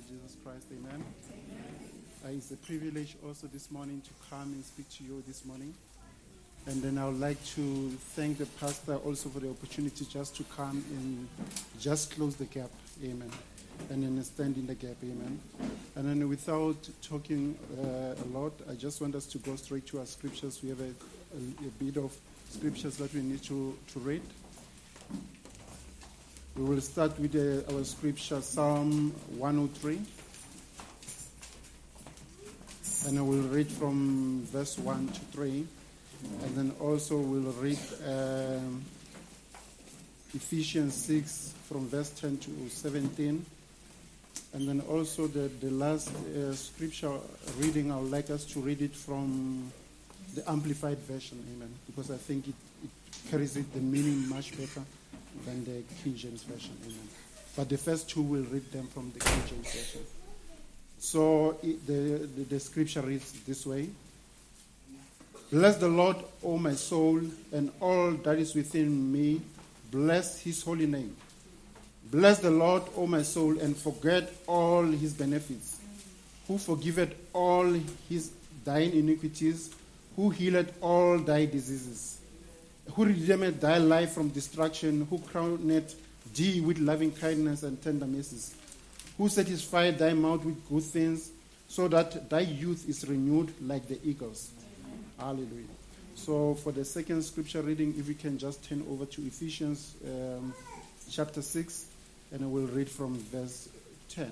Jesus Christ. Amen. Uh, it's a privilege also this morning to come and speak to you this morning. And then I would like to thank the pastor also for the opportunity just to come and just close the gap. Amen. And then stand in the gap. Amen. And then without talking uh, a lot, I just want us to go straight to our scriptures. We have a, a, a bit of scriptures that we need to, to read. We will start with uh, our scripture, Psalm 103. And I will read from verse 1 to 3. And then also we'll read um, Ephesians 6 from verse 10 to 17. And then also the, the last uh, scripture reading, I would like us to read it from the Amplified Version, amen, because I think it, it carries it, the meaning much better than the King James Version, amen. But the first two will read them from the King James Version. So it, the, the, the scripture reads this way Bless the Lord, O my soul, and all that is within me. Bless his holy name. Bless the Lord, O my soul, and forget all his benefits, who forgiveth all his thine iniquities, who healed all thy diseases, who redeemed thy life from destruction, who crowned thee with loving kindness and tender mercies, who satisfied thy mouth with good things, so that thy youth is renewed like the eagles. Hallelujah. So, for the second scripture reading, if we can just turn over to Ephesians um, chapter 6, and I will read from verse 10.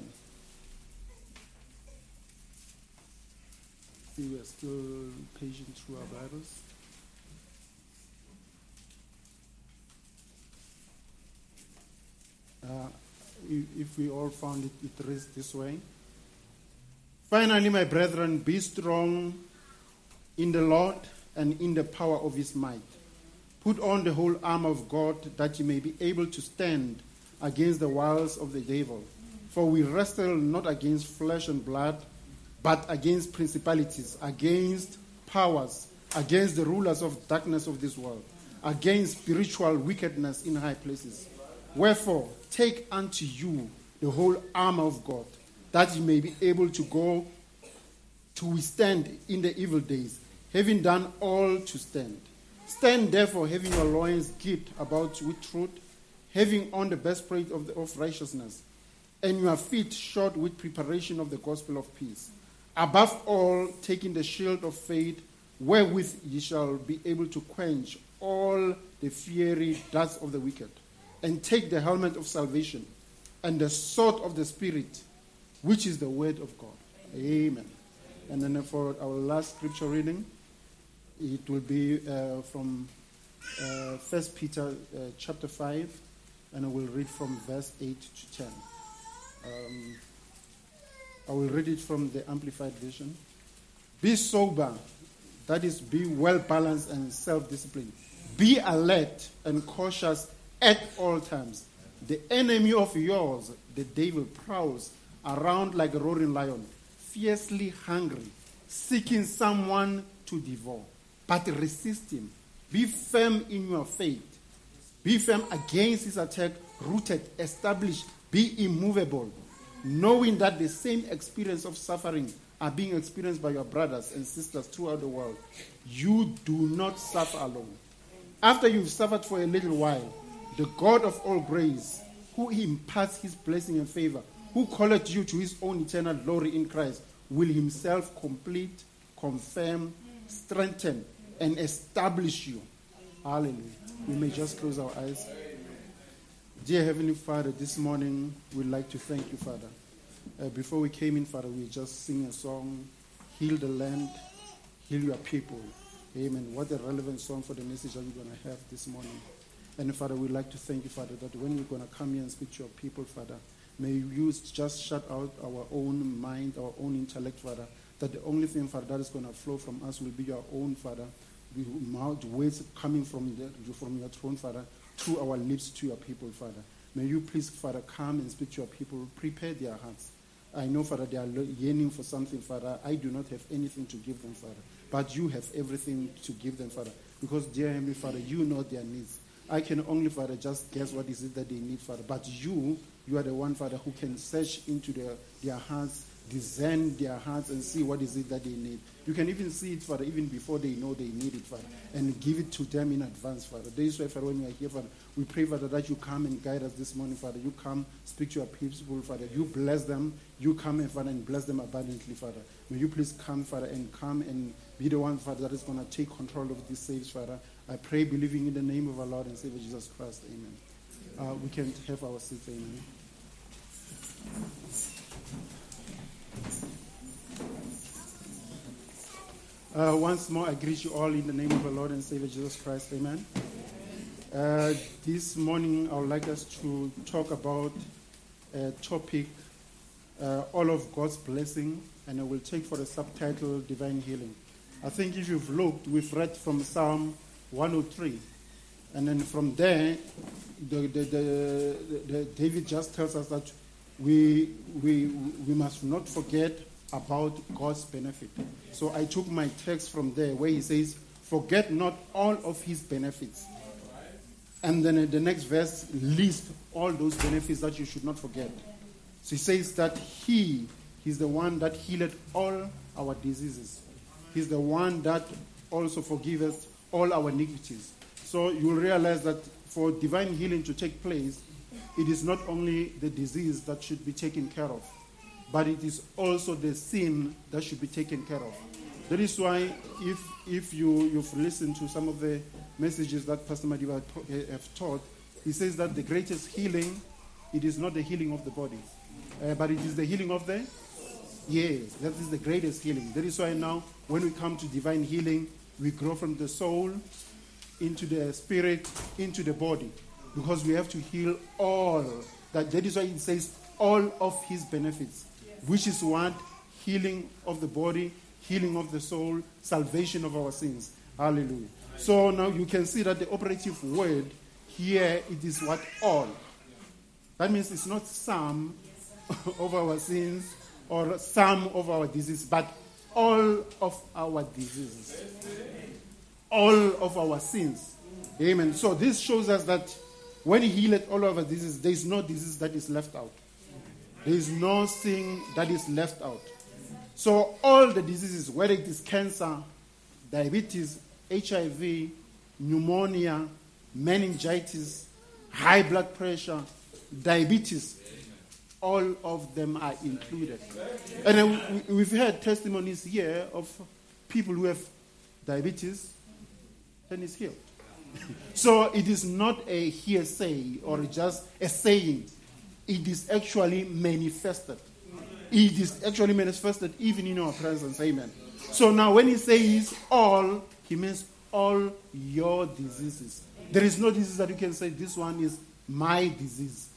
See, we are still patient through our Bibles. Uh, if we all found it, it reads this way. Finally, my brethren, be strong in the Lord and in the power of his might. Put on the whole armor of God that you may be able to stand against the wiles of the devil. For we wrestle not against flesh and blood, but against principalities, against powers, against the rulers of darkness of this world, against spiritual wickedness in high places. Wherefore, take unto you the whole armor of God, that ye may be able to go to withstand in the evil days, having done all to stand. Stand therefore, having your loins girt about with truth, having on the breastplate of, of righteousness, and your feet shod with preparation of the gospel of peace. Above all, taking the shield of faith, wherewith ye shall be able to quench all the fiery darts of the wicked, and take the helmet of salvation and the sword of the Spirit, which is the word of God. Amen. And then for our last scripture reading, it will be uh, from uh, 1 Peter uh, chapter 5, and I will read from verse 8 to 10. Um, I will read it from the Amplified Version. Be sober, that is, be well balanced and self disciplined. Be alert and cautious at all times. The enemy of yours, the devil, prowls around like a roaring lion, fiercely hungry, seeking someone to devour. But resist him. Be firm in your faith. Be firm against his attack, rooted, established, be immovable, knowing that the same experience of suffering are being experienced by your brothers and sisters throughout the world. You do not suffer alone. After you've suffered for a little while, the God of all grace, who imparts his blessing and favor, who called you to his own eternal glory in Christ, will himself complete, confirm, strengthen, and establish you. Hallelujah. We may just close our eyes. Dear Heavenly Father, this morning we'd like to thank you, Father. Uh, before we came in, Father, we just sing a song, Heal the Land, Heal Your People. Amen. What a relevant song for the message that we're going to have this morning. And Father, we'd like to thank you, Father, that when we're going to come here and speak to your people, Father, may you just shut out our own mind, our own intellect, Father, that the only thing, Father, that is going to flow from us will be your own, Father, mouth words coming from, the, from your throne, Father, through our lips to your people, Father. May you please, Father, come and speak to your people. Prepare their hearts. I know, Father, they are yearning for something, Father. I do not have anything to give them, Father. But you have everything to give them, Father. Because, dear Heavenly Father, you know their needs. I can only, Father, just guess what is it that they need, Father. But you, you are the one, Father, who can search into their, their hearts, discern their hearts, and see what is it that they need. You can even see it, Father, even before they know they need it, Father, and give it to them in advance, Father. This way, Father, when we are here, Father, we pray, Father, that you come and guide us this morning, Father. You come, speak to your people, Father. You bless them. You come, and Father, and bless them abundantly, Father. May you please come, Father, and come and be the one, Father, that is going to take control of these saves, Father. I pray, believing in the name of our Lord and Savior Jesus Christ. Amen. Uh, we can have our seats. Amen. Uh, once more, I greet you all in the name of our Lord and Savior Jesus Christ. Amen. Uh, this morning, I would like us to talk about a topic, uh, all of God's blessing, and I will take for the subtitle Divine Healing. I think if you've looked, we've read from Psalm 103. And then from there, the, the, the, David just tells us that we, we, we must not forget about God's benefit. So I took my text from there where he says, Forget not all of his benefits. And then the next verse lists all those benefits that you should not forget. So he says that he, is the one that healed all our diseases. He's the one that also forgives all our iniquities. So you'll realize that for divine healing to take place, it is not only the disease that should be taken care of, but it is also the sin that should be taken care of. That is why, if, if you, you've listened to some of the messages that Pastor Madiba have taught, he says that the greatest healing, it is not the healing of the body, uh, but it is the healing of the Yes, that is the greatest healing. That is why now, when we come to divine healing, we grow from the soul into the spirit, into the body, because we have to heal all. That, that is why it says all of his benefits, which is what? Healing of the body, healing of the soul, salvation of our sins. Hallelujah. So now you can see that the operative word here it is what all. That means it's not some of our sins or some of our diseases, but all of our diseases, all of our sins. Amen. So this shows us that when He healed all of our diseases, there is no disease that is left out. There is no sin that is left out. So all the diseases, whether it is cancer, diabetes, HIV, pneumonia, meningitis, high blood pressure, diabetes, all of them are included. And we've heard testimonies here of people who have diabetes and is healed. so it is not a hearsay or just a saying. It is actually manifested. It is actually manifested even in our presence. Amen. So now when he says all, he means all your diseases. There is no disease that you can say this one is my disease.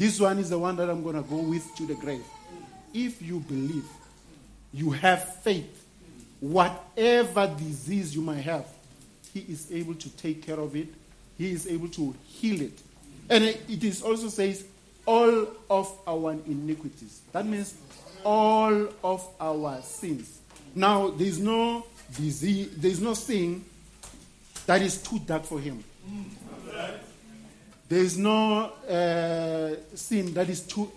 This one is the one that I'm going to go with to the grave. If you believe, you have faith, whatever disease you might have, He is able to take care of it. He is able to heal it. And it is also says, all of our iniquities. That means all of our sins. Now, there is no disease, there is no sin that is too dark for him. There is no uh, sin that is too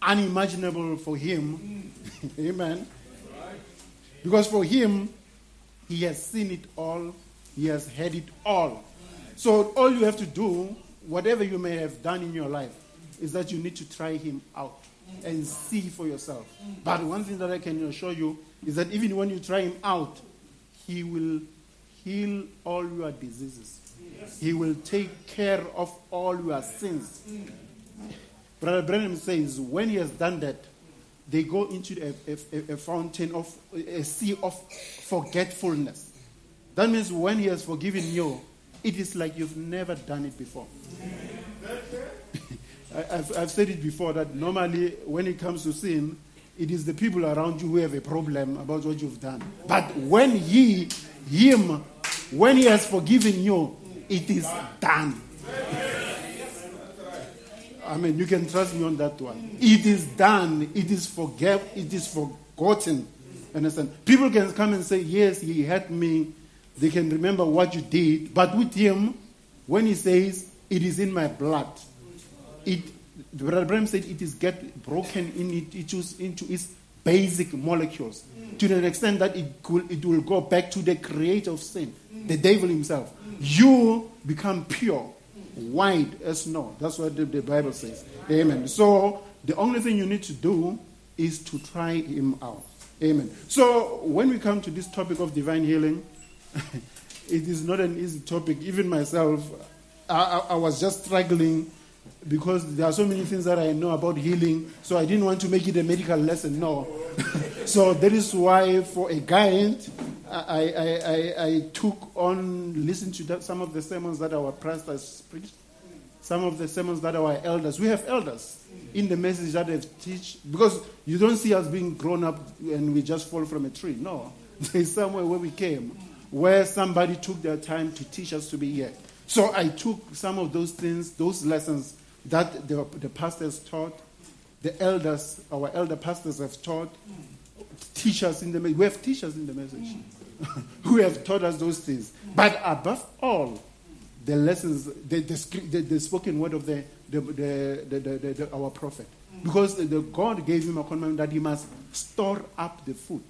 unimaginable for him. Amen. Because for him, he has seen it all, he has had it all. So all you have to do, whatever you may have done in your life, is that you need to try him out and see for yourself. But one thing that I can assure you is that even when you try him out, he will heal all your diseases. He will take care of all your sins. Brother Branham says when he has done that, they go into a, a, a, fountain of a sea of forgetfulness. That means when he has forgiven you, it is like you've never done it before. I've, I've said it before that normally when it comes to sin, it is the people around you who have a problem about what you've done. But when he, him, when he has forgiven you, it is done. I mean, you can trust me on that one. It is done. It is forget. It is forgotten. Understand? People can come and say, "Yes, he hurt me." They can remember what you did, but with him, when he says, "It is in my blood," it. Brother Branham said it is get broken in it, it into its basic molecules to the extent that it could, it will go back to the creator of sin, the devil himself. You become pure white as snow. That's what the, the, Bible says. Amen. So the only thing you need to do is to try him out. Amen. So when we come to this topic of divine healing, it is not an easy topic. Even myself, I, I, I was just struggling because there are so many things that I know about healing, so I didn't want to make it a medical lesson. No. so that is why, for a guide, I, I, I, I took on, listened to that, some of the sermons that our pastors preached, some of the sermons that our elders, we have elders in the message that they teach, because you don't see us being grown up and we just fall from a tree. No. There's somewhere where we came, where somebody took their time to teach us to be here. So I took some of those things, those lessons that the, the pastors taught, the elders, our elder pastors have taught, teachers in the we have teachers in the message who have taught us those things. But above all, the lessons, the, the, the spoken word of the, the, the our prophet. Because the, God gave him a command that he must store up the food.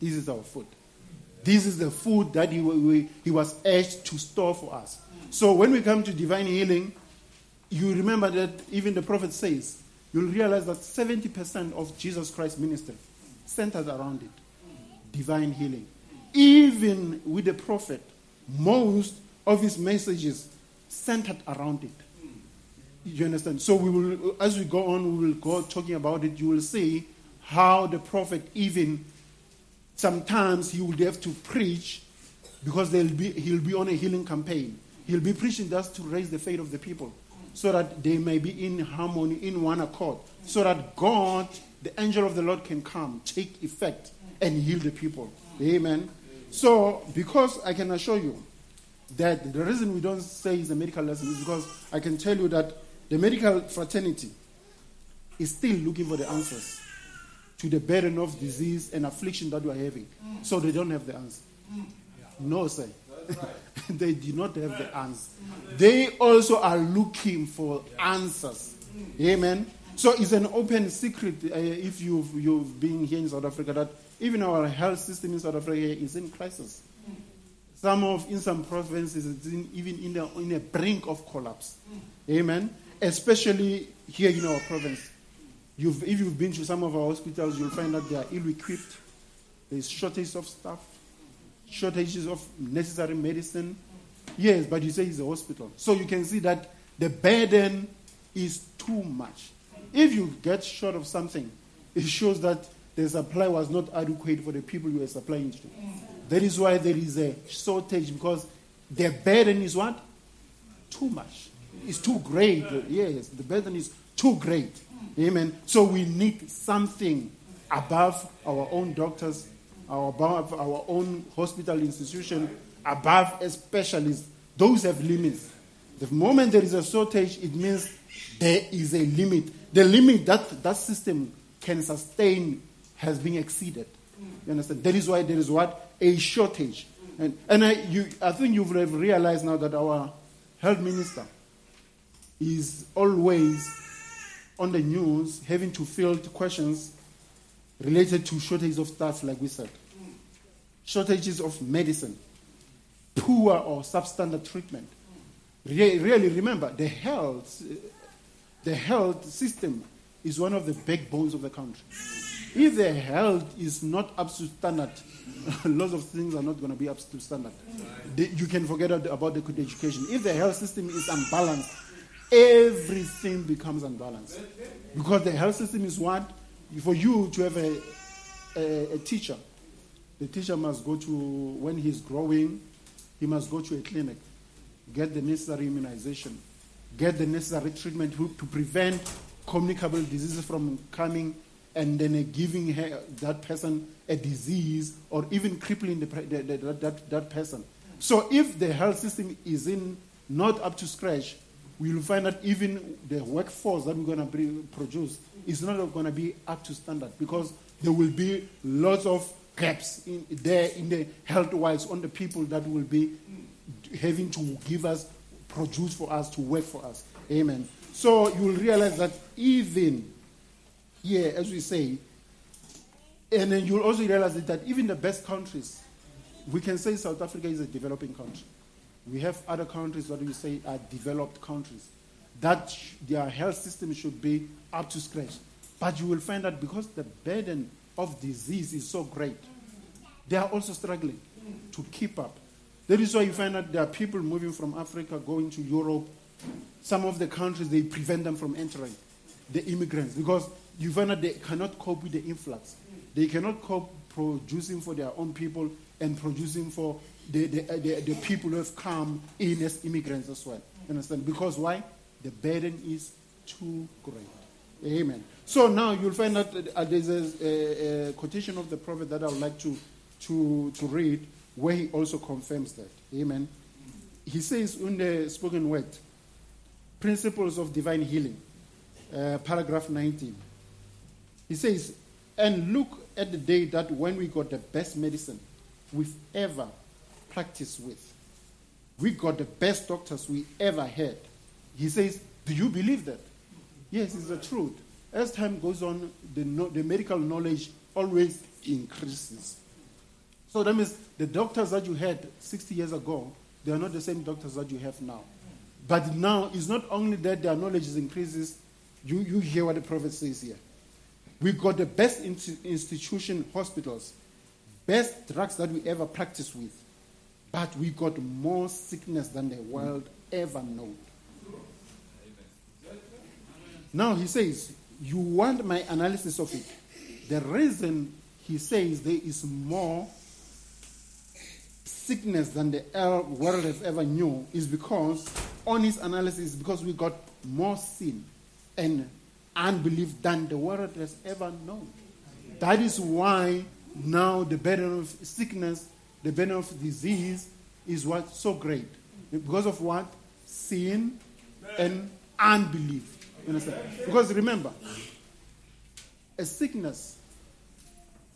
This is our food. This is the food that he, we, he was urged to store for us. So when we come to divine healing, you remember that even the prophet says, you'll realize that 70% of Jesus Christ's ministry centers around it divine healing. Even with the prophet, most of his messages centered around it. You understand? So we will, as we go on, we will go talking about it. You will see how the prophet even sometimes he would have to preach because be, he'll be on a healing campaign. He'll be preaching just to raise the faith of the people so that they may be in harmony, in one accord, so that God, the angel of the Lord, can come, take effect, and heal the people. Amen. So, because I can assure you that the reason we don't say it's a medical lesson is because I can tell you that the medical fraternity is still looking for the answers to the burden of disease and affliction that we are having. So they don't have the answer. No, sir. they do not have the answer. They also are looking for answers. Amen. So it's an open secret uh, if you've, you've been here in South Africa that even our health system in South Africa is in crisis. Some of, in some provinces, it's in, even in the, in a brink of collapse. Amen. Especially here in our province. You've, if you've been to some of our hospitals, you'll find that they are ill equipped. There's shortage of staff shortages of necessary medicine. Yes, but you say it's a hospital. So you can see that the burden is too much. If you get short of something, it shows that the supply was not adequate for the people you were supplying to. That is why there is a shortage because the burden is what? Too much. It's too great. Yes, the burden is too great. Amen. So we need something above our own doctors our, above our own hospital institution, above a specialist. Those have limits. The moment there is a shortage, it means there is a limit. The limit that that system can sustain has been exceeded. You understand? That is why there is what? A shortage. And, and I, you, I think you've realized now that our health minister is always on the news having to field questions related to shortages of staff, like we said. Shortages of medicine, poor or substandard treatment. Re- really remember, the health, the health system is one of the backbones of the country. If the health is not up to standard, lots of things are not going to be up to standard. The, you can forget about the good education. If the health system is unbalanced, everything becomes unbalanced. Because the health system is what? For you to have a, a, a teacher, the teacher must go to, when he's growing, he must go to a clinic, get the necessary immunization, get the necessary treatment to, prevent communicable diseases from coming and then giving her, that person a disease or even crippling the, the, the, that, that person. So if the health system is in not up to scratch, we will find that even the workforce that we're going to produce is not going to be up to standard because there will be lots of gaps in there in the health-wise on the people that will be having to give us produce for us to work for us. Amen. So you will realize that even here, as we say, and then you'll also realize that even the best countries, we can say South Africa is a developing country. We have other countries that we say are developed countries, that their health system should be up to scratch. But you will find that because the burden of disease is so great, they are also struggling to keep up. That is why you find that there are people moving from Africa going to Europe. Some of the countries, they prevent them from entering, the immigrants, because you find that they cannot cope with the influx. They cannot cope producing for their own people and producing for the, the, the, the people who have come in as immigrants as well. You Understand? Because why? The burden is too great. Amen. So now you'll find that uh, there's a, a, a, quotation of the prophet that I would like to, to, to read where he also confirms that. Amen. He says in the spoken word, Principles of Divine Healing, uh, paragraph 19. He says, and look at the day that when we got the best medicine we've ever practiced with. We got the best doctors we ever had. He says, Do you believe that? Yes, it's the truth. As time goes on, the, the medical knowledge always increases. So that means the doctors that you had 60 years ago, they are not the same doctors that you have now. But now, it's not only that their knowledge is increases, you, you hear what the prophet says here. We've got the best institution hospitals, best drugs that we ever practiced with, but we got more sickness than the world ever known. Now he says, You want my analysis of it. The reason he says there is more sickness than the world has ever knew is because, on his analysis, because we got more sin and unbelief than the world has ever known. That is why now the burden of sickness, the burden of disease is what so great. Because of what? Sin and unbelief. You understand? Because remember, a sickness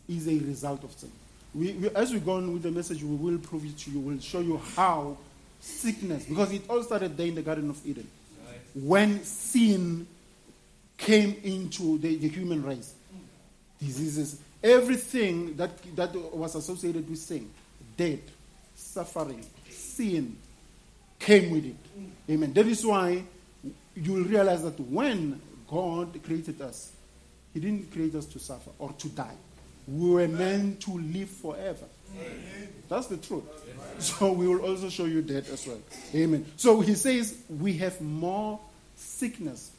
is a result of sin. We, we, as we go on with the message, we will prove it to you. We'll show you how sickness, because it all started there in the Garden of Eden, when sin came into the, the human race. Diseases, everything that, that was associated with sin, death, suffering, sin, came with it. Amen. That is why you will realize that when God created us, He didn't create us to suffer or to die. We were meant to live forever. Amen. That's the truth. So we will also show you that as well. Amen. So he says we have more sickness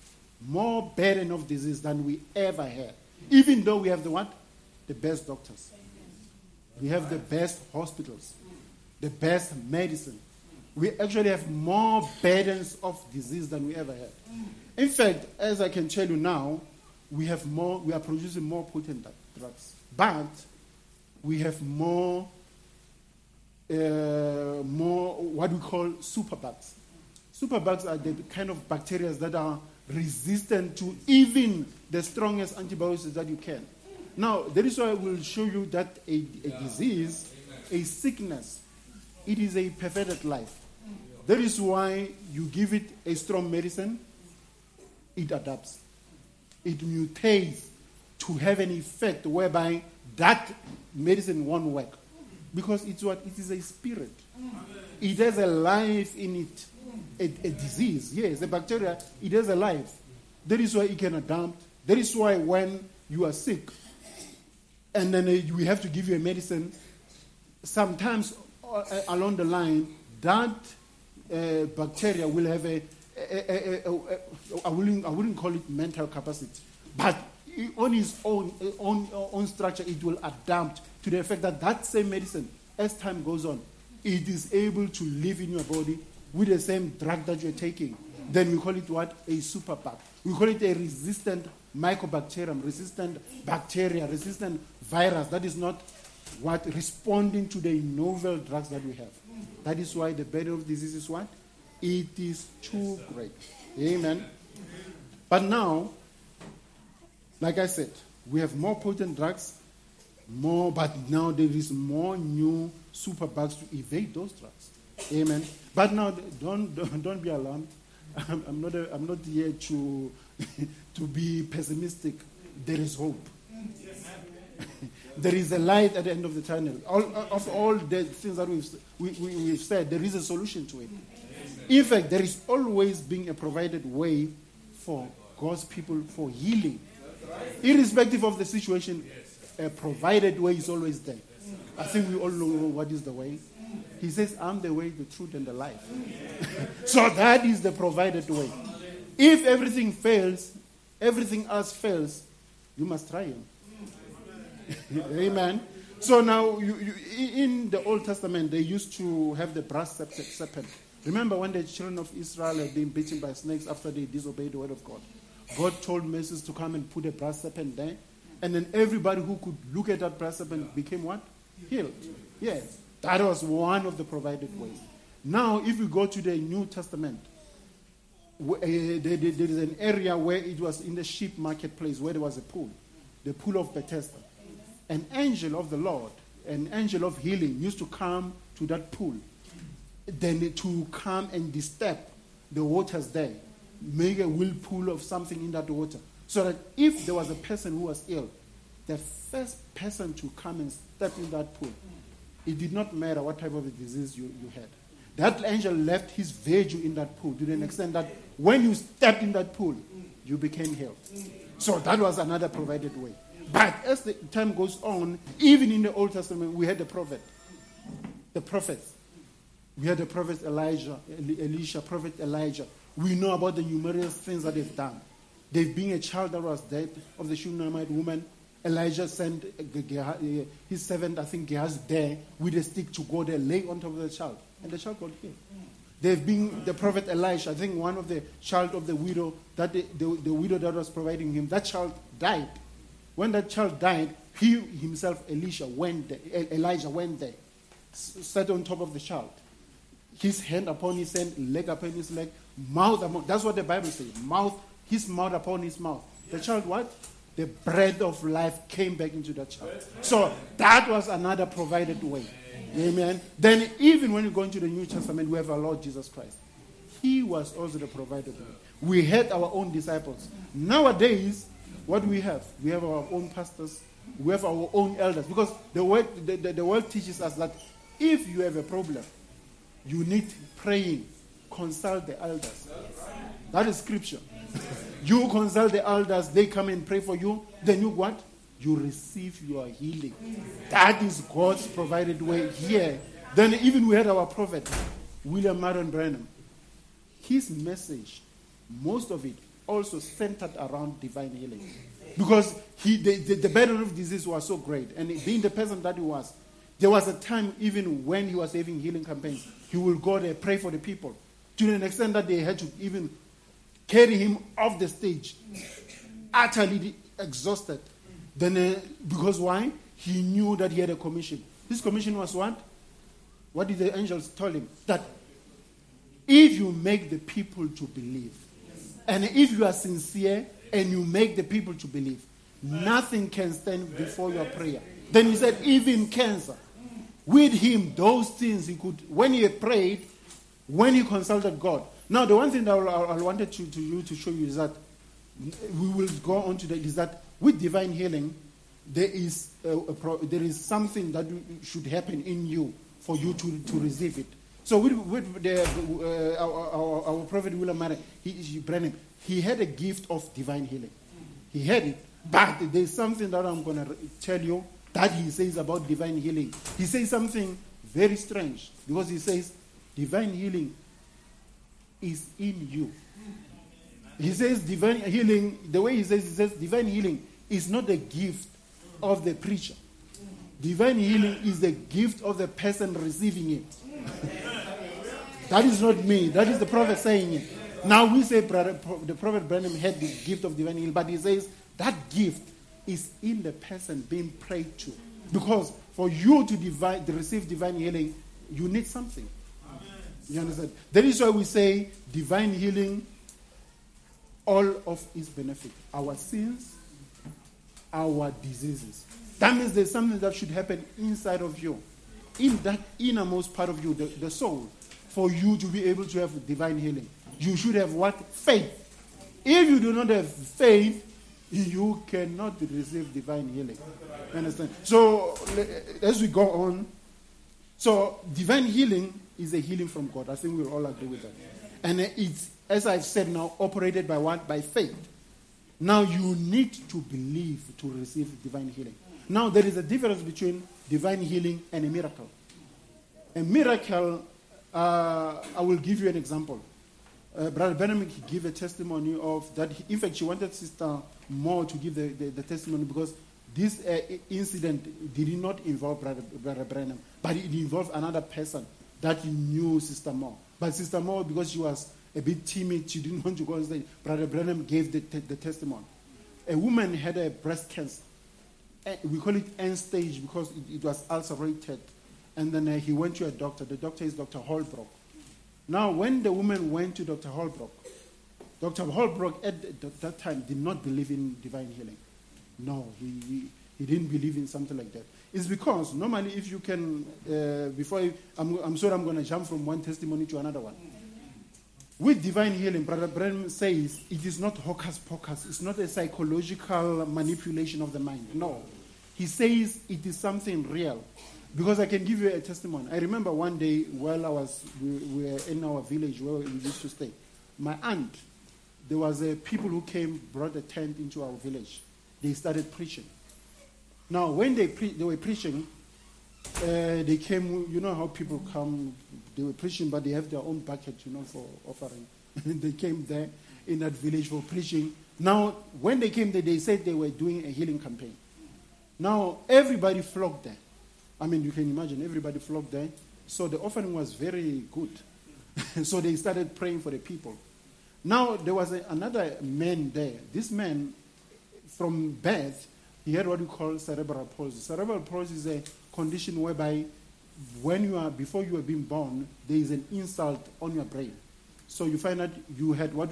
more burden of disease than we ever had. Even though we have the what? The best doctors. We have the best hospitals, the best medicine. We actually have more burdens of disease than we ever had. In fact, as I can tell you now, we have more, we are producing more potent drugs. But we have more, uh, more what we call superbugs. Superbugs are the kind of bacteria that are resistant to even the strongest antibiotics that you can. Now, that is why I will show you that a, a disease, a sickness, it is a perfected life. That is why you give it a strong medicine, it adapts. It mutates to have an effect whereby that medicine won't work. Because it's what? It is a spirit. It has a life in it. A, a disease, yes, a bacteria, it has a life. That is why it can adapt. That is why when you are sick, and then uh, we have to give you a medicine, sometimes uh, along the line, that uh, bacteria will have a, I, wouldn't, I wouldn't call it mental capacity, but on its own, own, own structure, it will adapt to the effect that that same medicine, as time goes on, it is able to live in your body with the same drug that you're taking. Then we call it what? A super superbug. We call it a resistant mycobacterium, resistant bacteria, resistant virus that is not what responding to the novel drugs that we have. That is why the burden of disease is what? It is too great. Amen. But now, like I said, we have more potent drugs, more, but now there is more new superbugs to evade those drugs. Amen. But now, don't, don't, be alarmed. I'm, I'm, not a, I'm not here to, to be pessimistic. There is hope. there is a light at the end of the tunnel. All, of all the things that we've, we, we, have said, there is a solution to it. In fact, there is always being a provided way for God's people for healing. Irrespective of the situation, a provided way is always there. I think we all know what is the way. He says, I'm the way, the truth, and the life. so that is the provided way. If everything fails, everything else fails, you must try him. Amen. So now, you, you, in the Old Testament, they used to have the brass serpent. Remember when the children of Israel had been beaten by snakes after they disobeyed the word of God? God told Moses to come and put a brass serpent there. And then everybody who could look at that brass serpent became what? Healed. Yes. That was one of the provided ways. Now, if we go to the New Testament, uh, there is an area where it was in the sheep marketplace where there was a pool, the pool of Bethesda. An angel of the Lord, an angel of healing, used to come to that pool, then to come and disturb the waters there, make a whirlpool of something in that water, so that if there was a person who was ill, the first person to come and step in that pool, it did not matter what type of a disease you, you had. That angel left his virtue in that pool to the extent that when you stepped in that pool, you became healed. So that was another provided way. But as the time goes on, even in the Old Testament, we had the prophet, the prophets. We had the prophet Elijah, Elisha, prophet Elijah. We know about the numerous things that they've done. They've been a child that was dead of the Shunammite woman. Elijah sent uh, uh, his servant, I think Gehazi, there with a stick to go there, lay on top of the child. And the child got healed. They've been the prophet Elisha, I think one of the child of the widow, that the, the, the widow that was providing him, that child died. When that child died, he himself, Elisha, went there, Elijah went there, sat on top of the child. His hand upon his hand, leg upon his leg, mouth upon, that's what the Bible says, mouth, his mouth upon his mouth. The child what? The breath of life came back into that child. So that was another provided way. Amen. Then, even when you go into the New Testament, we have our Lord Jesus Christ. He was also the provider. We had our own disciples. Nowadays, what we have? We have our own pastors. We have our own elders. Because the word, the, the, the world teaches us that if you have a problem, you need praying. Consult the elders. That is scripture. you consult the elders, they come and pray for you. Then you what? you receive your healing. That is God's provided way here. Then even we had our prophet, William Marion Branham. His message, most of it, also centered around divine healing. Because he, the, the, the burden of disease was so great. And being the person that he was, there was a time even when he was having healing campaigns, he would go there, pray for the people. To an extent that they had to even carry him off the stage, utterly exhausted. Then, uh, because why? He knew that he had a commission. His commission was what? What did the angels tell him? That if you make the people to believe. And if you are sincere and you make the people to believe, nothing can stand before your prayer. Then he said, even cancer. With him, those things he could, when he prayed, when he consulted God. Now, the one thing that I, wanted to, to you to show you is that we will go on to that is that with divine healing, there is a, a pro, there is something that should happen in you for you to, to receive it. So with, with the, uh, our, our, our, prophet William Mary, he, he, Branham, he had a gift of divine healing. He had it, but there's something that I'm going to tell you that he says about divine healing. He says something very strange because he says divine healing is in you. He says divine healing, the way he says, he says divine healing is not a gift of the preacher. Divine healing is the gift of the person receiving it. That is not me. That is the prophet saying it. Now we say the prophet Branham had the gift of divine healing, but he says that gift is in the person being prayed to. Because for you to, to receive divine healing, you need something. You understand? That is why we say divine healing, all of its benefit. Our sins, our diseases. That means there's something that should happen inside of you, in that innermost part of you, the, the soul, for you to be able to have divine healing. You should have what? Faith. If you do not have faith, you cannot receive divine healing. Understand? So, as we go on, so divine healing is a healing from God. I think we'll all agree with that. And it's, as I've said now, operated by what? By faith. Now you need to believe to receive divine healing. Now there is a difference between divine healing and a miracle. A miracle, uh, I will give you an example. Uh, Brother Benjamin gave a testimony of that. He, in fact, she wanted Sister Moore to give the, the, the testimony because this uh, incident did not involve Brother, Brother but it involved another person that knew Sister Moore. But Sister Moore, because she was a bit timid, she didn't want to go on stage. Brother Branham gave the, the testimony. A woman had a breast cancer. Eh, we call it end stage because it, it was ulcerated. And then uh, he went to a doctor. The doctor is Dr. Holbrook. Now, when the woman went to Dr. Holbrook, Dr. Holbrook at that time did not believe in divine healing. No, he, he, didn't believe in something like that. It's because normally, if you can, uh, before I, I'm, I'm sorry, I'm going to jump from one testimony to another one. With divine healing, Brother Branham says it is not hocus pocus, it's not a psychological manipulation of the mind. No. He says it is something real. Because I can give you a testimony. I remember one day while I was, we, we were in our village where we used to stay. My aunt, there was a people who came, brought a tent into our village. They started preaching. Now, when they, pre- they were preaching, uh, they came, you know how people come, they were preaching, but they have their own bucket, you know, for offering. they came there in that village for preaching. Now, when they came there, they said they were doing a healing campaign. Now, everybody flocked there. I mean, you can imagine, everybody flocked there. So the offering was very good. so they started praying for the people. Now, there was a, another man there. This man, from birth, he had what we call cerebral palsy. Cerebral palsy is a condition whereby when you are before you are being born, there is an insult on your brain. So you find that you had what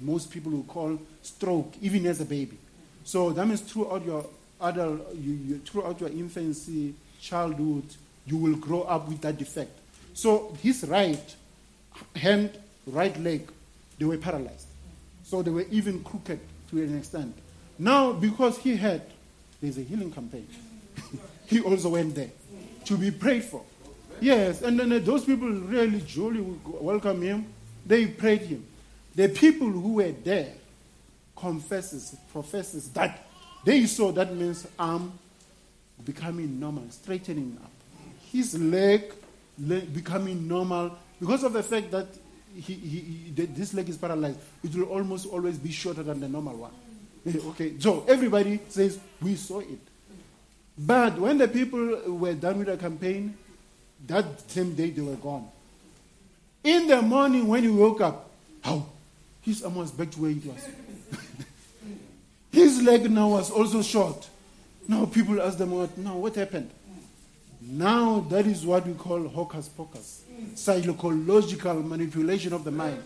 most people will call stroke, even as a baby. So that means throughout your adult, you, you, throughout your infancy, childhood, you will grow up with that defect. So his right hand, right leg, they were paralyzed. So they were even crooked to an extent. Now, because he had there's a healing campaign. he also went there to be prayed for. Yes, and then uh, those people really jolly welcome him. They prayed him. The people who were there confesses, professes that they saw that means arm becoming normal, straightening up. His leg, leg becoming normal because of the fact that he, he, he, this leg is paralyzed. It will almost always be shorter than the normal one. okay, so everybody says, We saw it. But when the people were done with the campaign, that same day they were gone. In the morning when he woke up, how? His arm was back to where it was. His leg now was also short. Now people ask them, what, now what happened? Now that is what we call hocus pocus, psychological manipulation of the mind.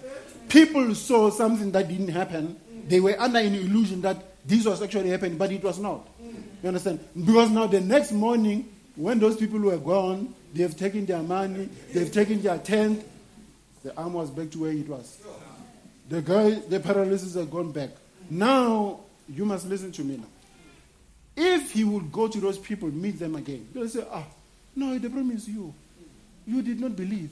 People saw something that didn't happen. They were under an illusion that this was actually happening, but it was not. You understand? Because now the next morning, when those people were gone, they have taken their money, they've taken their tent, the arm was back to where it was. The guy, the paralysis had gone back. Now, you must listen to me now. If he would go to those people, meet them again, they'll say, ah, no, the problem is you. You did not believe.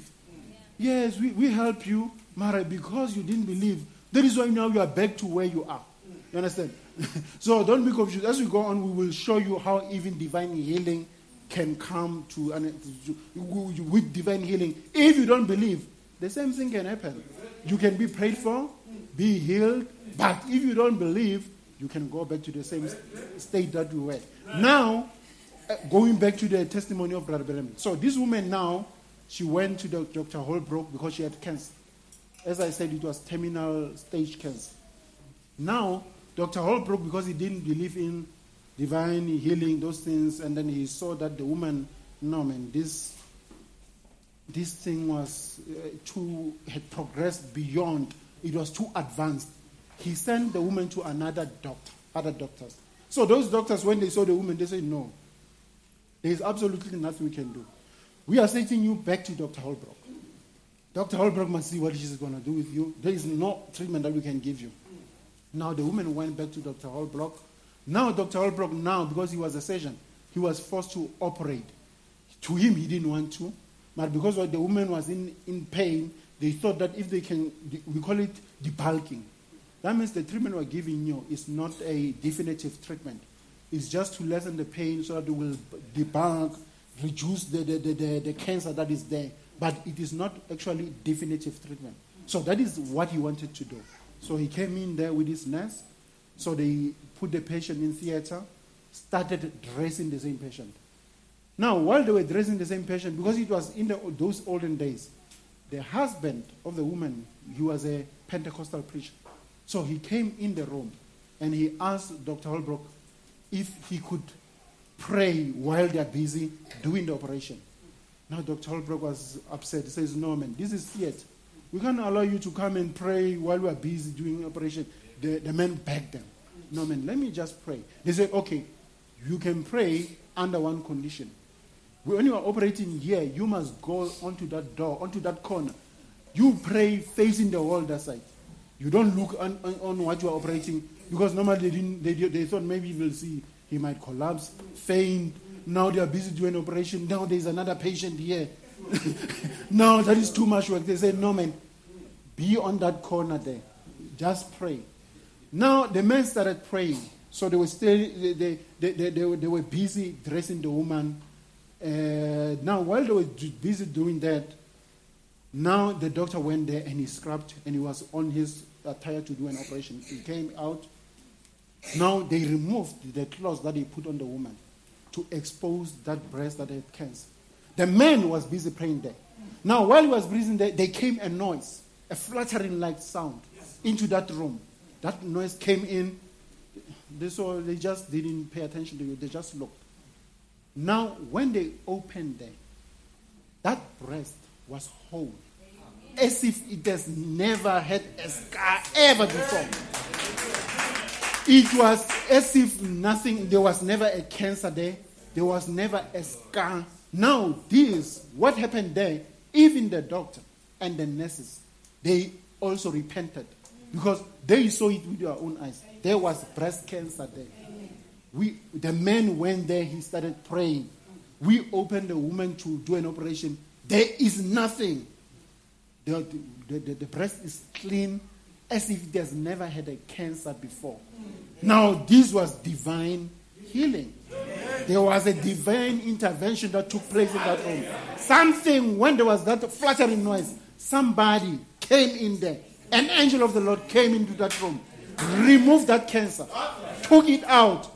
Yeah. Yes, we, we help you, Mara, because you didn't believe. That is why now you are back to where you are. You understand? so don't be confused. As we go on, we will show you how even divine healing can come to, and with divine healing. If you don't believe, the same thing can happen. You can be prayed for, be healed, but if you don't believe, you can go back to the same state that you were. Now, uh, going back to the testimony of Brother Bellamy. So this woman now, she went to Dr. Holbrook because she had cancer. As I said, it was terminal stage cancer. Now, Dr. Holbrook, because he didn't believe in divine healing, those things, and then he saw that the woman, no man, this this thing was uh, too had progressed beyond. It was too advanced. He sent the woman to another doctor, other doctors. So those doctors, when they saw the woman, they said, "No, there is absolutely nothing we can do. We are sending you back to Dr. Holbrook. Dr. Holbrook must see what she's going to do with you. There is no treatment that we can give you." Now the woman went back to Dr. Holbrook. Now Dr. Holbrook, now because he was a surgeon, he was forced to operate. To him, he didn't want to, but because the woman was in, in pain, they thought that if they can, we call it debulking. That means the treatment we're giving you is not a definitive treatment. It's just to lessen the pain so that it will debulk, reduce the, the, the, the, the cancer that is there. But it is not actually definitive treatment. So that is what he wanted to do. So he came in there with his nurse. So they put the patient in theater, started dressing the same patient. Now, while they were dressing the same patient, because it was in the, those olden days, the husband of the woman, he was a Pentecostal preacher. So he came in the room and he asked Dr. Holbrook if he could pray while they're busy doing the operation. Now, Dr. Holbrook was upset. He says, No, man, this is theater. We can't allow you to come and pray while we are busy doing operation. The, the men begged them. No, man, let me just pray. They said, okay, you can pray under one condition. When you are operating here, you must go onto that door, onto that corner. You pray facing the wall that side. You don't look on, on, on what you are operating because normally they, didn't, they, they thought maybe will see he might collapse, faint. Now they are busy doing operation. Now there's another patient here. no, that is too much work. They said, No, man, be on that corner there. Just pray. Now the men started praying. So they were still they, they, they, they, they, were, they were busy dressing the woman. Uh, now while they were busy doing that, now the doctor went there and he scrubbed and he was on his attire to do an operation. He came out. Now they removed the clothes that he put on the woman to expose that breast that had cancer. The man was busy praying there. Now, while he was breathing there, there came a noise, a fluttering like sound into that room. That noise came in. They saw, they just didn't pay attention to you, they just looked. Now, when they opened there, that breast was whole, as if it has never had a scar ever before. It was as if nothing, there was never a cancer there, there was never a scar now, this, what happened there, even the doctor and the nurses, they also repented because they saw it with their own eyes. There was breast cancer there. We, the man went there, he started praying. We opened the woman to do an operation. There is nothing. The, the, the, the breast is clean as if it has never had a cancer before. Now, this was divine healing. There was a divine intervention that took place in that room. Something, when there was that fluttering noise, somebody came in there. An angel of the Lord came into that room, removed that cancer, took it out.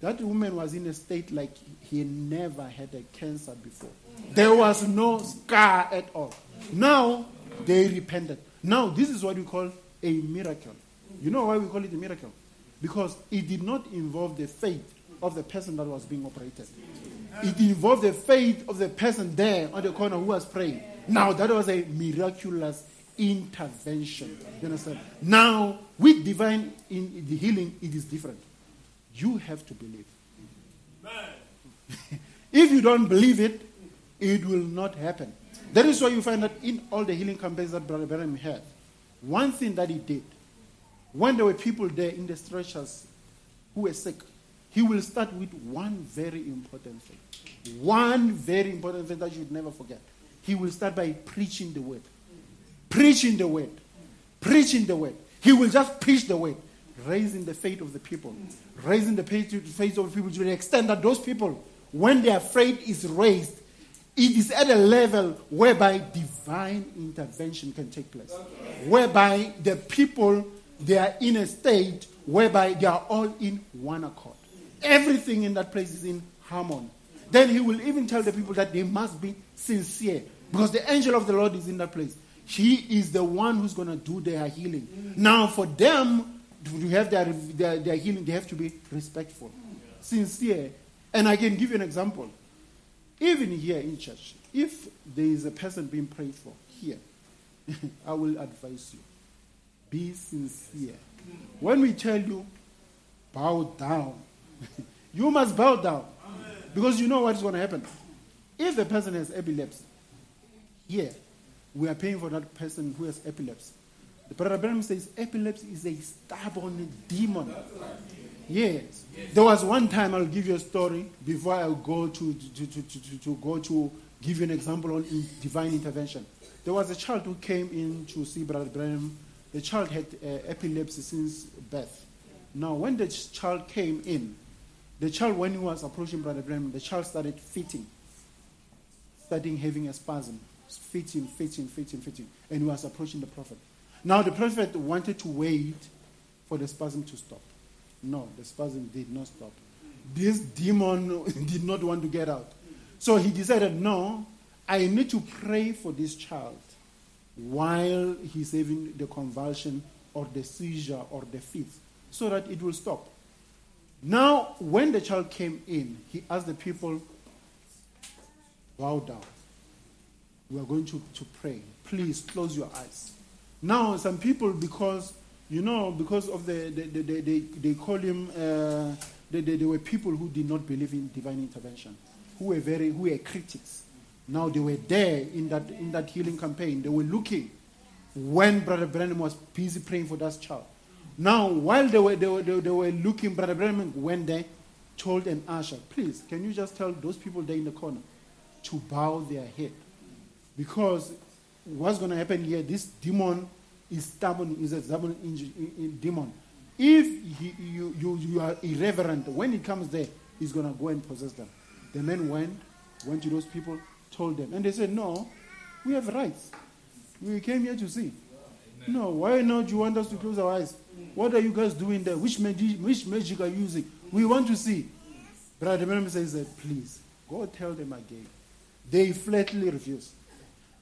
That woman was in a state like he never had a cancer before. There was no scar at all. Now they repented. Now, this is what we call a miracle. You know why we call it a miracle? Because it did not involve the faith of the person that was being operated. It involved the faith of the person there on the corner who was praying. Now, that was a miraculous intervention. You understand? Now, with divine in the healing, it is different. You have to believe. if you don't believe it, it will not happen. That is why you find that in all the healing campaigns that Brother Branham had, one thing that he did, when there were people there in the stretchers who were sick, he will start with one very important thing. One very important thing that you should never forget. He will start by preaching the word. Preaching the word. Preaching the word. He will just preach the word, raising the faith of the people. Raising the faith of the people to the extent that those people, when their faith is raised, it is at a level whereby divine intervention can take place. Whereby the people, they are in a state whereby they are all in one accord. Everything in that place is in harmony. Then he will even tell the people that they must be sincere because the angel of the Lord is in that place. He is the one who's going to do their healing. Now, for them to have their, their, their healing, they have to be respectful, sincere. And I can give you an example. Even here in church, if there is a person being prayed for here, I will advise you be sincere. When we tell you, bow down, you must bow down. Because you know what's going to happen. If the person has epilepsy, here, we are paying for that person who has epilepsy. The Brother says epilepsy is a stubborn demon. Yes. There was one time, I'll give you a story before I go to, to, to, to, to go to give you an example on in divine intervention. There was a child who came in to see Brother Branham. The child had uh, epilepsy since birth. Now, when the child came in, the child, when he was approaching Brother Branham, the child started fitting, starting having a spasm, fitting, fitting, fitting, fitting, and he was approaching the prophet. Now, the prophet wanted to wait for the spasm to stop. No, the spasm did not stop. This demon did not want to get out. So he decided, no, I need to pray for this child while he's having the convulsion or the seizure or the fit so that it will stop. Now, when the child came in, he asked the people, bow down. We are going to, to pray. Please close your eyes. Now, some people, because, you know, because of the, the, the, the they, they call him, uh, were people who did not believe in divine intervention, who were very, who were critics. Now they were there in that, in that healing campaign. They were looking when Brother Branham was busy praying for that child. Now, while they were, they were, they were looking, Brother Branham went there, told an usher, please, can you just tell those people there in the corner to bow their head? Because what's going to happen here, this demon is stubborn, is a stubborn demon. If he, you, you, you are irreverent, when he comes there, he's going to go and possess them. The men went, went to those people, told them. And they said, no, we have rights. We came here to see. No, why not you want us to close our eyes? What are you guys doing there? Which magic, which magic are you using? We want to see. Brother Branham says that, please, go tell them again. They flatly refused.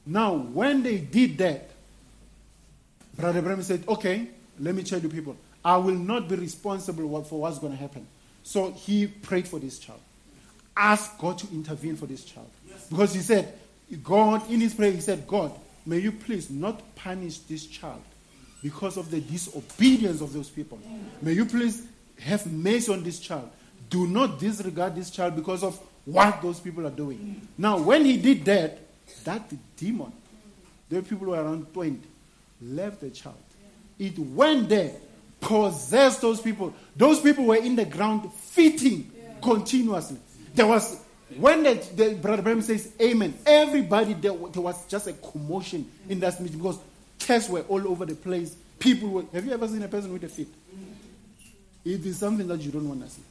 Now, when they did that, Brother Branham said, okay, let me tell you people, I will not be responsible for what's going to happen. So he prayed for this child. Ask God to intervene for this child. Because he said, God, in his prayer, he said, God, may you please not punish this child because of the disobedience of those people. May you please have mercy on this child. Do not disregard this child because of what those people are doing. Now, when he did that, that demon, the people were around 20, left the child. It went there, possessed those people. Those people were in the ground fitting continuously. There was when the, the brother Branham says amen, everybody there, there was just a commotion in that meeting because tests were all over the place. People were. Have you ever seen a person with a fit? It is something that you don't want to see.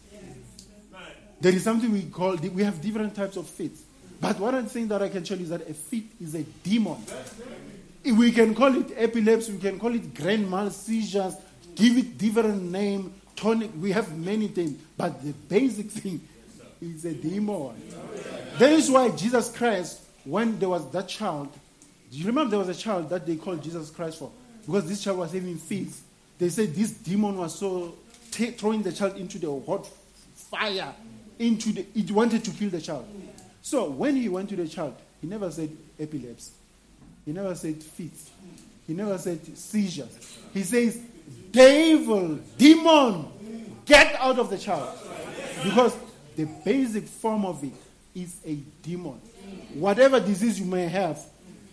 There is something we call. We have different types of fits. But one thing that I can tell you is that a fit is a demon. We can call it epilepsy. We can call it grand mal seizures. Give it different name. Tonic. We have many things. But the basic thing is a demon. That is why Jesus Christ, when there was that child, do you remember there was a child that they called Jesus Christ for? Because this child was having fits. They said this demon was so t- throwing the child into the hot fire. into the, it wanted to kill the child. So when he went to the child, he never said epilepsy. He never said fits. He never said seizures. He says, devil, demon, get out of the child. Because the basic form of it is a demon. Whatever disease you may have,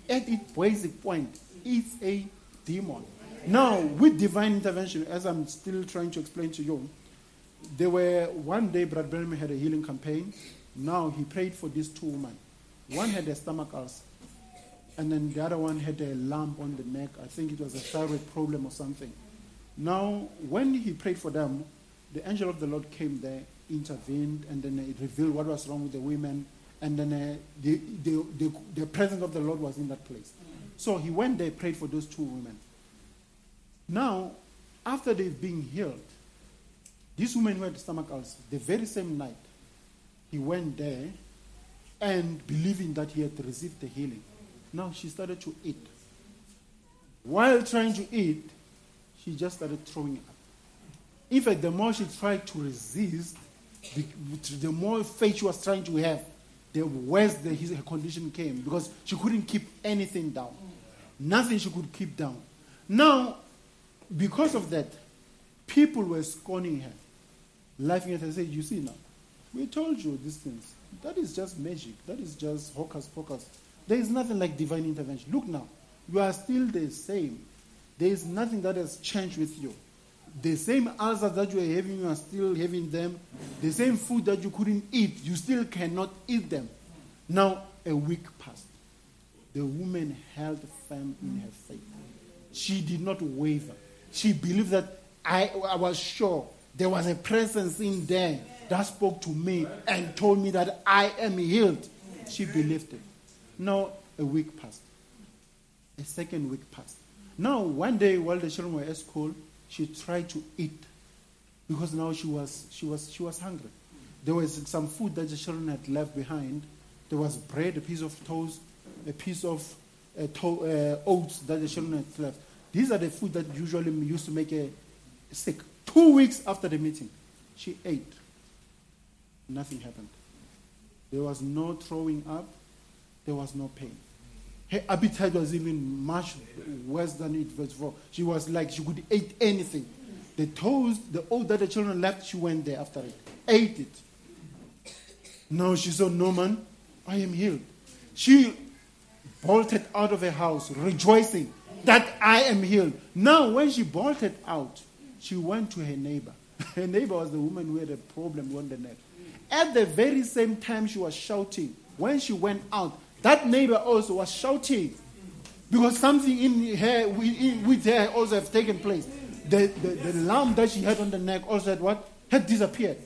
at its basic point, it's a demon. Now, with divine intervention, as I'm still trying to explain to you, there were one day Brad Bellamy had a healing campaign. Now he prayed for these two women. One had a stomach ulcer, and then the other one had a lump on the neck. I think it was a thyroid problem or something. Now, when he prayed for them, the angel of the Lord came there, intervened, and then it revealed what was wrong with the women. And then uh, the, the, the, the presence of the Lord was in that place. So he went there, prayed for those two women. Now, after they've been healed, this woman who had stomach ulcer, the very same night, he went there and believing that he had received the healing. Now she started to eat. While trying to eat, she just started throwing up. In fact, the more she tried to resist, the, the more faith she was trying to have, the worse the, his, her condition came because she couldn't keep anything down. Nothing she could keep down. Now, because of that, people were scorning her, laughing at her, saying, You see now, we told you these things. That is just magic. That is just hocus pocus. There is nothing like divine intervention. Look now, you are still the same. There is nothing that has changed with you. The same ulcers that you are having, you are still having them. The same food that you couldn't eat, you still cannot eat them. Now, a week passed. The woman held firm in her faith. She did not waver. She believed that I, I was sure there was a presence in there that spoke to me and told me that I am healed. She believed it. Now, a week passed. A second week passed. Now, one day while the children were at school, she tried to eat because now she was, she was, she was hungry. There was some food that the children had left behind. There was bread, a piece of toast, a piece of uh, to- uh, oats that the children had left. These are the food that usually used to make a sick. Two weeks after the meeting, she ate. Nothing happened. There was no throwing up. There was no pain. Her appetite was even much worse than it was before. She was like she could eat anything. The toast, the oat that the children left, she went there after it, ate it. Now she saw, No man, I am healed. She bolted out of her house, rejoicing that I am healed. Now, when she bolted out, she went to her neighbor. Her neighbor was the woman who had a problem on the neck. At the very same time she was shouting, when she went out, that neighbor also was shouting because something in her with her also have taken place. The, the, the lump that she had on the neck also had what? Had disappeared.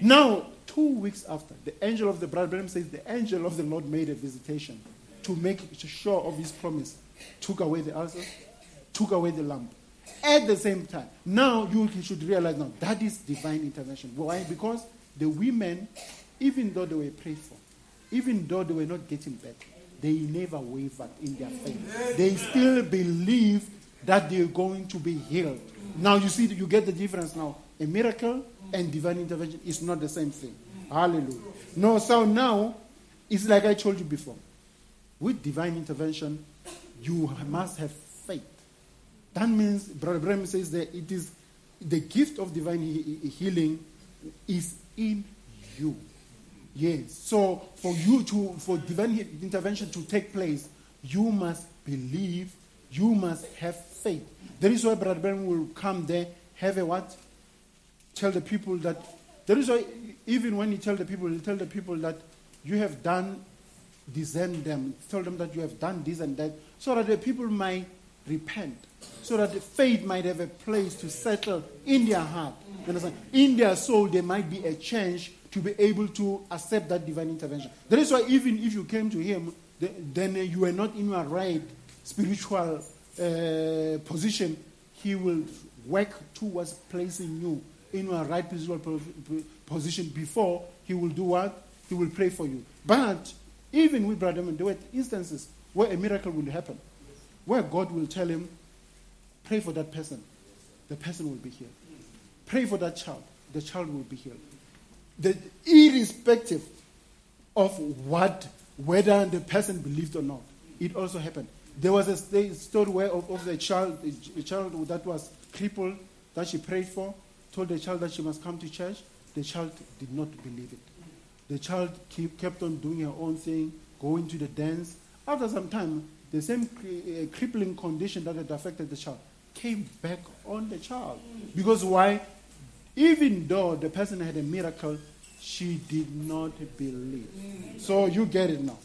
Now, two weeks after, the angel of the bride says the angel of the Lord made a visitation to make sure of his promise. Took away the ulcer, took away the lump. At the same time, now you should realize now that is divine intervention. Why? Because the women, even though they were prayed for, even though they were not getting better, they never wavered in their faith. They still believe that they're going to be healed. Now you see, you get the difference now. A miracle and divine intervention is not the same thing. Hallelujah. No, so now it's like I told you before. With divine intervention, you must have faith. That means, Brother Branham says that it is the gift of divine he- healing is in you. Yes. So for you to, for divine intervention to take place, you must believe, you must have faith. That is why Brother Ben will come there, have a what? Tell the people that, that is why even when he tell the people, he tell the people that you have done discern them, tell them that you have done this and that, so that the people might repent, so that the faith might have a place to settle in their heart. You understand? In their soul, there might be a change to be able to accept that divine intervention. That is why even if you came to him, then you are not in your right spiritual uh, position, he will work towards placing you in your right spiritual position before he will do what? He will pray for you. But even with Brother there were instances where a miracle will happen, where God will tell him, pray for that person. The person will be healed. Pray for that child. The child will be healed. That irrespective of what, whether the person believed or not, it also happened. There was a story where of, of the child, a child that was crippled that she prayed for, told the child that she must come to church. The child did not believe it. The child keep, kept on doing her own thing, going to the dance. After some time, the same uh, crippling condition that had affected the child came back on the child. Because why? Even though the person had a miracle, she did not believe. So you get it now.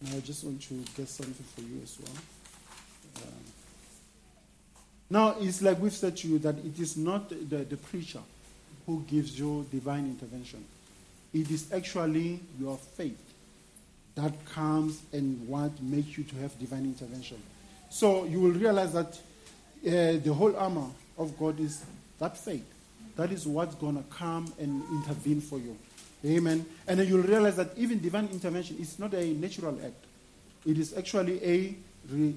Now I just want to get something for you as well. Um, now it's like we've said to you that it is not the, the preacher who gives you divine intervention. It is actually your faith that comes and what makes you to have divine intervention. So you will realize that uh, the whole armor of God is that faith. That is what's going to come and intervene for you. Amen. And you'll realize that even divine intervention is not a natural act, it is actually a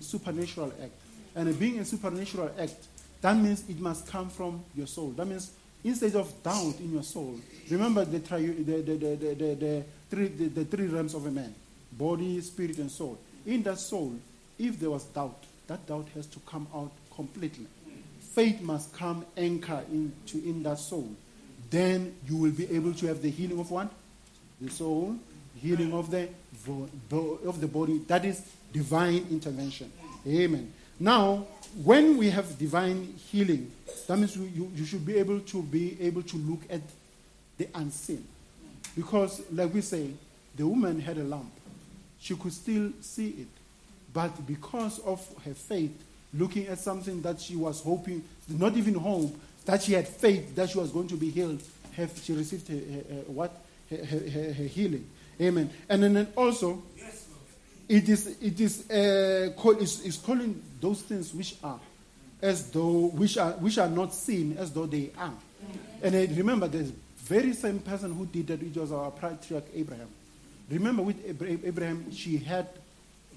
supernatural act. And being a supernatural act, that means it must come from your soul. That means instead of doubt in your soul, remember the, tri- the, the, the, the, the, three, the, the three realms of a man body, spirit, and soul. In that soul, if there was doubt, that doubt has to come out completely. Faith must come anchor into in that soul then you will be able to have the healing of what? The soul, healing of the of the body. That is divine intervention. Amen. Now, when we have divine healing, that means you, you should be able to be able to look at the unseen. Because, like we say, the woman had a lamp. She could still see it. But because of her faith, looking at something that she was hoping, not even hope, that she had faith that she was going to be healed. Have, she received her, her, her what? Her, healing. Amen. And then also, it is it is uh, call, is, is calling those things which are as though which are which are not seen as though they are. And I remember the very same person who did that, was our patriarch Abraham. Remember with Abraham, she had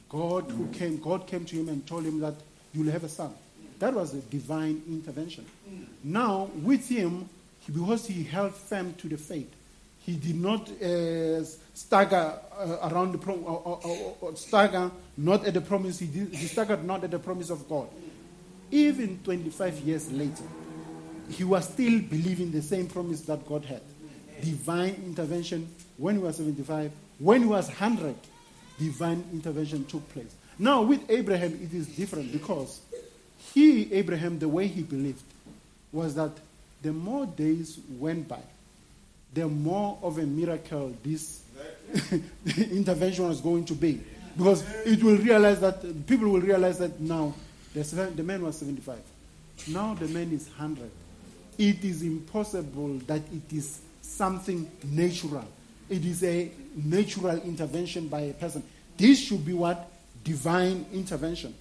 God who came. God came to him and told him that you'll have a son. That was a divine intervention. Now, with him, because he held firm to the faith, he did not uh, stagger uh, around the pro- uh, uh, uh, stagger not at the promise. He, did, he staggered not at the promise of God. Even 25 years later, he was still believing the same promise that God had. Divine intervention when he was 75, when he was 100, divine intervention took place. Now, with Abraham, it is different because he, Abraham, the way he believed was that the more days went by, the more of a miracle this intervention was going to be. Because it will realize that, people will realize that now the man was 75. Now the man is 100. It is impossible that it is something natural. It is a natural intervention by a person. This should be what? Divine intervention.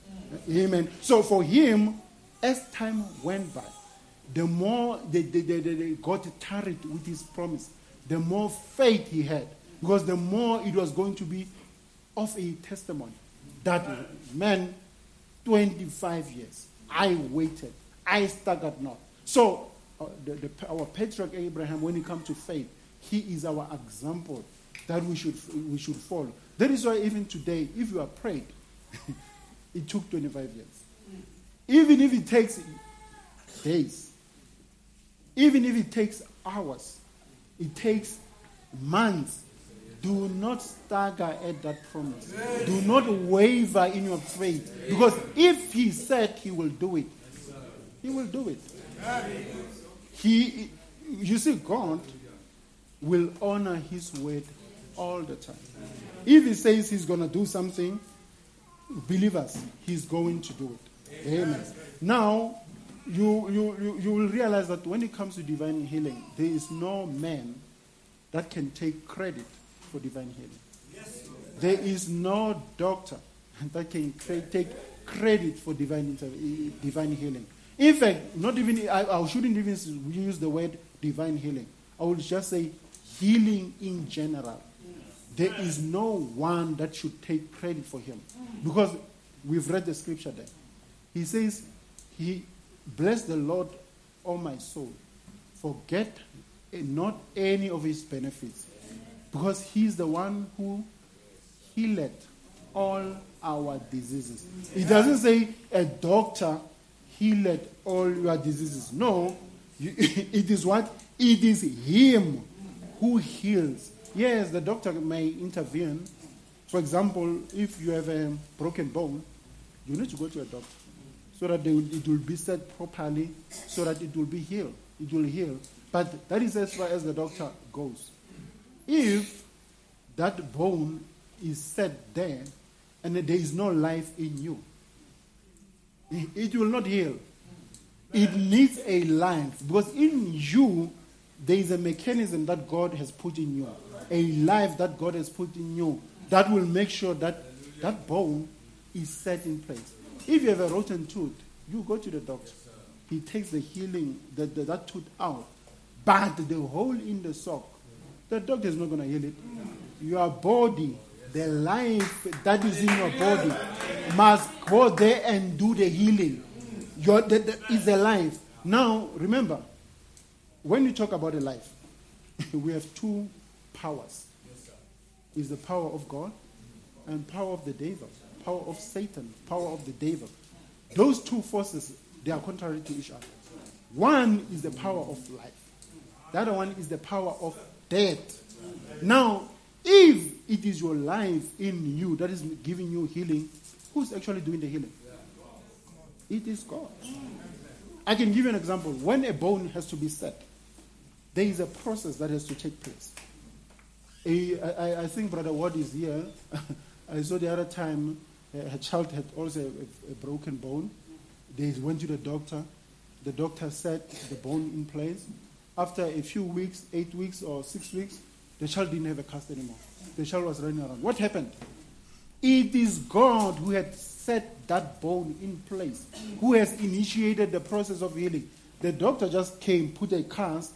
Amen. So for him, as time went by, the more they, they, they, they got tarried with his promise, the more faith he had. Because the more it was going to be of a testimony that man, 25 years, I waited, I staggered not. So, uh, the, the, our patriarch Abraham, when it comes to faith, he is our example that we should, we should follow. That is why, even today, if you are prayed, It took 25 years. Even if it takes days, even if it takes hours, it takes months. Do not stagger at that promise. Do not waver in your faith. Because if he said he will do it, he will do it. He, you see, God will honor his word all the time. If he says he's going to do something, believers, he's going to do it. Amen. Now, you, you, you, you will realize that when it comes to divine healing, there is no man that can take credit for divine healing. There is no doctor that can take credit for divine, divine healing. In fact, not even I, I shouldn't even use the word divine healing. I would just say healing in general. there is no one that should take credit for him. Because we've read the scripture there. He says, He bless the Lord, O my soul. Forget not any of his benefits. Because he's the one who healed all our diseases. It doesn't say a doctor healed all your diseases. No, it is what? It is him who heals. Yes, the doctor may intervene. For example, if you have a broken bone, you need to go to a doctor so that it will be set properly, so that it will be healed. It will heal. But that is as far as the doctor goes. If that bone is set there and there is no life in you, it will not heal. It needs a life because in you there is a mechanism that God has put in you, a life that God has put in you that will make sure that that bone is set in place. If you have a rotten tooth, you go to the doctor. He takes the healing, the, the, that tooth out. But the hole in the sock, the doctor is not going to heal it. Your body, the life that is in your body, must go there and do the healing. Your, the, the, is a life. Now, remember, when you talk about a life, we have two powers. Is the power of God and power of the devil, power of Satan, power of the devil. Those two forces, they are contrary to each other. One is the power of life. The other one is the power of death. Now, if it is your life in you that is giving you healing, who's actually doing the healing? It is God. I can give you an example. When a bone has to be set, there is a process that has to take place. A, I, I think Brother Ward is here. I saw the other time uh, her child had also a, a, broken bone. They went to the doctor. The doctor set the bone in place. After a few weeks, eight weeks or six weeks, the child didn't have a cast anymore. The child was running around. What happened? It is God who had set that bone in place, who has initiated the process of healing. The doctor just came, put a cast.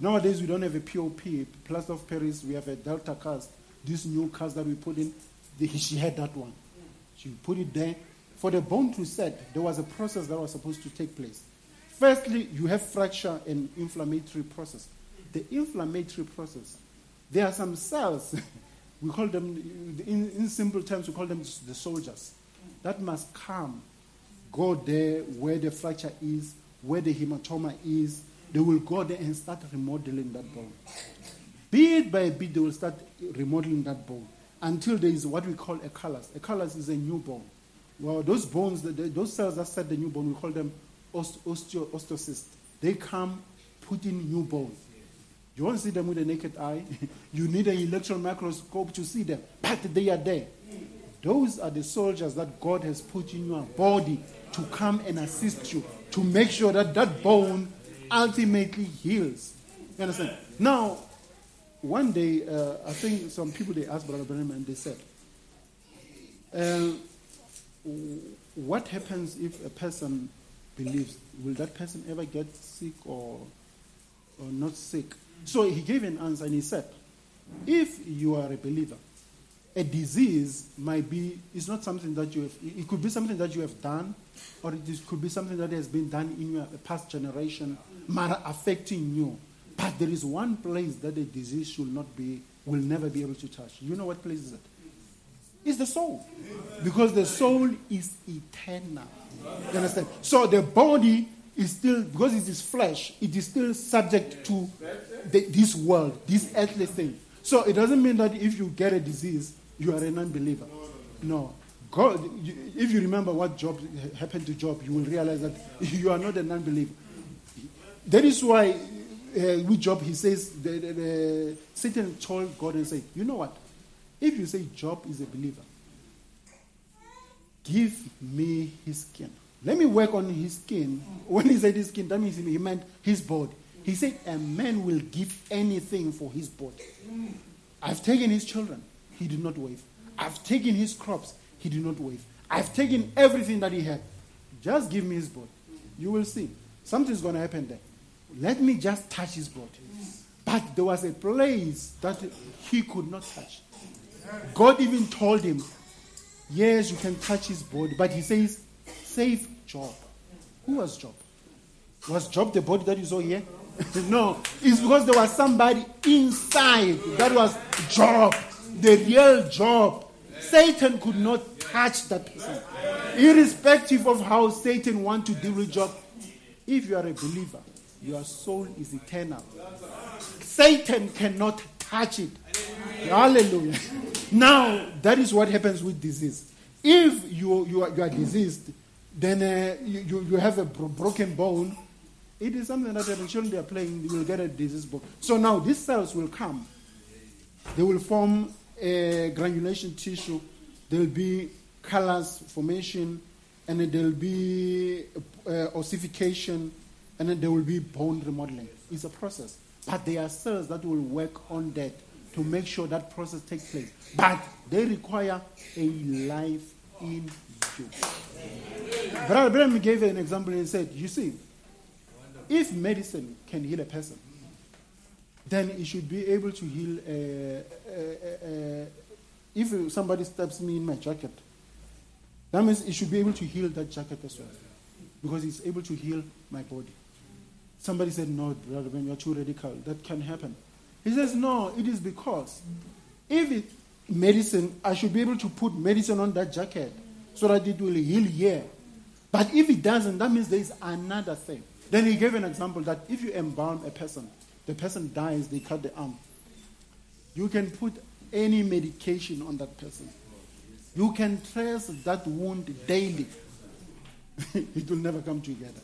Nowadays, we don't have a POP, plaster of Paris. We have a Delta cast. This new cast that we put in, the, she had that one. She put it there. For the bone to set, there was a process that was supposed to take place. Firstly, you have fracture and inflammatory process. The inflammatory process, there are some cells, we call them, in, in simple terms, we call them the soldiers, that must come, go there where the fracture is, where the hematoma is. They will go there and start remodeling that bone. Bit by bit, they will start remodeling that bone until there is what we call a callus. A callus is a new bone. Well, those bones, those cells that set the new bone, we call them osteo, osteocytes. They come putting new bone. You won't see them with the naked eye. you need an electron microscope to see them, but they are there. Those are the soldiers that God has put in your body to come and assist you to make sure that that bone ultimately heals. You understand? Now, one day, uh, I think some people they asked Brother Branham and they said, uh, "What happens if a person believes? Will that person ever get sick or, or not sick?" So he gave an answer and he said, "If you are a believer, a disease might be it's not something that you have. It could be something that you have done, or it could be something that has been done in your past generation, matter affecting you." But there is one place that the disease should not be, will never be able to touch. You know what place is it? It's the soul. Because the soul is eternal. You understand? So the body is still, because it is flesh, it is still subject to the, this world, this earthly thing. So it doesn't mean that if you get a disease, you are a non believer. No. God, if you remember what Job happened to Job, you will realize that you are not a non believer. That is why uh, with Job, he says, the, the, the, Satan told God and said, You know what? If you say Job is a believer, give me his skin. Let me work on his skin. When he said his skin, that means he meant his body. He said, A man will give anything for his body. I've taken his children, he did not wave. I've taken his crops, he did not wave. I've taken everything that he had. Just give me his body. You will see. Something's going to happen there. Let me just touch his body. But there was a place that he could not touch. God even told him, Yes, you can touch his body, but he says, Save Job. Who was Job? Was Job the body that you saw here? no, it's because there was somebody inside that was Job, the real Job. Satan could not touch that person. Irrespective of how Satan wants to deal with Job, if you are a believer, your soul is eternal. Satan cannot touch it. Hallelujah. Now, that is what happens with disease. If you, you, are, you are diseased, then uh, you, you have a bro- broken bone, it is something that the children they are playing, you will get a disease bone. So now these cells will come. They will form a granulation tissue. There will be callus formation, and then there will be uh, ossification, and then there will be bone remodeling. It's a process. But there are cells that will work on that to make sure that process takes place. But they require a life in you. Brother Branham gave an example and said, You see, if medicine can heal a person, then it should be able to heal. A, a, a, if somebody stabs me in my jacket, that means it should be able to heal that jacket as well, because it's able to heal my body. Somebody said, No, brother, when you're too radical, that can happen. He says, No, it is because if it, medicine, I should be able to put medicine on that jacket so that it will heal here. But if it doesn't, that means there is another thing. Then he gave an example that if you embalm a person, the person dies, they cut the arm. You can put any medication on that person. You can trace that wound daily. it will never come together.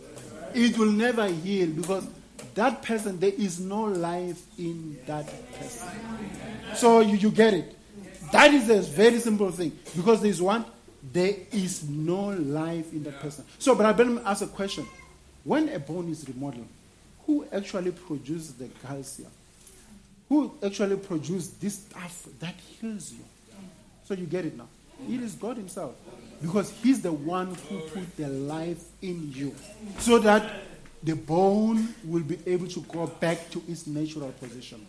It will never heal because that person, there is no life in that person. So you, you get it. That is a very simple thing because there is one, there is no life in that person. So, but I better ask a question. When a bone is remodeled, who actually produces the calcium? Who actually produces this stuff that heals you? So you get it now. It is God Himself. Because He's the one who put the life in you. So that the bone will be able to go back to its natural position.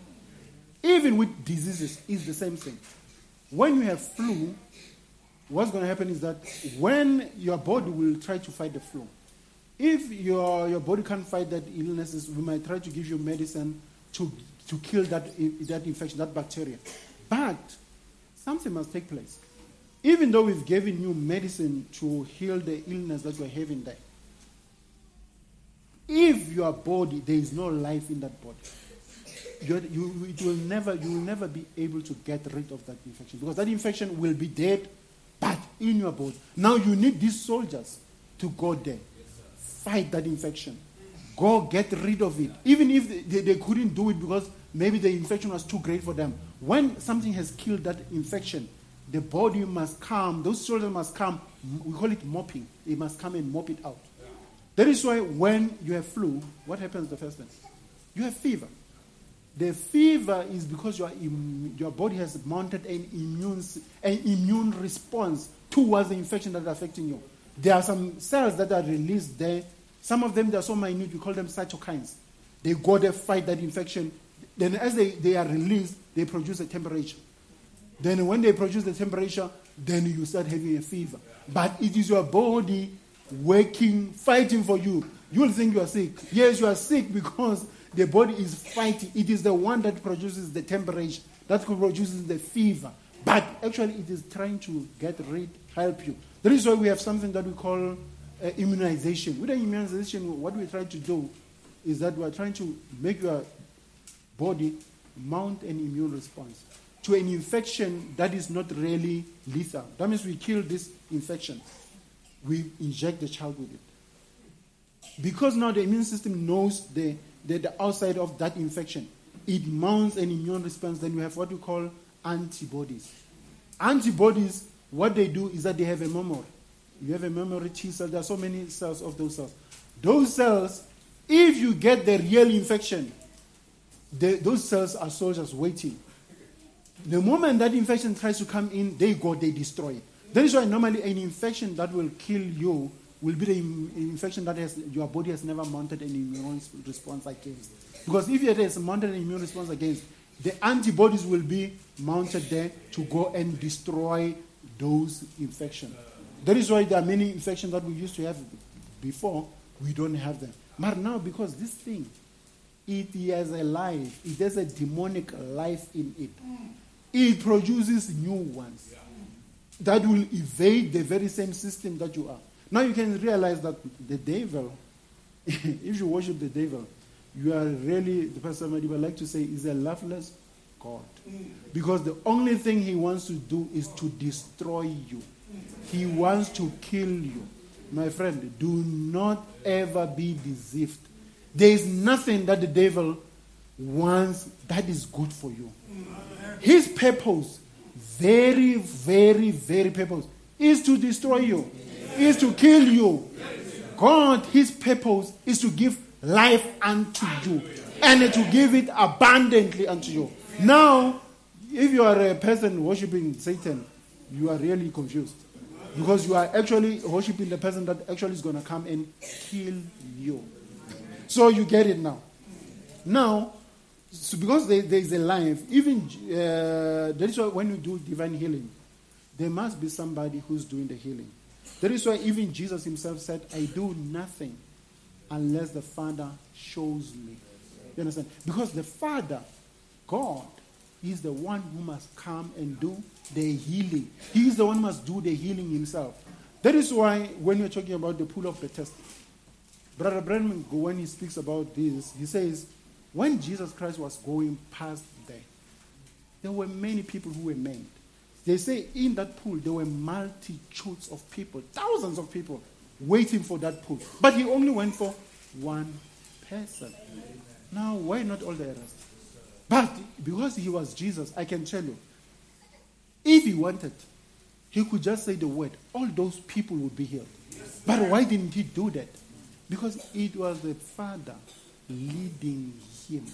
Even with diseases, it's the same thing. When you have flu, what's going to happen is that when your body will try to fight the flu, if your, your body can't fight that illnesses, we might try to give you medicine to, to kill that, that infection, that bacteria. But something must take place. Even though we've given you medicine to heal the illness that you're having there, if your body, there is no life in that body, you, you, it will never, you will never be able to get rid of that infection because that infection will be dead, but in your body. Now you need these soldiers to go there fight that infection. Go get rid of it. Even if they, they, couldn't do it because maybe the infection was too great for them. When something has killed that infection, the body must come, those children must come, we call it mopping. They must come and mop it out. That is why when you have flu, what happens the first thing? You have fever. The fever is because your, your body has mounted an immune, an immune response towards the infection that is affecting you. There are some cells that are released there some of them, they're so minute, we call them cytokines. They go there, fight that infection. Then, as they, they are released, they produce a temperature. Then, when they produce the temperature, then you start having a fever. But it is your body working, fighting for you. You will think you are sick. Yes, you are sick because the body is fighting. It is the one that produces the temperature, that produces the fever. But actually, it is trying to get rid, help you. That is why we have something that we call uh, immunization. With the immunization, what we try to do is that we are trying to make your body mount an immune response to an infection that is not really lethal. That means we kill this infection. We inject the child with it. Because now the immune system knows the, the, the outside of that infection, it mounts an immune response. Then you have what we call antibodies. Antibodies, what they do is that they have a memory. You have a memory T cell. There are so many cells of those cells. Those cells, if you get the real infection, those cells are soldiers waiting. The moment that infection tries to come in, they go, they destroy it. That is why normally an infection that will kill you will be the infection that has, your body has never mounted an immune response against. Because if it has mounted an immune response against, the antibodies will be mounted there to go and destroy those infections. That is why there are many infections that we used to have before, we don't have them. But now, because this thing, it has a life, it has a demonic life in it, it produces new ones that will evade the very same system that you are. Now you can realize that the devil, if you worship the devil, you are really, the Pastor would like to say, is a loveless God. Mm. Because the only thing he wants to do is to destroy you. He wants to kill you. My friend, do not ever be deceived. There is nothing that the devil wants that is good for you. His purpose, very, very, very purpose, is to destroy you, is to kill you. God, his purpose is to give life unto you and to give it abundantly unto you. Now, if you are a person worshiping Satan, you are really confused. Because you are actually worshiping the person that actually is going to come and kill you. So you get it now. Now, so because there, is a life, even uh, that is why when you do divine healing, there must be somebody who's doing the healing. That is why even Jesus himself said, I do nothing unless the Father shows me. You understand? Because the Father, God, is the one who must come and do the healing. He is the one must do the healing himself. That is why when we're talking about the pool of Bethesda, Brother Branham, when he speaks about this, he says, when Jesus Christ was going past there, there were many people who were maimed. They say in that pool there were multitudes of people, thousands of people waiting for that pool. But he only went for one person. Now, why not all the rest? But because he was Jesus, I can tell you, if he wanted, he could just say the word, all those people would be healed. But why didn't he do that? Because it was the Father leading him.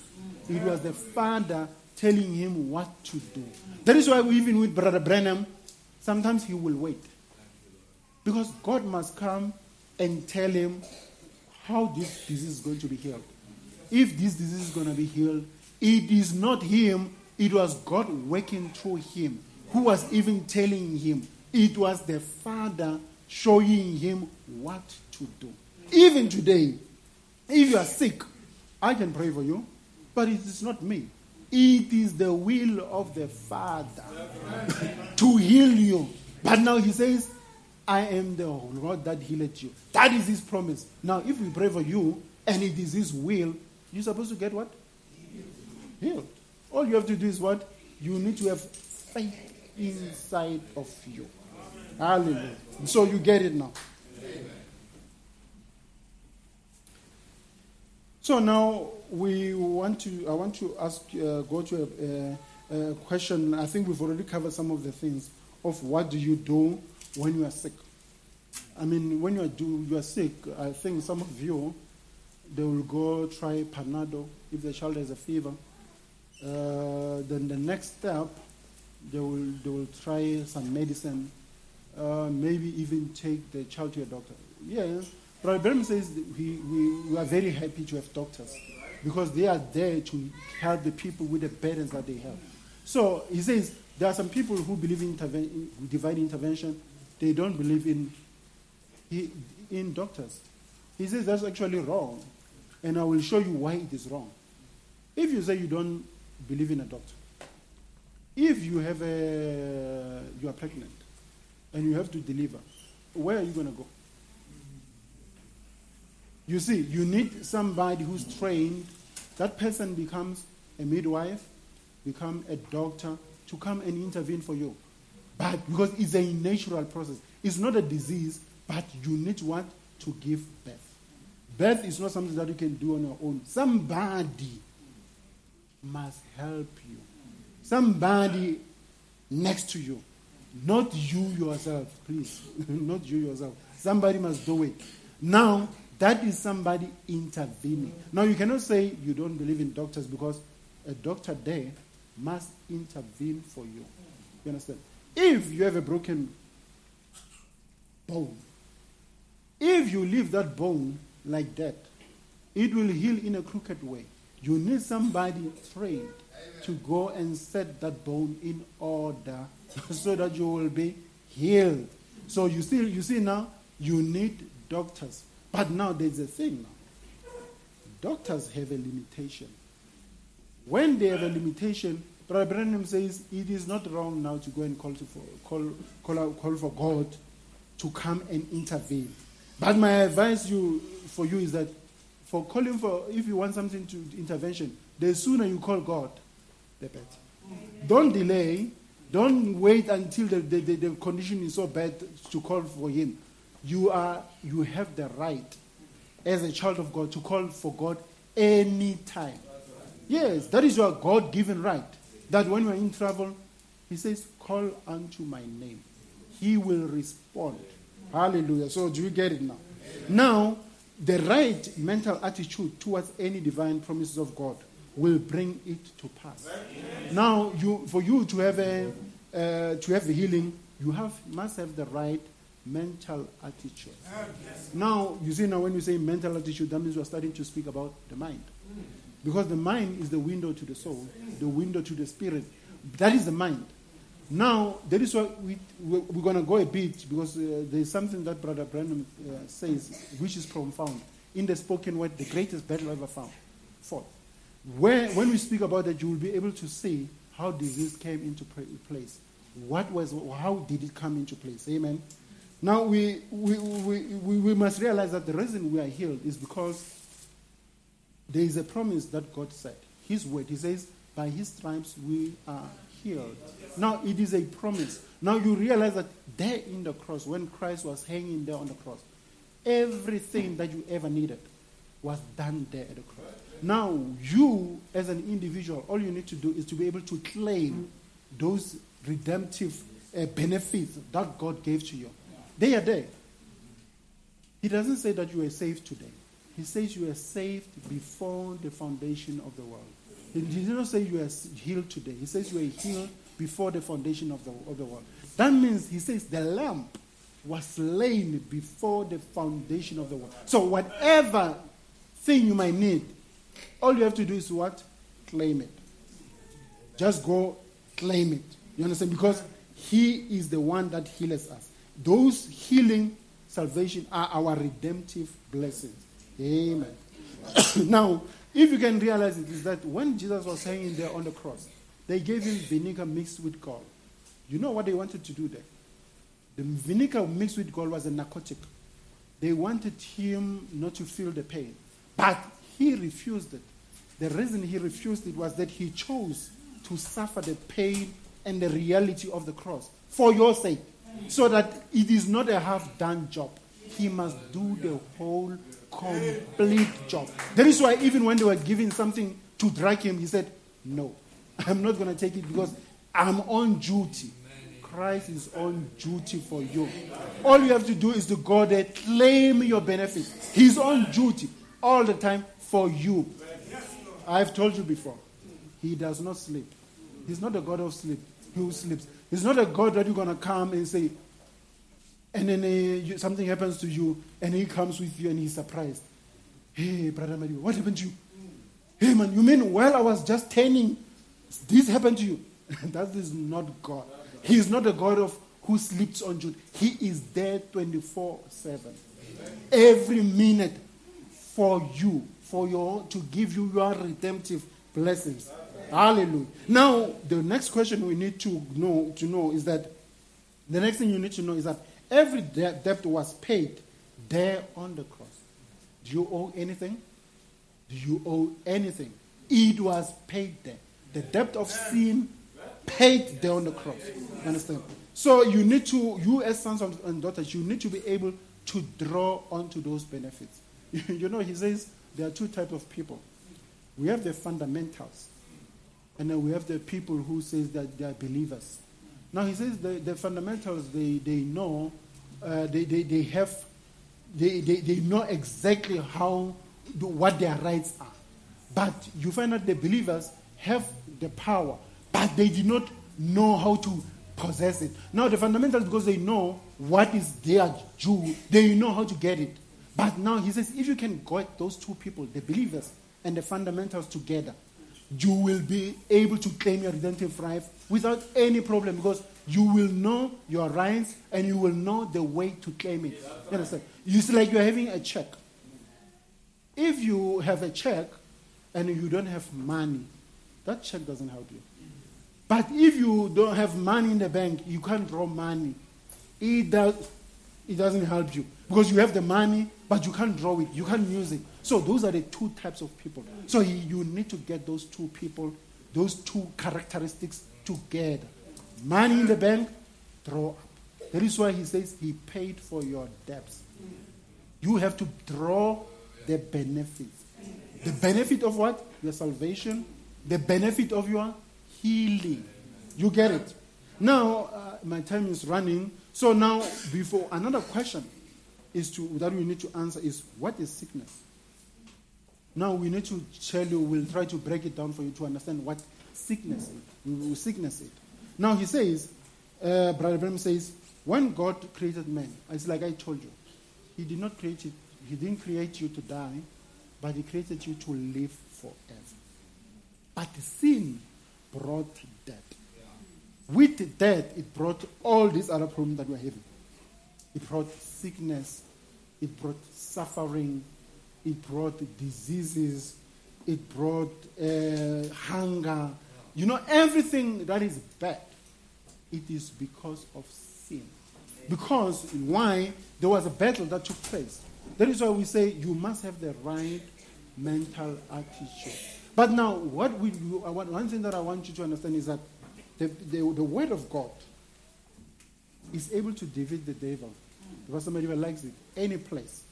It was the Father telling him what to do. That is why, even with Brother Branham, sometimes he will wait. Because God must come and tell him how this disease is going to be healed. If this disease is going to be healed, it is not him, it was God working through him, who was even telling him. It was the Father showing him what to do. Even today, if you are sick, I can pray for you, but it is not me. It is the will of the Father to heal you. But now he says, I am the Lord that healed you. That is his promise. Now, if we pray for you and it is his will, you're supposed to get what? healed. All you have to do is what? You need to have faith inside of you. Hallelujah. So you get it now. So now we want to. I want to ask, uh, go to a, a, a, question. I think we've already covered some of the things of what do you do when you are sick. I mean, when you are do you are sick. I think some of you they will go try Panado if the child has a fever. Uh, then the next step, they will, they will try some medicine, uh, maybe even take the child to a doctor. Yeah, Brother Branham says we, we, we are very happy to have doctors because they are there to help the people with the burdens that they have. So he says there are some people who believe in, interve- divine intervention, they don't believe in, in doctors. He says that's actually wrong, and I will show you why it is wrong. If you say you don't believe in a doctor. If you have a, you are pregnant and you have to deliver, where are you going to go? You see, you need somebody who's trained. That person becomes a midwife, become a doctor to come and intervene for you. But because it's a natural process, it's not a disease, but you need what? To give birth. Birth is not something that you can do on your own. Somebody must help you. Somebody next to you. Not you yourself, please. not you yourself. Somebody must do it. Now, that is somebody intervening. Now, you cannot say you don't believe in doctors because a doctor there must intervene for you. You understand? If you have a broken bone, if you leave that bone like that, it will heal in a crooked way. You need somebody trained to go and set that bone in order so that you will be healed. So you see, you see now, you need doctors. But now there's a thing now. Doctors have a limitation. When they have a limitation, Brother Branham says it is not wrong now to go and call, for, call, call, call for God to come and intervene. But my advice you, for you is that for calling for, if you want something to intervention, the sooner you call God, the. Don't delay. Don't wait until the, the, the, the condition is so bad to call for Him. You, are, you have the right, as a child of God, to call for God anytime. Yes, that is your God given right. That when you're in trouble, He says, Call unto my name. He will respond. Hallelujah. So, do you get it now? Now, the right mental attitude towards any divine promises of God will bring it to pass. Now, you, for you to have a uh, to have the healing, you have must have the right mental attitude. Now, you see, now when you say mental attitude, that means we're starting to speak about the mind, because the mind is the window to the soul, the window to the spirit. That is the mind. Now, that is why we, we're going to go a bit because uh, there's something that Brother Branham uh, says which is profound. In the spoken word, the greatest battle ever found, fought. Where, when we speak about that, you will be able to see how disease came into place. What was, how did it come into place? Amen. Now, we, we, we, we must realize that the reason we are healed is because there is a promise that God said. His word, He says, by His stripes we are healed. Now it is a promise. Now you realize that there in the cross, when Christ was hanging there on the cross, everything that you ever needed was done there at the cross. Now you, as an individual, all you need to do is to be able to claim those redemptive uh, benefits that God gave to you. They are there. He doesn't say that you are saved today. He says you are saved before the foundation of the world. He did not say you are healed today. He says you are healed before the foundation of the, of the world. That means he says the lamb was slain before the foundation of the world. So whatever thing you might need, all you have to do is what? Claim it. Just go claim it. You understand? Because he is the one that heals us. Those healing salvation are our redemptive blessings. Amen. now, if you can realize it, is that when Jesus was hanging there on the cross, they gave him vinegar mixed with gall. You know what they wanted to do there? The vinegar mixed with gall was a narcotic. They wanted him not to feel the pain. But he refused it. The reason he refused it was that he chose to suffer the pain and the reality of the cross for your sake. So that it is not a half done job. He must do the whole complete job. That is why, even when they were giving something to drag him, he said, No, I'm not going to take it because I'm on duty. Christ is on duty for you. All you have to do is to go there, claim your benefits. He's on duty all the time for you. I've told you before, he does not sleep. He's not a God of sleep. Who sleeps? He's not a God that you're going to come and say, and then uh, you, something happens to you, and he comes with you and he's surprised. Hey, brother Mario, what happened to you? Hey, man, you mean while I was just turning, this happened to you? that is not God. He is not a God of who sleeps on Jude. He is there 24 7. Every minute for you, for your to give you your redemptive blessings. Hallelujah. Now, the next question we need to know to know is that the next thing you need to know is that Every debt was paid there on the cross. Do you owe anything? Do you owe anything? It was paid there. The debt of sin paid there on the cross. You understand? So you need to, you as sons and daughters, you need to be able to draw onto those benefits. you know, he says there are two types of people. We have the fundamentals, and then we have the people who says that they are believers. Now he says the, the fundamentals they, they know uh, they, they, they have, they, they, they know exactly how, what their rights are. But you find that the believers have the power, but they do not know how to possess it. Now, the fundamentals, because they know what is their due, they know how to get it. But now he says, if you can get those two people, the believers and the fundamentals together, you will be able to claim your redemptive right without any problem because you will know your rights and you will know the way to claim it. You understand? It's like you're having a check. If you have a check and you don't have money, that check doesn't help you. But if you don't have money in the bank, you can't draw money. It, does, it doesn't help you because you have the money, but you can't draw it, you can't use it. So those are the two types of people. So you need to get those two people, those two characteristics together. Money in the bank, draw up. That is why he says he paid for your debts. You have to draw the benefits. The benefit of what? Your salvation. The benefit of your healing. You get it? Now, uh, my time is running. So now, before another question is to that we need to answer is what is sickness? Now we need to tell you. We'll try to break it down for you to understand what sickness is. We will sickness it. Now he says, uh, Brother Branham says, when God created man, it's like I told you, He did not create it. He didn't create you to die, but He created you to live forever. But sin brought death. With death, it brought all these other problems that we're having. It brought sickness, it brought suffering, it brought diseases, it brought uh, hunger. You know, everything that is bad, it is because of sin. Because why? There was a battle that took place. That is why we say you must have the right mental attitude. But now, what we do, one thing that I want you to understand is that the, the, the word of God is able to defeat the devil. Because somebody likes it. Any place,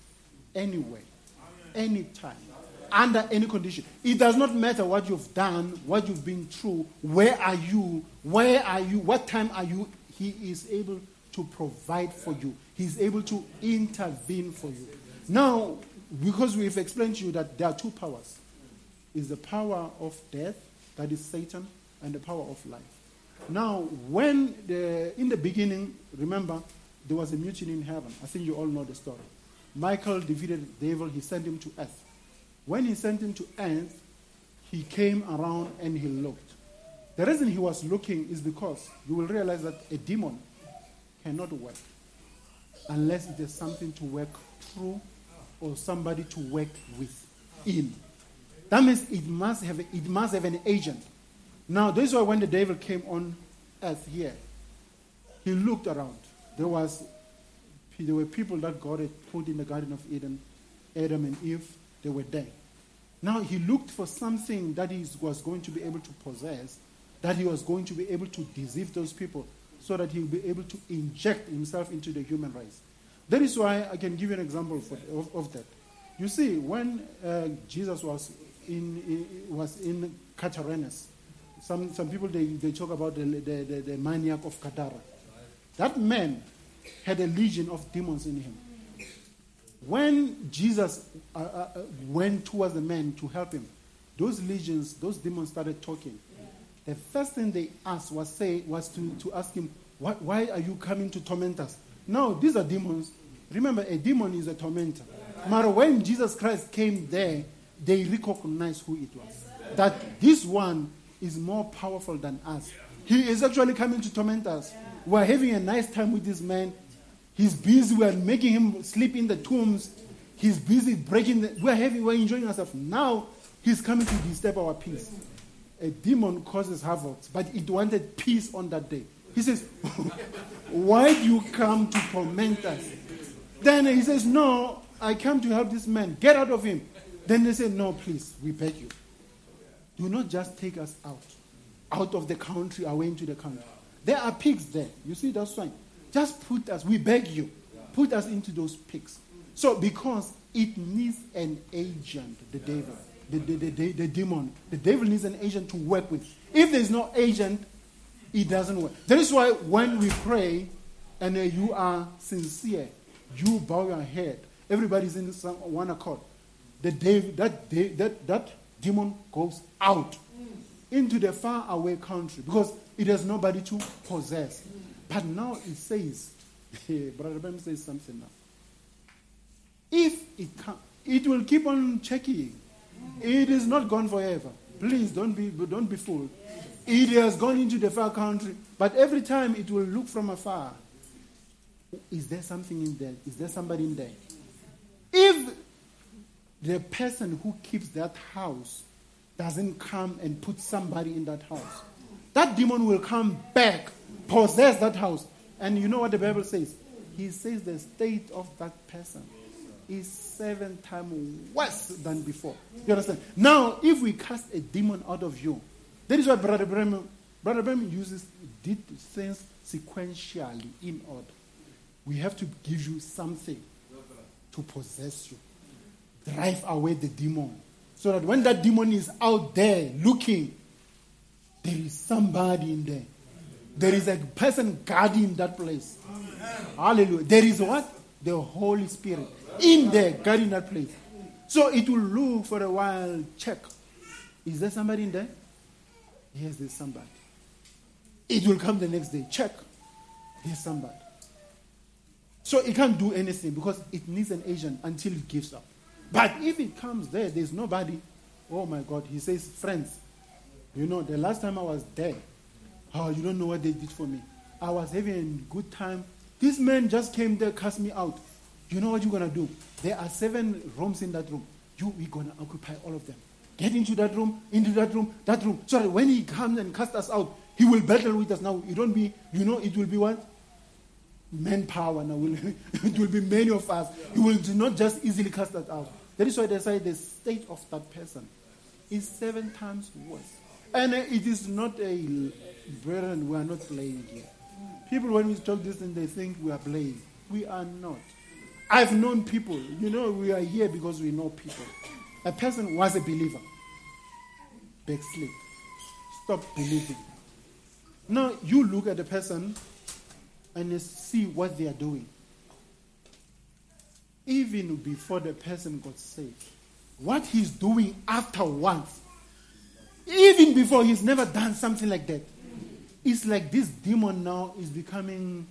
anywhere, anytime, under any condition. It does not matter what you've done, what you've been through, where are you, where are you, what time are you. He is able to provide for you, He's able to intervene for you. Now, because we've explained to you that there are two powers is the power of death, that is Satan, and the power of life. Now, when the, in the beginning, remember, there was a mutiny in heaven. I think you all know the story. Michael defeated the devil, he sent him to earth. When he sent him to earth, he came around and he looked. The reason he was looking is because you will realize that a demon cannot work unless there's something to work through or somebody to work with in. That means it must have, it must have an agent. Now, this is why when the devil came on earth here, he looked around. There was there were people that God had put in the Garden of Eden, Adam and Eve, they were there. Now he looked for something that he was going to be able to possess, that he was going to be able to deceive those people, so that he would be able to inject himself into the human race. That is why I can give you an example for, of, of, that. You see, when uh, Jesus was in, in, was in Gadarenes, some, some people they, they talk about the, the, the, the maniac of Gadara. That man had a legion of demons in him. When Jesus uh, uh, uh, went towards the man to help him, those legions, those demons started talking. The first thing they asked was say was to, to ask him, why are you coming to torment us? No, these are demons. Remember, a demon is a tormentor. But when Jesus Christ came there, they recognized who it was. That this one is more powerful than us. He is actually coming to torment us. We're having a nice time with this man. He's busy. We're making him sleep in the tombs. He's busy breaking. The, we're having. We're enjoying ourselves. Now he's coming to disturb our peace. A demon causes havoc, but it wanted peace on that day. He says, "Why do you come to torment us?" Then he says, "No, I come to help this man. Get out of him." Then they say, "No, please, we beg you. Do not just take us out, out of the country, away into the country. There are pigs there. You see that sign? Just put us, we beg you, put us into those pigs. So, because it needs an agent, the devil, the, the, the, the, demon. The devil needs an agent to work with. If there's no agent, it doesn't work. That is why when we pray and uh, you are sincere, you bow your head, everybody's in one accord. The devil, that, that, that demon goes out into the far away country because it has nobody to possess. But now it says, Brother Ben says something now. If it can, it will keep on checking. It is not gone forever. Please don't be don't be fooled. It has gone into the far country, but every time it will look from afar. Is there something in there? Is there somebody in there? If the person who keeps that house doesn't come and put somebody in that house, that demon will come back, possess that house. And you know what the Bible says? He says the state of that person is seven times worse than before. You understand? Now, if we cast a demon out of you, that is why Brother Branham, Brother uses did things sequentially in order. We have to give you something to possess you, drive away the demon, so that when that demon is out there looking, there is somebody in there. There is a person guarding that place. Hallelujah. There is what? The Holy Spirit in there guarding that place. So it will look for a while, check. Is there somebody in there? Yes, there's somebody. It will come the next day, check. There's somebody. So it can't do anything because it needs an agent until it gives up. But if it comes there, there's nobody. Oh my God, he says, friends, you know, the last time I was there, oh, you don't know what they did for me. I was having a good time. This man just came there, cast me out. You know what you're going to do? There are seven rooms in that room. You, we're going to occupy all of them. Get into that room, into that room, that room. So that when he comes and casts us out, he will battle with us. Now, It don't be, you know, it will be what? manpower now. It will be many of us. He will not just easily cast us out. That is why they say the state of that person is seven times worse. And it is not a burden. We are not playing here. People, when we talk this, and they think we are playing. We are not. I've known people. You know, we are here because we know people. A person was a believer. Backslid. Stop believing. Now you look at the person and see what they are doing. Even before the person got saved, what he's doing afterwards, even before he's never done something like that, it's like this demon now is becoming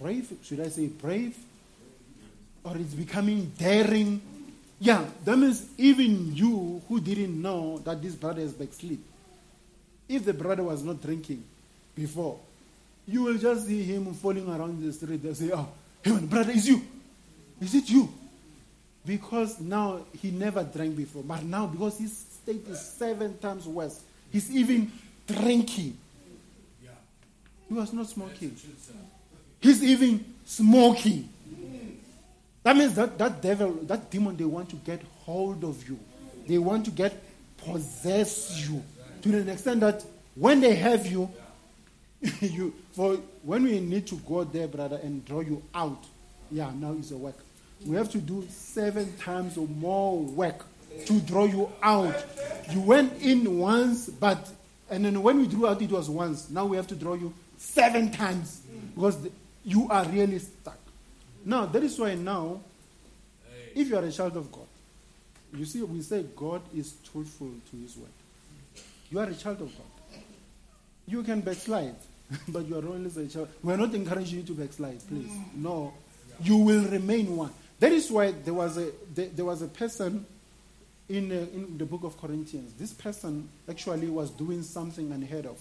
brave. Should I say brave? Or it's becoming daring. Yeah, that means even you who didn't know that this brother is backslid, if the brother was not drinking before, you will just see him falling around the street. They'll say, Oh, hey, brother, is you? Is it you? Because now he never drank before, but now because his state is seven times worse, he's even drinking. He was not smoking. He's even smoking. That means that, that devil, that demon, they want to get hold of you. They want to get possess you to the extent that when they have you, you for when we need to go there, brother, and draw you out, yeah, now is a work. We have to do seven times or more work to draw you out. You went in once, but and then when we drew out, it was once. Now we have to draw you seven times because the, you are really stuck. Now that is why now, if you are a child of God, you see, we say God is truthful to His word. You are a child of God. You can backslide. but you are always a child. We are not encouraging you to backslide, please. No. You will remain one. That is why there was a, there, there was a person in, uh, in the book of Corinthians. This person actually was doing something unheard of,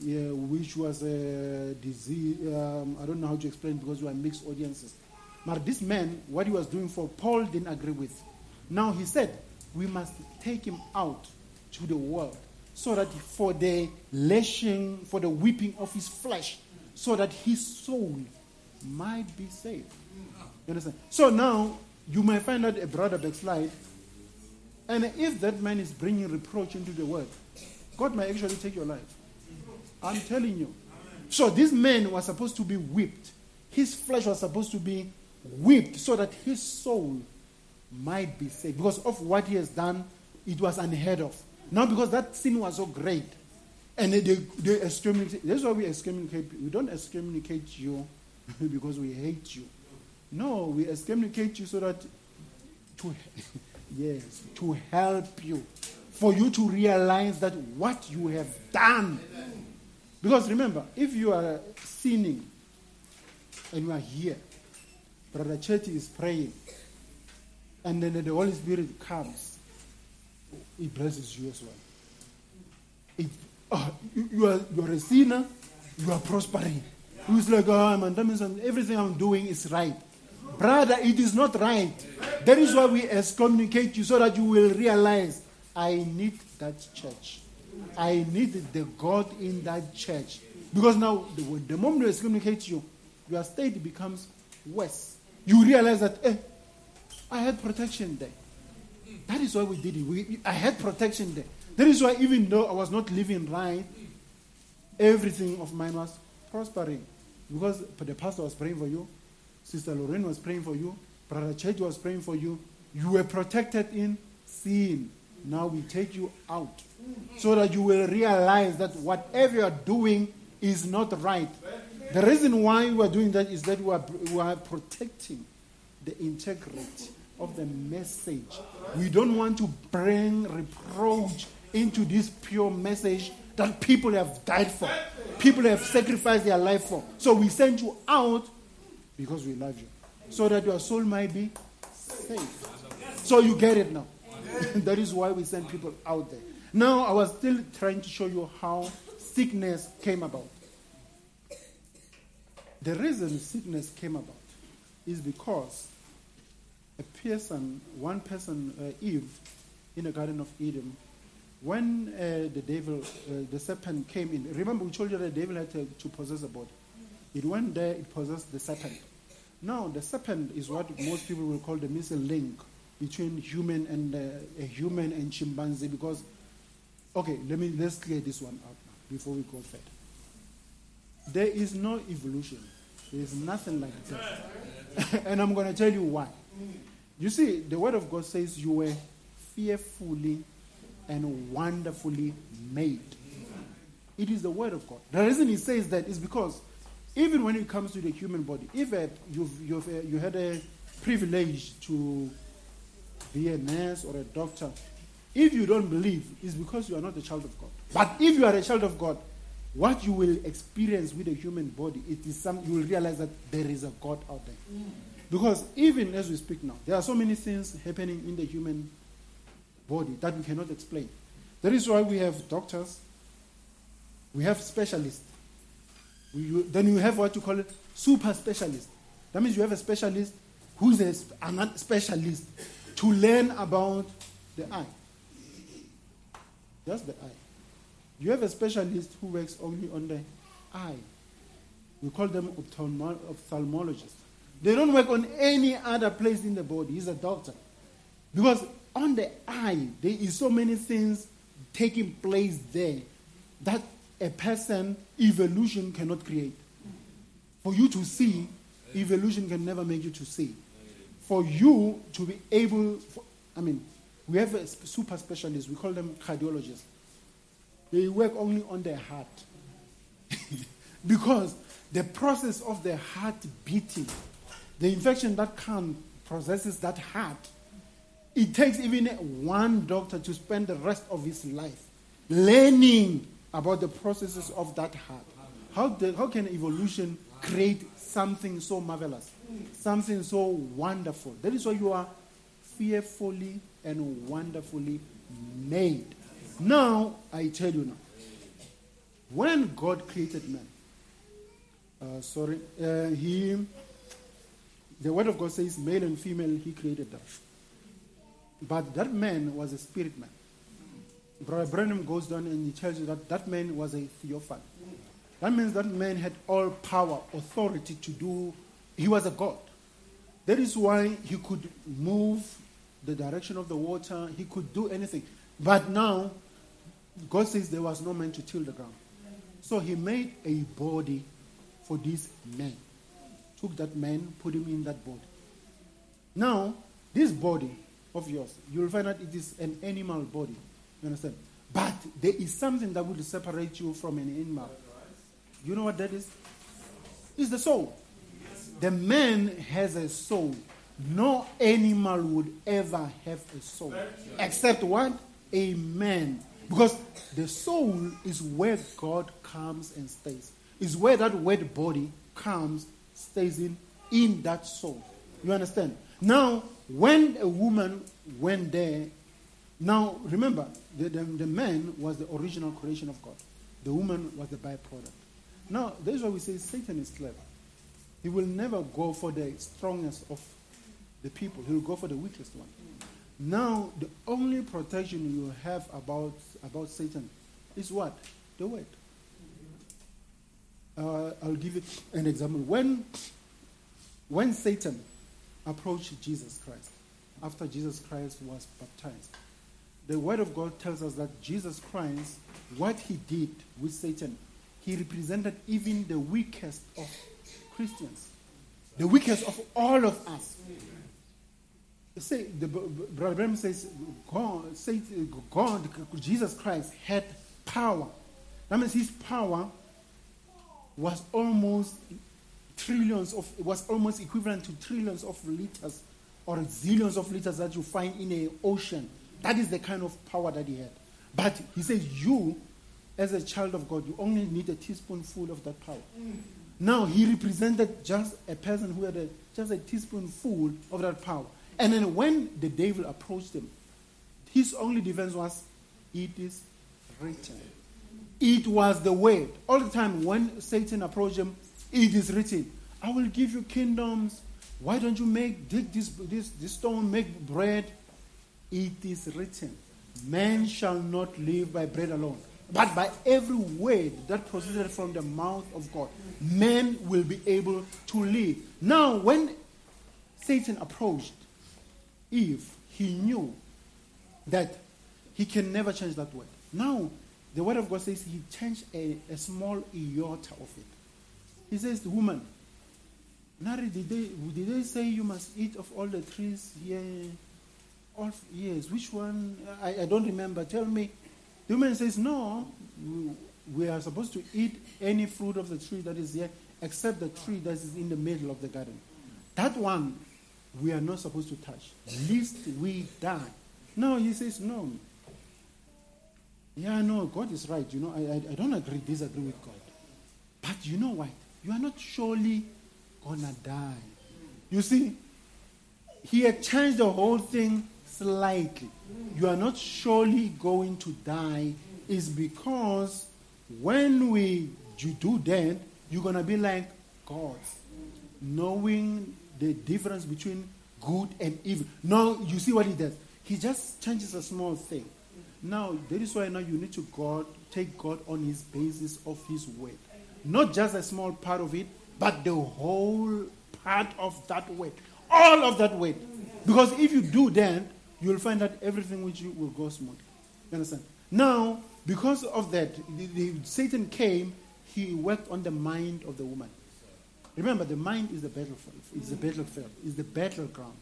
yeah, which was a disease. Um, I don't know how to explain because we are mixed audiences. But this man, what he was doing for Paul didn't agree with. Now he said, we must take him out to the world so that for the lashing, for the whipping of his flesh, so that his soul might be saved. You understand? So now you might find out a brother backslide, and if that man is bringing reproach into the world, God might actually take your life. I'm telling you. So this man was supposed to be whipped. His flesh was supposed to be whipped so that his soul might be saved. Because of what he has done, it was unheard of. Now, because that sin was so great, and they, they excommunicate. That's why we excommunicate. We don't excommunicate you because we hate you. No, we excommunicate you so that to yes to help you, for you to realize that what you have done. Because remember, if you are sinning and you are here, Brother Chetty is praying, and then the Holy Spirit comes He blesses you as well. If uh, you, you, are, you are a sinner, you are prospering. Who's like, oh, man, that means everything I'm doing is right. Brother, it is not right. That is why we excommunicate you so that you will realize I need that church. I need the God in that church. Because now, the, the moment we excommunicate you, your state becomes worse. You realize that, eh, I had protection there. That is why we did it. We, I had protection there. That is why, even though I was not living right, everything of mine was prospering. Because the pastor was praying for you, Sister Lorraine was praying for you, Brother Church was praying for you. You were protected in sin. Now we take you out so that you will realize that whatever you are doing is not right. The reason why we are doing that is that we are, we are protecting the integrity of the message. We don't want to bring reproach into this pure message that people have died for, people have sacrificed their life for. So we send you out because we love you, so that your soul might be saved. So you get it now. that is why we send people out there. Now, I was still trying to show you how sickness came about. The reason sickness came about is because a person, one person, uh, Eve, in the Garden of Eden, when uh, the devil, uh, the serpent came in, remember we told you that the devil had to, to possess a body. It went there, it possessed the serpent. Now, the serpent is what most people will call the missing link between human and uh, a human and chimpanzee because, okay, let me let's clear this one now before we go further. There is no evolution. There is nothing like that. and I'm going to tell you why. You see, the Word of God says you were fearfully and wonderfully made. It is the Word of God. The reason He says that is because even when it comes to the human body, if uh, you've, you've, uh, you had a privilege to be a nurse or a doctor, if you don't believe, it's because you are not a child of God. But if you are a child of God, what you will experience with the human body, it is some you will realize that there is a God out there. Mm. Because even as we speak now, there are so many things happening in the human body that we cannot explain. That is why we have doctors, we have specialists. You, then you have what you call super specialist. That means you have a specialist who's a, a specialist to learn about the eye. Just the eye. You have a specialist who works only on the eye. We call them ophthalmologists. They don't work on any other place in the body. He's a doctor. Because on the eye, there is so many things taking place there that a person, evolution cannot create. For you to see, evolution can never make you to see. For you to be able, for, I mean, we have a super specialist, we call them cardiologists. They work only on the heart. because the process of the heart beating the infection that comes possesses that heart. It takes even one doctor to spend the rest of his life learning about the processes of that heart. How, the, how can evolution create something so marvelous, something so wonderful? That is why you are fearfully and wonderfully made. Now, I tell you now, when God created man, uh, sorry, uh, he the word of God says, male and female, he created them. But that man was a spirit man. Brother Branham goes down and he tells you that that man was a theophany. That means that man had all power, authority to do, he was a God. That is why he could move the direction of the water, he could do anything. But now, God says there was no man to till the ground. So he made a body for this man took that man, put him in that body. Now, this body of yours, you'll find out it is an animal body. You understand? But there is something that will separate you from an animal. You know what that is? It's the soul. The man has a soul. No animal would ever have a soul. Except what? A man. Because the soul is where God comes and stays. Is where that word body comes stays in, in that soul. You understand? Now, when a woman went there Now, remember, the, the, the man was the original creation of God. The woman was the byproduct. Now, that's why we say Satan is clever. He will never go for the strongest of the people. He will go for the weakest one. Now, the only protection you have about, about Satan is what? The word. Uh, I'll give you an example. When, when Satan approached Jesus Christ, after Jesus Christ was baptized, the Word of God tells us that Jesus Christ, what he did with Satan, he represented even the weakest of Christians, the weakest of all of us. Say, the, Brother Branham says, God, say, God, Jesus Christ had power. That means his power was almost trillions of, was almost equivalent to trillions of liters or zillions of liters that you find in an ocean. That is the kind of power that he had. But he says, you, as a child of God, you only need a teaspoonful of that power. Mm. Now, he represented just a person who had a, just a teaspoonful of that power. And then when the devil approached him, his only defense was, It is written. It was the word. All the time when Satan approached him, it is written, I will give you kingdoms. Why don't you make this, this, this stone make bread? It is written, Man shall not live by bread alone, but by every word that proceeded from the mouth of God. Man will be able to live. Now, when Satan approached Eve, he knew that he can never change that word. Now, the word of God says he changed a, a small iota of it. He says, woman, Nari, did they, did they say you must eat of all the trees here? Yes, which one? I, I don't remember. Tell me. The woman says, No, we are supposed to eat any fruit of the tree that is here except the tree that is in the middle of the garden. That one we are not supposed to touch, lest we die. No, he says, No. Yeah, no, God is right. You know, I, I, I don't agree, disagree with God. But you know what? You are not surely gonna die. You see, he had changed the whole thing slightly. You are not surely going to die, is because when we you do that, you're gonna be like God, knowing the difference between good and evil. Now you see what he does. He just changes a small thing. Now that is why now you need to God take God on his basis of his word. Not just a small part of it, but the whole part of that word. All of that word. Because if you do that, you'll find that everything with you will go smooth. You understand? Now, because of that, the, the, Satan came, he worked on the mind of the woman. Remember, the mind is the battlefield. It's the battlefield. It's the battleground.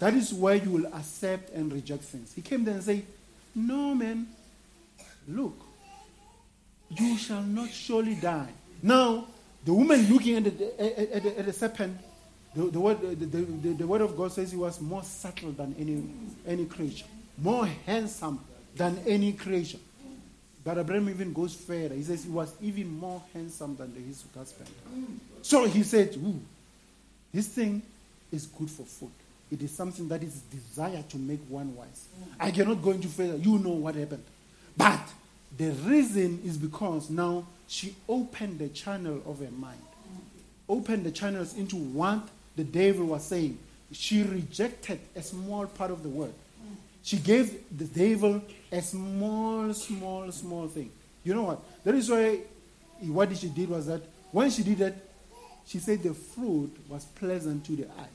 That is where you will accept and reject things. He came there and said, No, man. Look, you shall not surely die. Now, the woman looking at the, at, at the serpent the, word, the, the, the, word of God says he was more subtle than any, any creature, more handsome than any creature. But Branham even goes further. He says he was even more handsome than his husband. So he said, Ooh, this thing is good for food. It is something that is desired to make one wise. I cannot go into further. You know what happened. But the reason is because now she opened the channel of her mind, opened the channels into what the devil was saying. She rejected a small part of the word. She gave the devil a small, small, small thing. You know what? That is why what she did was that when she did that, she said the fruit was pleasant to the eye.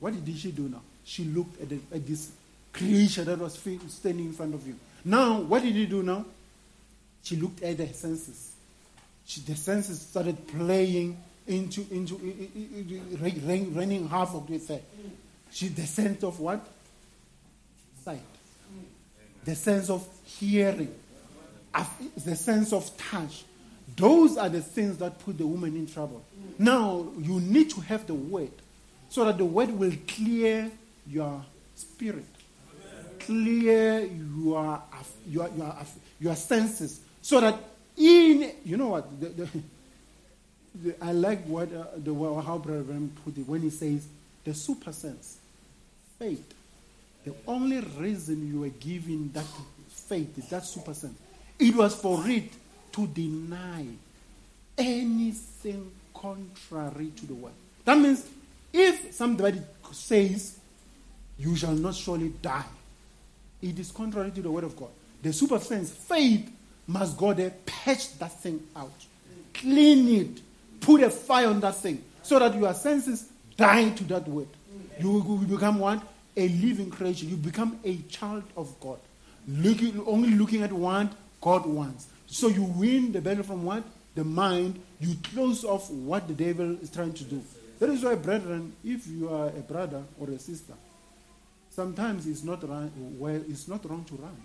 What did she do now? She looked at, the, at this creature that was standing in front of you. Now, what did he do now? She looked at the senses. She, the senses started playing into, into, running half of the it. She, the sense of what? Sight. The sense of hearing. The sense of touch. Those are the things that put the woman in trouble. Now, you need to have the word so that the word will clear your spirit, clear your, your, your, your senses, so that in, you know what, the, the, I like what uh, the how Brother put it when he says the super sense, faith, The only reason you were given that faith, is that super sense, it was for it to deny anything contrary to the word. That means if somebody says, You shall not surely die, it is contrary to the word of God. The super sense, faith, must go there, patch that thing out, clean it, put a fire on that thing, so that your senses die to that word. You will become what? A living creature. You become a child of God. Looking, only looking at what God wants. So you win the battle from what? The mind. You close off what the devil is trying to do. That is why, brethren, if you are a brother or a sister, sometimes it's not, run, well, it's not wrong to run.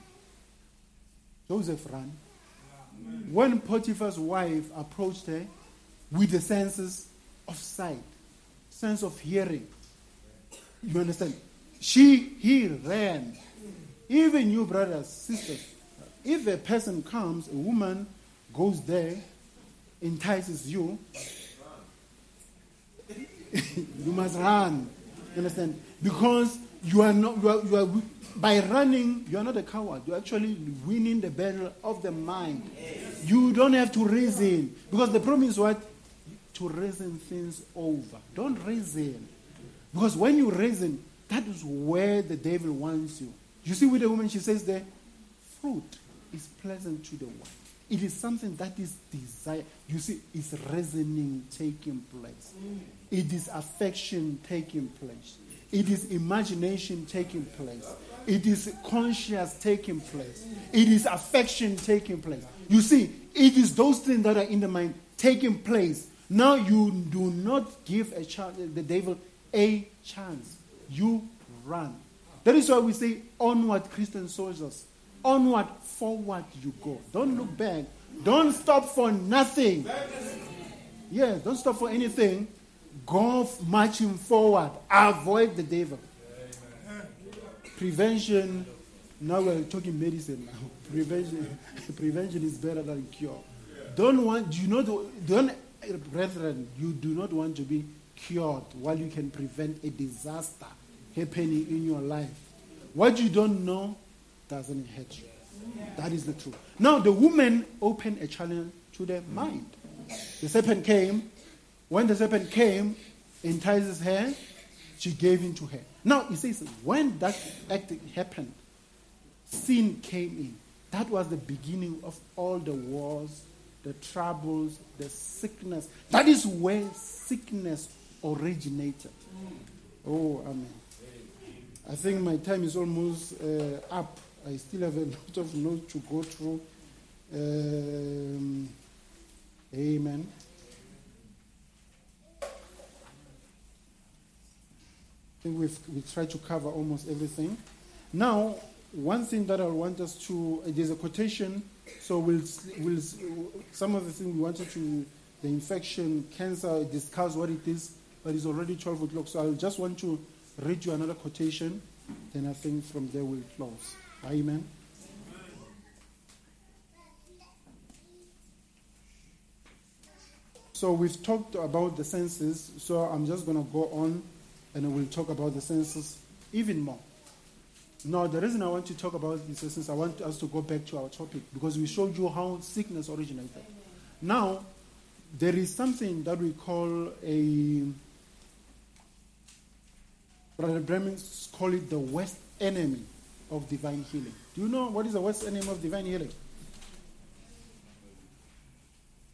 Joseph ran. When Potiphar's wife approached her with the senses of sight, sense of hearing, you understand? She, he ran. Even you, brothers, sisters, if a person comes, a woman goes there, entices you, you must run. You understand? Because you are not, you are, you are, by running, you are not a coward. You're actually winning the battle of the mind. You don't have to reason. Because the problem is what? To reason things over. Don't reason. Because when you reason, that is where the devil wants you. You see with the woman, she says there, fruit is pleasant to the one. It is something that is desire. You see, it's reasoning taking place. It is affection taking place. It is imagination taking place. It is conscience taking place. It is affection taking place. You see, it is those things that are in the mind taking place. Now you do not give a chance, the devil a chance. You run. That is why we say onward, Christian soldiers. Onward, forward you go. Don't look back. Don't stop for nothing. Yes, don't stop for anything. Go marching forward. Avoid the devil. Prevention. Now we're talking medicine now. Prevention, prevention is better than cure. Don't want do you know don't Eh, brethren, you do not want to be cured while you can prevent a disaster happening in your life. What you don't know doesn't hurt you. That is the truth. Now, the woman opened a challenge to their mind. The serpent came. When the serpent came, entices her, she gave in to her. Now, it says, when that act happened, sin came in. That was the beginning of all the wars, the troubles, the sickness. That is where sickness originated. Oh, amen. I think my time is almost uh, up. I still have a lot of notes to go through. Um, amen. I think we've we tried to cover almost everything. Now, one thing that I want us to there's a quotation. So we'll we'll some of the things we wanted to the infection, cancer, discuss what it is, but it's already 12 o'clock. So I just want to read you another quotation, then I think from there we'll close. Amen. So we've talked about the senses, so I'm just going to go on and we'll talk about the senses even more. Now, the reason I want to talk about this senses, I want us to go back to our topic because we showed you how sickness originated. Now, there is something that we call a Brother Branham call it the worst enemy of divine healing. Do you know what is the worst enemy of divine healing?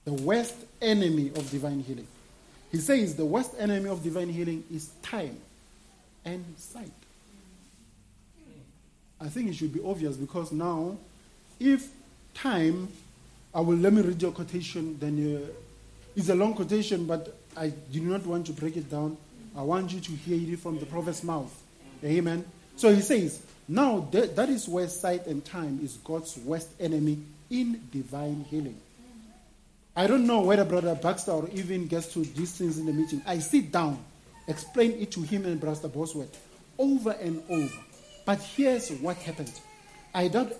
The worst enemy of divine healing. He says the worst enemy of divine healing is time and sight. I think it should be obvious because now, if time, I will let me read your quotation. Then uh, it's a long quotation, but I do not want to break it down. I want you to hear it from the prophet's mouth. Amen. So he says, now that, that is where sight and time is God's worst enemy in divine healing. I don't know whether Brother Baxter or even gets to these things in the meeting. I sit down, explain it to him and Brother Bosworth over and over. But here's what happened. I doubt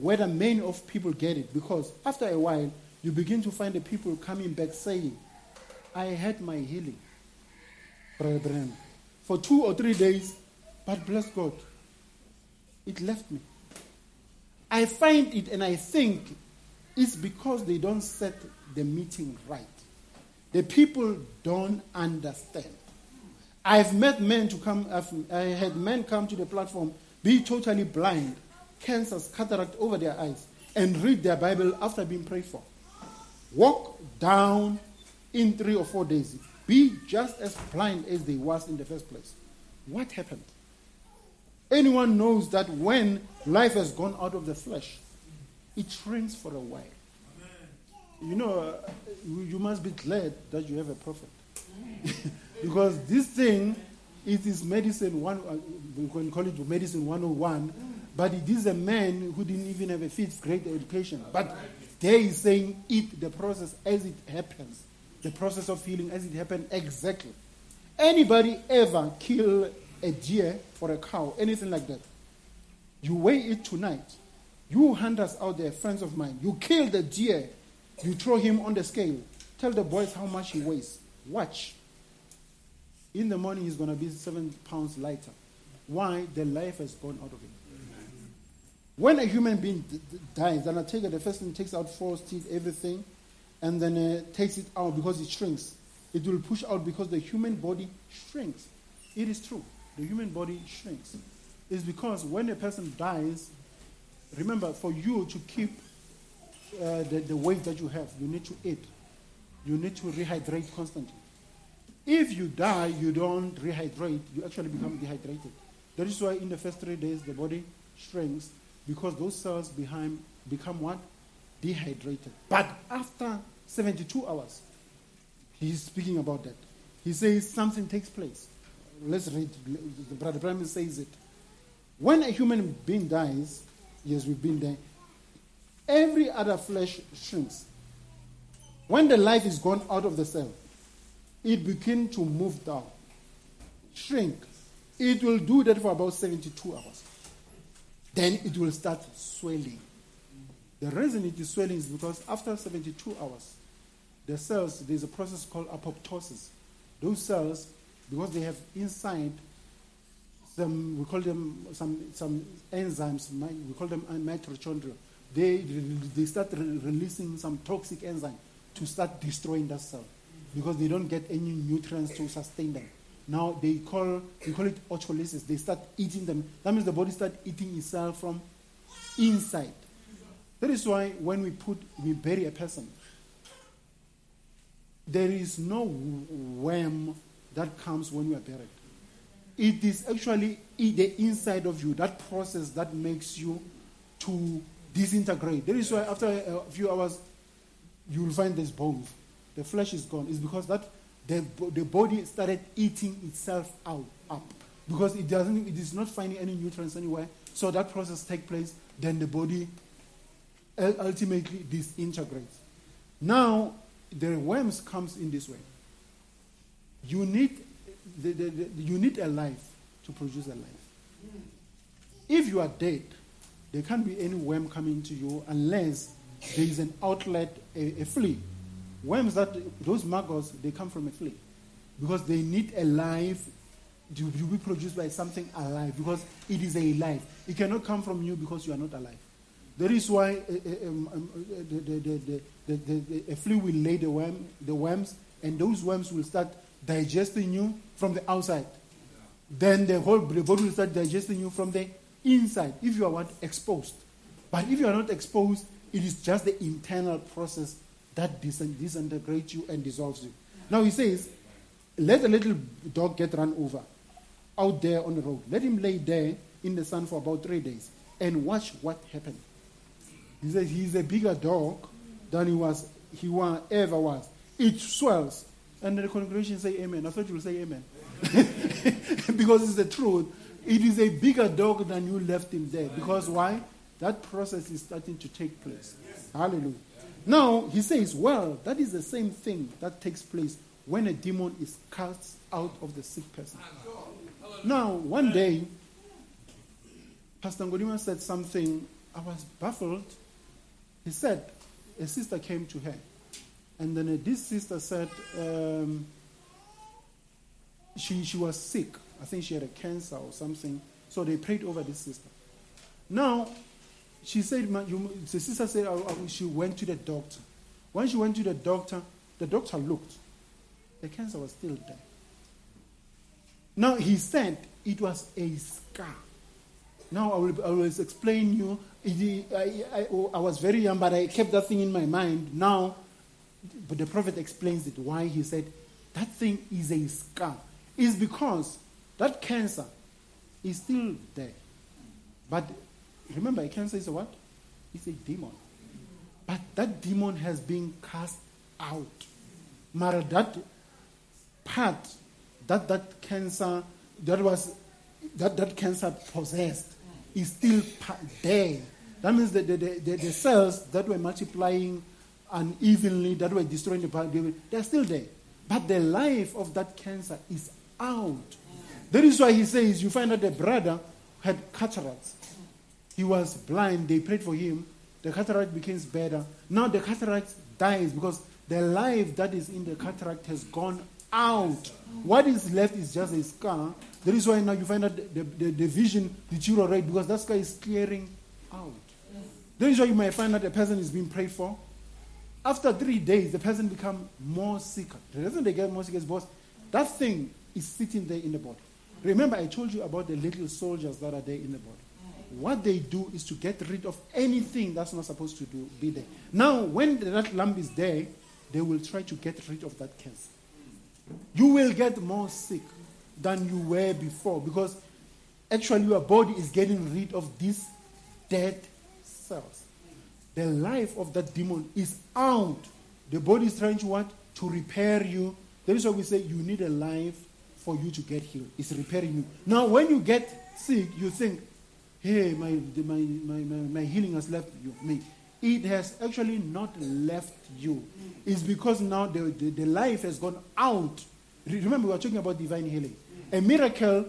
whether many of people get it because after a while, you begin to find the people coming back saying, I had my healing. Brother for two or three days, but bless God, It left me. I find it and I think it's because they don't set the meeting right. The people don't understand. I've met men to come, I've, I had men come to the platform, be totally blind, cancers, cataract over their eyes, and read their Bible after being prayed for. Walk down in three or four days, be just as blind as they was in the first place. What happened? Anyone knows that when life has gone out of the flesh, it shrinks for a while. You know, uh, you must be glad that you have a prophet. because this thing, it is medicine one, uh, we can call it medicine 101, but it is a man who didn't even have a fifth grade education. But there is saying it, the process as it happens, the process of healing as it happened exactly. Anybody ever kill a deer for a cow, anything like that? You weigh it tonight. You hunters out there, friends of mine, you kill the deer, you throw him on the scale. Tell the boys how much he weighs. Watch. In the morning, he's going to be seven pounds lighter. Why? The life has gone out of him. When a human being d- d- dies, the undertaker, the first thing takes out false teeth, everything, and then uh, takes it out because it shrinks. It will push out because the human body shrinks. It is true. The human body shrinks. It's because when a person dies, remember, for you to keep uh, the, the weight that you have, you need to eat. You need to rehydrate constantly. If you die, you don't rehydrate, you actually become dehydrated. That is why in the first three days the body shrinks because those cells behind become what? Dehydrated. But after 72 hours, he's speaking about that. He says something takes place. Let's read. The brother Prime says it. When a human being dies, yes, we've been there, every other flesh shrinks. When the life is gone out of the cell, it begins to move down, shrink. It will do that for about 72 hours. Then it will start swelling. The reason it is swelling is because after 72 hours, the cells, there's a process called apoptosis. Those cells, because they have inside some, we call them some, some enzymes, we call them mitochondria, they, they start re- releasing some toxic enzyme to start destroying that cell because they don't get any nutrients to sustain them. Now they call we call it autolysis. They start eating them. That means the body starts eating itself from inside. That is why when we put we bury a person, there is no worm that comes when you are buried. It is actually the inside of you, that process that makes you to disintegrate. That is why after a few hours, you will find these bones the flesh is gone, is because that the, the body started eating itself out up because it doesn't it is not finding any nutrients anywhere. So that process take place, then the body ultimately disintegrates. Now the worms comes in this way. You need the, the, the, you need a life to produce a life. If you are dead, there can't be any worm coming to you unless there is an outlet, a, a flea Worms that those maggots they come from a flea because they need a life to be produced by something alive because it is a life. It cannot come from you because you are not alive. That is why the, the, the, a flea will lay the, worm, the worms, and those worms will start digesting you from the outside. Then the whole body will start digesting you from the inside if you are what exposed. But if you are not exposed, it is just the internal process that disintegrates you and dissolves you. Now he says, let a little dog get run over out there on the road. Let him lay there in the sun for about three days and watch what happens. He says he's a bigger dog than he was he was, ever was. It swells. And the congregation say amen. I thought you would say amen. because it's the truth. It is a bigger dog than you left him there. Because why? That process is starting to take place. Hallelujah. Now, he says, well, that is the same thing that takes place when a demon is cast out of the sick person. Now, one day, Pastor Ngodima said something, I was baffled. He said, a sister came to her. And then uh, this sister said um, she, she was sick. I think she had a cancer or something. So they prayed over this sister. Now, she said, you, the sister said she went to the doctor. When she went to the doctor, the doctor looked. The cancer was still there. Now, he said it was a scar. Now, I will, I will explain you. I, I, I was very young, but I kept that thing in my mind. Now, but the prophet explains it why he said that thing is a scar. Is because that cancer is still there. But remember, cancer is a what? It's a demon. But that demon has been cast out. Mara, that part, that, that cancer, that was, that, that cancer possessed, is still there. That means that the, the, the, the cells that were multiplying unevenly, that were destroying the body, they're still there. But the life of that cancer is out. That is why he says, you find that the brother had cataracts. He was blind. They prayed for him. The cataract becomes better. Now the cataract dies because the life that is in the cataract has gone out. What is left is just a scar. That is why now you find that the, the, the vision deteriorates because that scar is clearing out. That is why you might find that a person is being prayed for. After three days, the person becomes more sick. The reason they get more sick is because that thing is sitting there in the body. Remember, I told you about the little soldiers that are there in the body. What they do is to get rid of anything that's not supposed to do, be there. Now, when that lump is there, they will try to get rid of that cancer. You will get more sick than you were before because actually your body is getting rid of these dead cells. The life of that demon is out. The body is trying to what? To repair you. That is why we say you need a life for you to get healed. It's repairing you. Now, when you get sick, you think, hey, my, my, my, my, healing has left you, me. It has actually not left you. It's because now the, the, the life has gone out. Remember, we were talking about divine healing. A miracle,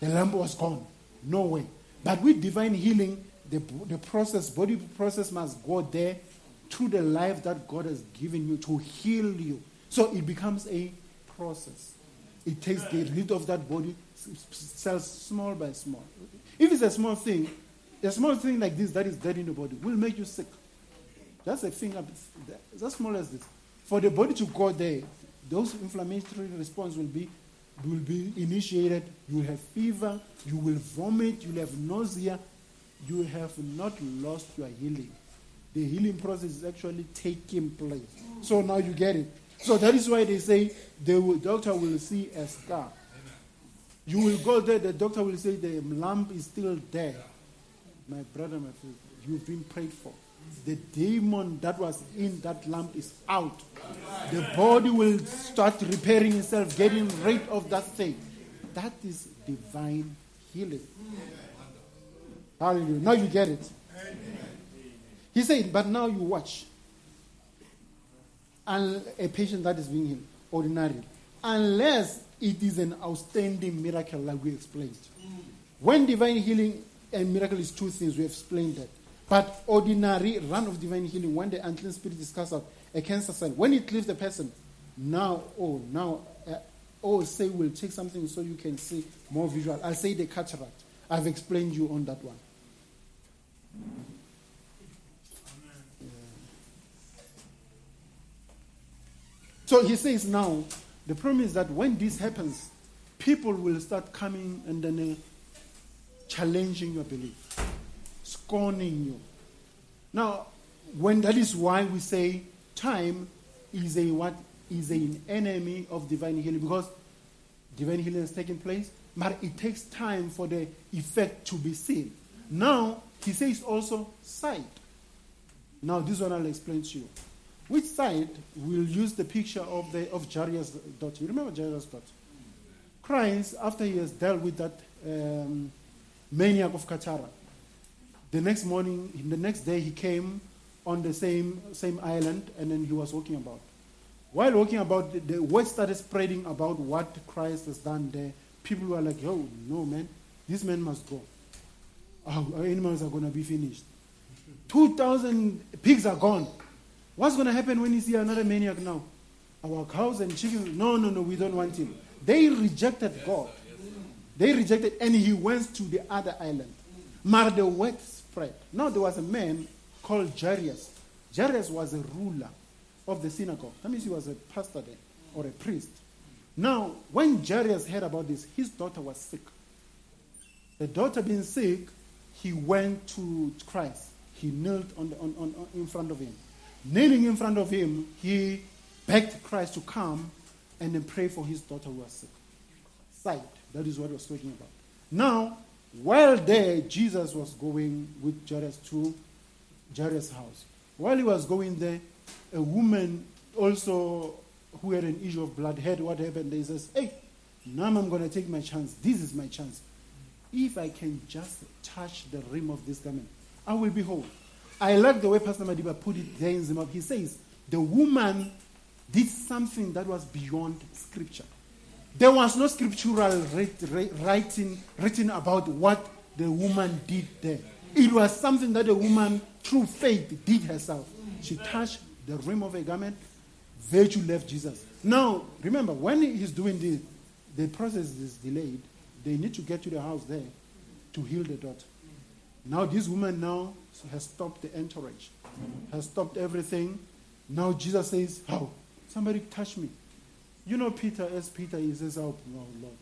the lamp was gone. No way. But with divine healing, the, the process, body process must go there to the life that God has given you to heal you. So it becomes a process. It takes the rid of that body cells small by small. If it's a small thing, a small thing like this that is dead in the body will make you sick. That's a thing it's as small as this. For the body to go there, those inflammatory response will be will be initiated. You will have fever, you will vomit, you will have nausea. You have not lost your healing. The healing process is actually taking place. So now you get it. So that is why they say the doctor will see a scar. You will go there, the doctor will say the lump is still there. My brother, my friend, you've been prayed for. The demon that was in that lump is out. The body will start repairing itself, getting rid of that thing. That is divine healing. Hallelujah. Now you get it. He said, but now you watch. And a patient that is being healed, ordinary. Unless it is an outstanding miracle, like we explained. When divine healing and miracle is two things, we explained that. But ordinary run of divine healing, when the unclean spirit is cast out, a cancer cell, when it leaves the person, now, oh, now, uh, oh, say we'll take something so you can see more visual. I'll say the cataract. I've explained you on that one. So he says now, the problem is that when this happens, people will start coming and then uh, challenging your belief, scorning you. Now, when that is why we say time is a what is an enemy of divine healing because divine healing has taken place, but it takes time for the effect to be seen. Now, he says also sight. Now, this one I'll explain to you. Which side will use the picture of, the, of Jairus' daughter? You remember Jairus' daughter? Christ, after he has dealt with that um, maniac of Gadara, the next morning, the next day, he came on the same, same island and then he was walking about. While walking about, the, the word started spreading about what Christ has done there. People were like, oh, no, man, this man must go. Our, our animals are going to be finished. 2,000 pigs are gone. What's going to happen when you see another maniac now? Our cows and chickens, no, no, no, we don't want him. They rejected God. They rejected, and he went to the other island. But the word spread. Now there was a man called Jairus. Jairus was a ruler of the synagogue. That means he was a pastor there or a priest. Now, when Jairus heard about this, his daughter was sick. The daughter being sick, he went to Christ. He knelt on the, on, on, in front of him. Kneeling in front of him, he begged Christ to come and then pray for his daughter who was sick. Sight. That is what he was talking about. Now, while there, Jesus was going with Jairus to Jairus' house. While he was going there, a woman also who had an issue of blood heard what happened. He says, Hey, now I'm going to take my chance. This is my chance. If I can just touch the rim of this garment, I will be whole. I like the way Pastor Madiba put it there in Zimbabwe. He says, The woman did something that was beyond scripture. There was no scriptural writing written about what the woman did there. It was something that the woman, through faith, did herself. She touched the rim of a garment, virtue left Jesus. Now, remember, when he's doing this, the process is delayed. They need to get to the house there to heal the daughter. Now, this woman now has stopped the entourage, has stopped everything. Now, Jesus says, How? Somebody touch me. You know, Peter, as Peter, he says, Oh, Lord.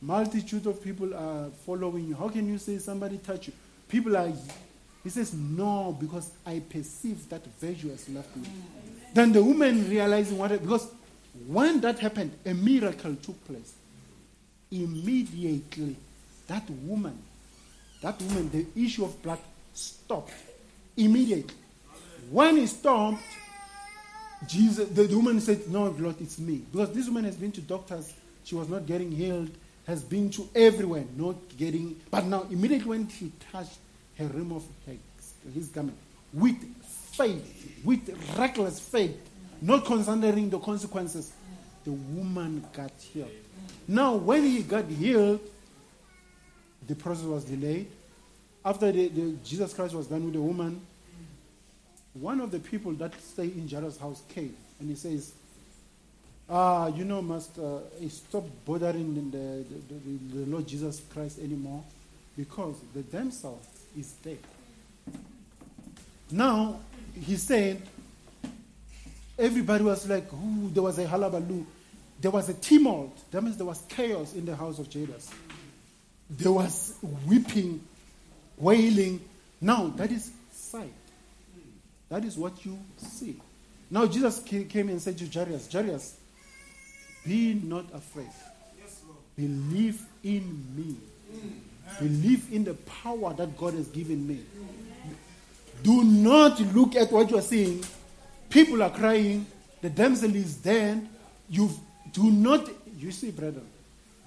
Multitude of people are following you. How can you say somebody touch you? People are he says, No, because I perceive that virtue has left me. Then the woman realizing what, because when that happened, a miracle took place. Immediately, that woman, that woman, the issue of blood stopped. Immediately. When he stopped, Jesus, the, woman said, No, Lord, it's me. Because this woman has been to doctors, she was not getting healed, has been to everywhere, not getting. But now, immediately when she touched her rim of his garment with faith, with reckless faith, not considering the consequences. The woman got healed. Now, when he got healed, the process was delayed. After the, the, Jesus Christ was done with the woman, one of the people that stay in Jairus' house came and he says, Ah, you know, Master, stop bothering the, the, the, Lord Jesus Christ anymore because the damsel is dead. Now, he said, everybody was like, ooh, there was a halabaloo. There was a tumult. That means there was chaos in the house of Jairus. There was weeping, wailing. Now, that is sight. That is what you see. Now, Jesus came and said to Jairus, Jairus, be not afraid. Yes, Believe in me. Believe in the power that God has given me. Do not look at what you are seeing. People are crying. The damsel is dead. You do not, you see, brother,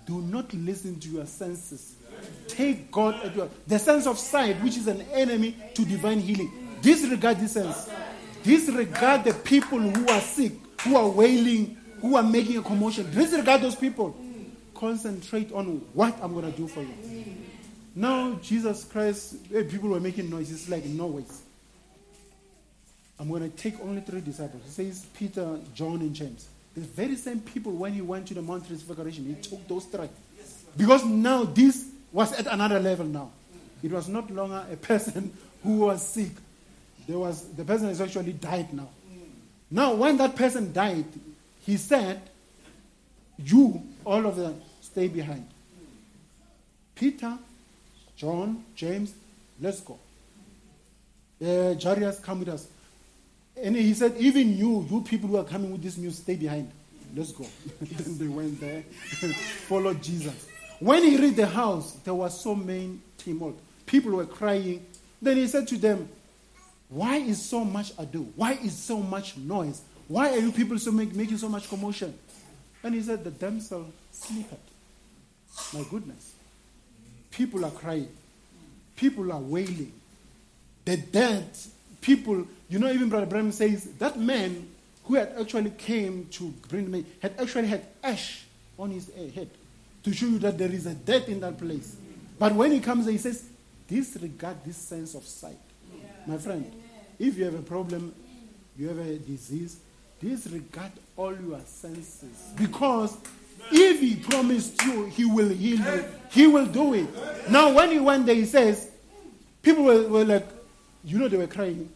do not listen to your senses. Take God at your, the sense of sight, which is an enemy to divine healing. Disregard this sense. Disregard the people who are sick, who are wailing, who are making a commotion. Disregard those people. Concentrate on what I'm to do for you. Now, Jesus Christ, eh, people were making noise. It's like, no ways. I'm going to take only three disciples. He says Peter, John, and James. The very same people, when he went to the Mount Transfiguration, he took those three. Because now this was at another level now. It was not longer a person who was sick. There was, the person has actually died now. Now, when that person died, he said, You, all of them, stay behind. Peter, John, James, let's go. Uh, Jairus, come with us. And he said, even you, you people who are coming with this news, stay behind. Let's go. then they went there, followed Jesus. When he reached the house, there was so many tumult. People were crying. Then he said to them, Why is so much ado? Why is so much noise? Why are you people so make, making so much commotion? And he said, The damsel sleepeth. My goodness. People are crying. People are wailing. The dead people, you know, even Brother Branham says that man who had actually came to bring me had actually had ash on his head to show you that there is a death in that place. But when he comes, he says, disregard this sense of sight. My friend, if you have a problem, you have a disease, disregard all your senses. Because if he promised you he will heal you, he will do it. Now, when he went there, he says, People were, were like, you know, they were crying.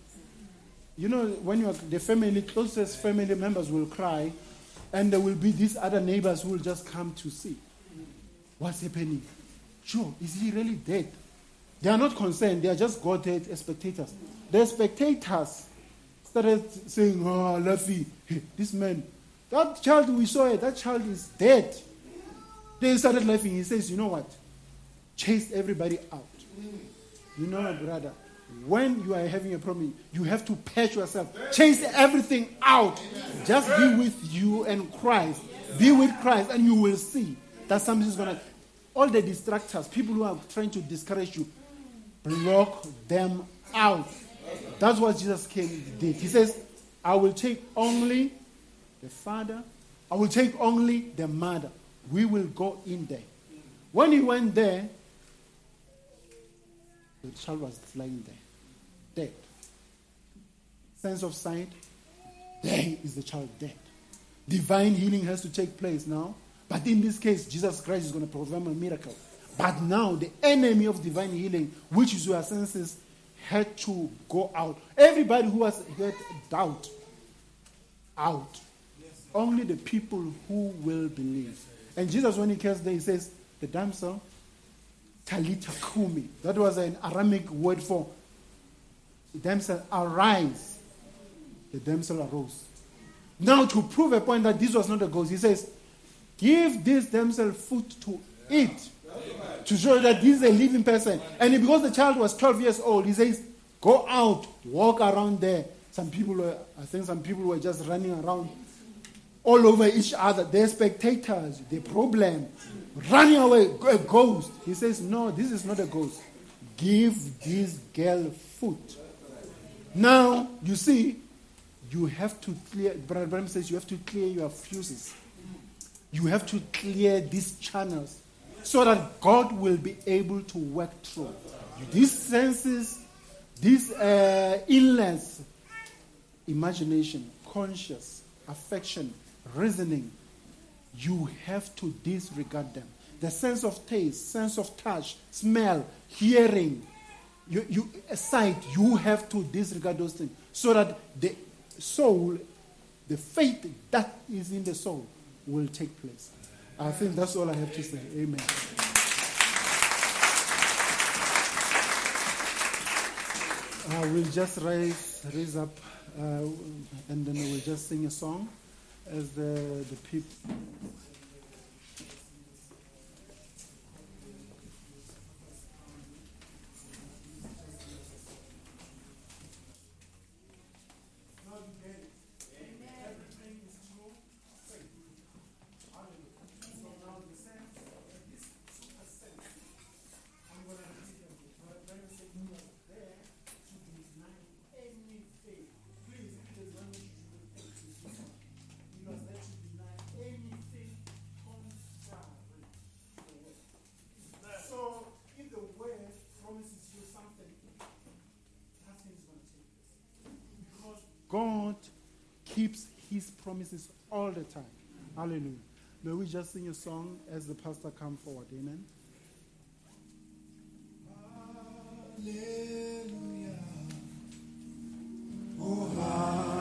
You know, when you're the family, closest family members will cry, and there will be these other neighbors who will just come to see what's happening. Sure, is he really dead? They are not concerned, they are just God spectators. The spectators started saying, Oh, Luffy, this man, that child we saw, that child is dead. They started laughing. He says, You know what? Chase everybody out. You know, brother, when you are having a problem, you have to patch yourself. Chase everything out. Just be with you and Christ. Be with Christ, and you will see that something is going to. All the distractors, people who are trying to discourage you, block them out. That's what Jesus came did. He says, I will take only the father, I will take only the mother. We will go in there. When he went there, the child was lying there, dead. Sense of sight, there is the child dead. Divine healing has to take place now. But in this case, Jesus Christ is going to perform a miracle. But now, the enemy of divine healing, which is your senses, had to go out. Everybody who has had doubt, out. Only the people who will believe. And Jesus, when he comes there, he says, The damsel Talitha cumi. That was an Aramic word for damsel, arise. The damsel arose. Now, to prove a point that this was not a ghost, he says, Give this damsel food to eat. To show that this is a living person. And because the child was 12 years old, he says, Go out, walk around there. Some people were, I think some people were just running around all over each other. They're spectators, the problem running away, a ghost. He says, No, this is not a ghost. Give this girl food. Now, you see, you have to clear, Brother Branham says, you have to clear your fuses. You have to clear these channels so that God will be able to work through. These senses, this uh, illness, imagination, conscious, affection, reasoning, you have to disregard them. The sense of taste, sense of touch, smell, hearing, you, you, sight, you have to disregard those things so that the soul, the faith that is in the soul, will take place. I think that's all I have to say. Amen. Uh, we'll just raise, raise up uh, and then we'll just sing a song as the, the people. God keeps his promises all the time. Hallelujah. May we just sing a song as the pastor come forward. Amen. Hallelujah. Oh, all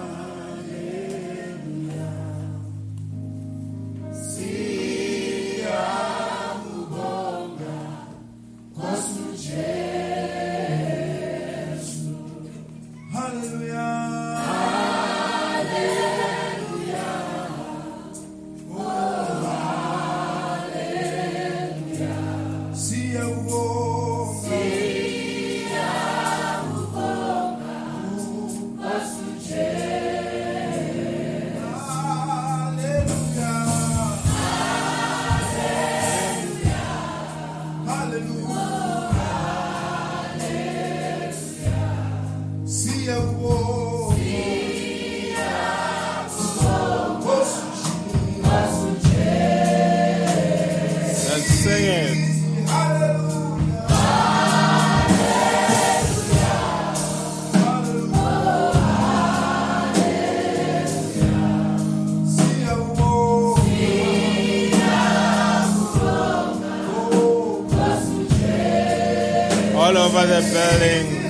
over the building.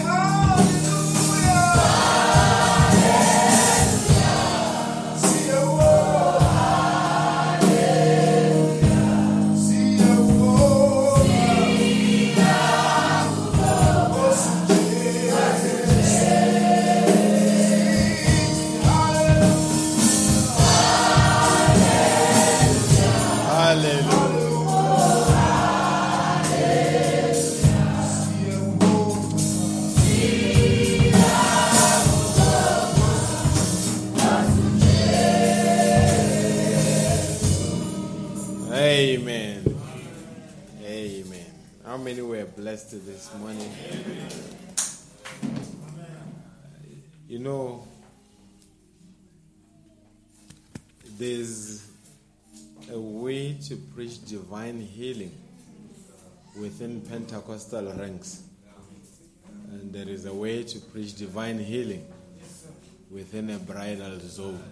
Preach divine healing within Pentecostal ranks, and there is a way to preach divine healing within a bridal zone.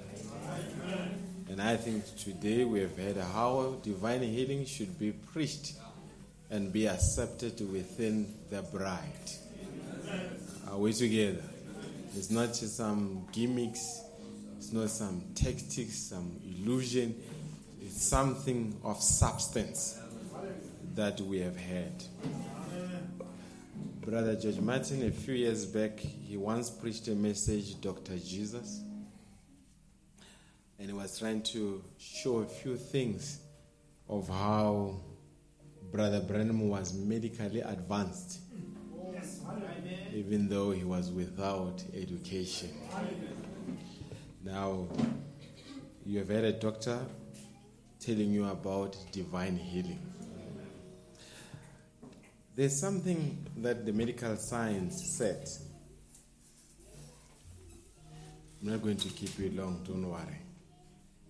And I think today we have heard how divine healing should be preached and be accepted within the bride. Are we together? It's not just some gimmicks, it's not some tactics, some illusion. Something of substance that we have had. Brother George Martin, a few years back, he once preached a message, Dr. Jesus, and he was trying to show a few things of how Brother Branham was medically advanced, even though he was without education. Now, you have had a doctor telling you about divine healing. There's something that the medical science said. I'm not going to keep you long, don't worry.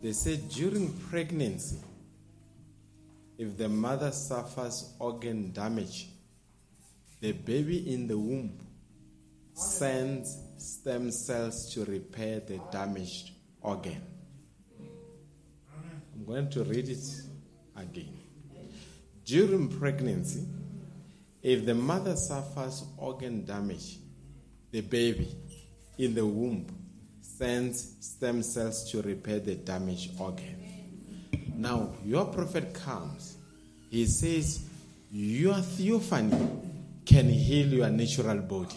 They said during pregnancy, if the mother suffers organ damage, the baby in the womb sends stem cells to repair the damaged organ. I'm going to read it again. During pregnancy, if the mother suffers organ damage, the baby in the womb sends stem cells to repair the damaged organ. Now, your prophet comes. He says, Your theophany can heal your natural body.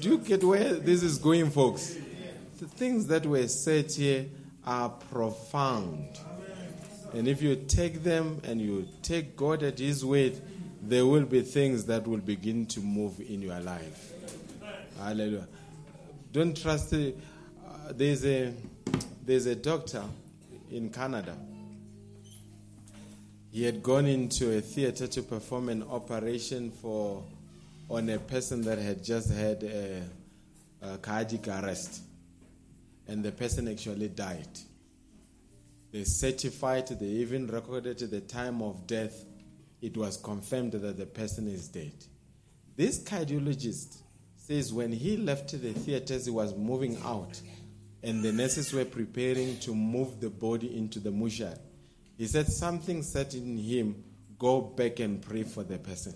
Do you get where this is going, folks? The things that were said here are profound. And if you take them and you take God at His word, there will be things that will begin to move in your life. Hallelujah. Don't trust the uh, there's a there's a doctor in Canada. He had gone into a theater to perform an operation for on a person that had just had a, a cardiac arrest, and the person actually died. They certified, they even recorded the time of death. It was confirmed that the person is dead. This cardiologist says when he left the theaters, he was moving out and the nurses were preparing to move the body into the mortuary. He said something said in him, go back and pray for the person.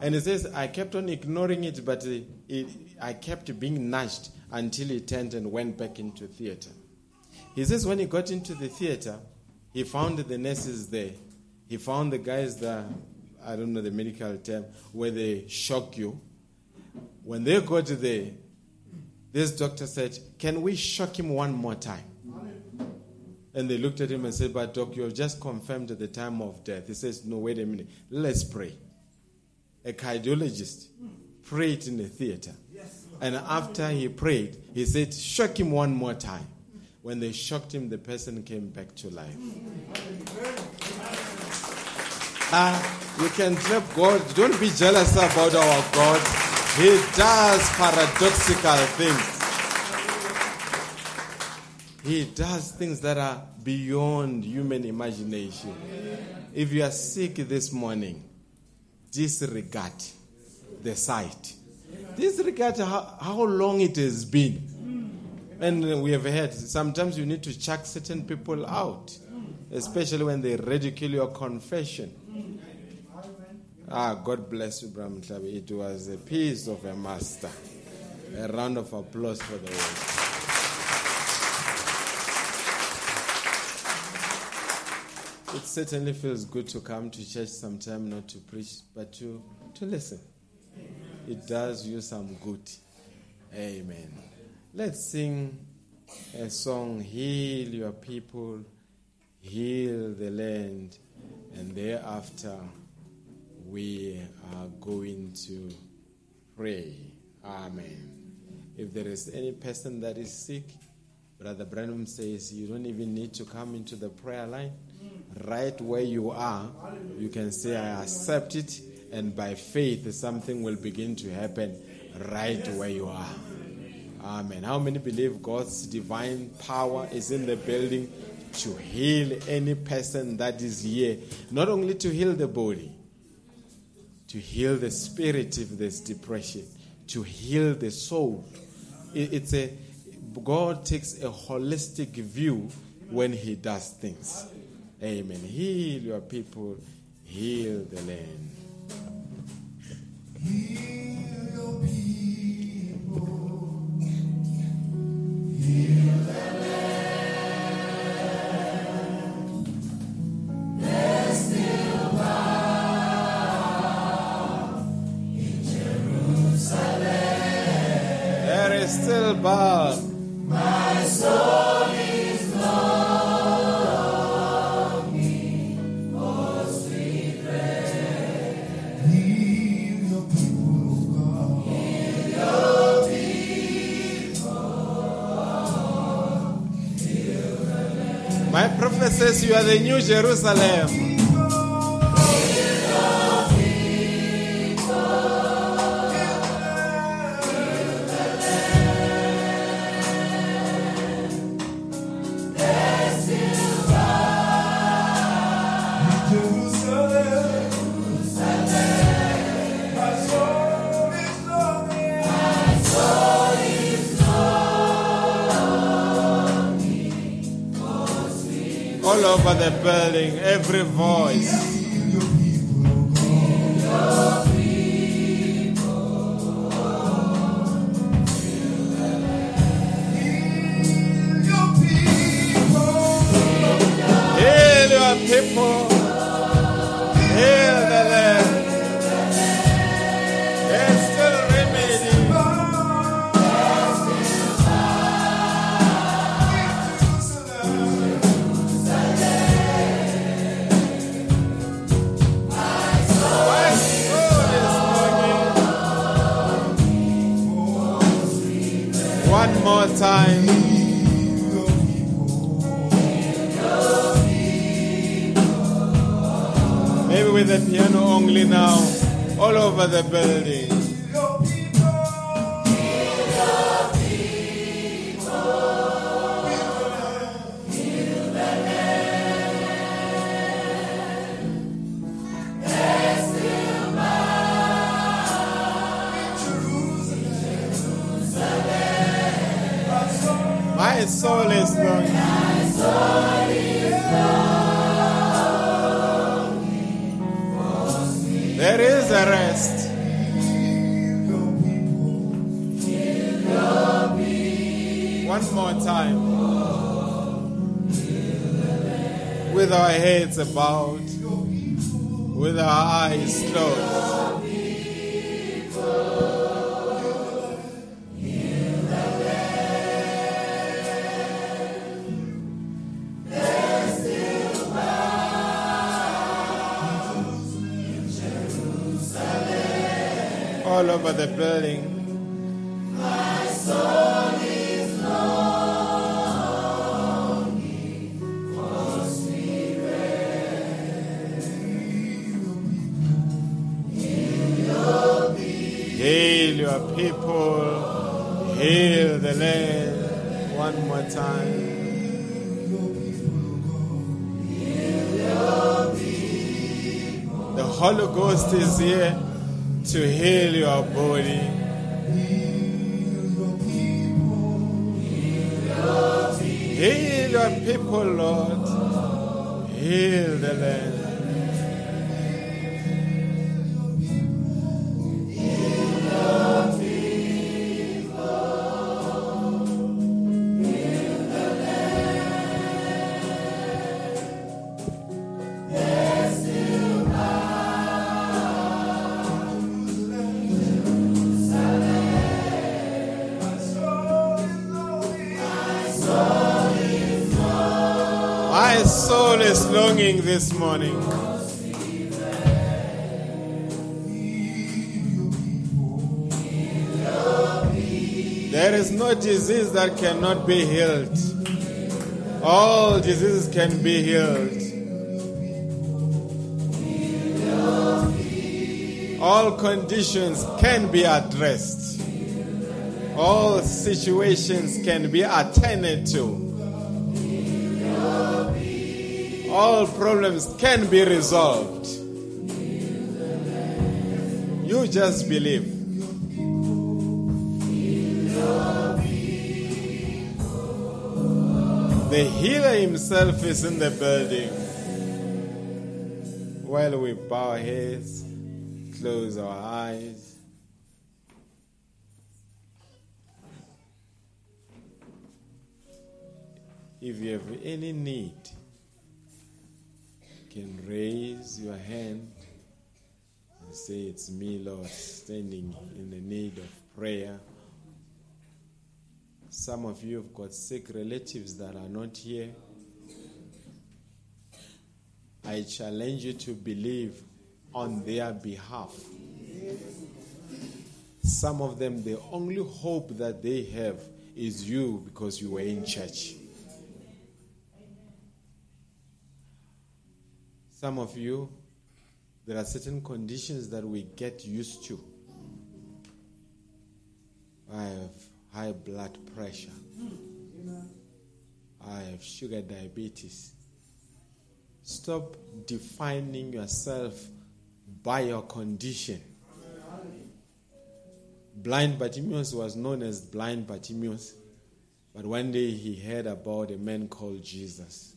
And he says, I kept on ignoring it, but it, it, I kept being nudged until he turned and went back into theater. He says when he got into the theater, he found the nurses there. He found the guys that, I don't know the medical term, where they shock you. When they got there, this doctor said, Can we shock him one more time? And they looked at him and said, But doc, you have just confirmed the time of death. He says, No, wait a minute. Let's pray. A cardiologist prayed in the theater. And after he prayed, he said, Shock him one more time. When they shocked him, the person came back to life. Uh, you can clap God. Don't be jealous about our God. He does paradoxical things. He does things that are beyond human imagination. If you are sick this morning, disregard the sight. Disregard how, how long it has been. And we have heard sometimes you need to chuck certain people out. especially when they ridicule your confession. Ah, God bless you, Bram Klabi. It was a piece of a master. A round of applause for the word. It certainly feels good to come to church sometime, not to preach, but to, to listen. It does you some good. Amen. Let's sing a song, Heal Your People, Heal the Land, and thereafter we are going to pray. Amen. If there is any person that is sick, Brother Branham says you don't even need to come into the prayer line. Right where you are, you can say, I accept it, and by faith, something will begin to happen right where you are. Amen. How many believe God's divine power is in the building to heal any person that is here? Not only to heal the body, to heal the spirit if there's depression, to heal the soul. It's a God takes a holistic view when He does things. Amen. Heal your people, heal the land. Still bound. My soul is longing My prophet says you are the new Jerusalem. Over the building, every voice. People. Time. Maybe with the piano only now, all over the building. One more time. With our heads bowed, with our eyes closed. all over the building. More time. The Holy Ghost is here to heal your body. Heal your people, Lord. Heal the land. This morning. There is no disease that cannot be healed. All diseases can be healed. All conditions can be addressed. All situations can be attended to. All problems can be resolved. You just believe. The healer himself is in the building. While we bow our heads, close our eyes. If you have any need, can raise your hand and say, It's me, Lord, standing in the need of prayer. Some of you have got sick relatives that are not here. I challenge you to believe on their behalf. Some of them, the only hope that they have is you because you were in church. Some of you, there are certain conditions that we get used to. I have high blood pressure. I have sugar diabetes. Stop defining yourself by your condition. Blind Bartimaeus was known as Blind Bartimaeus, but one day he heard about a man called Jesus.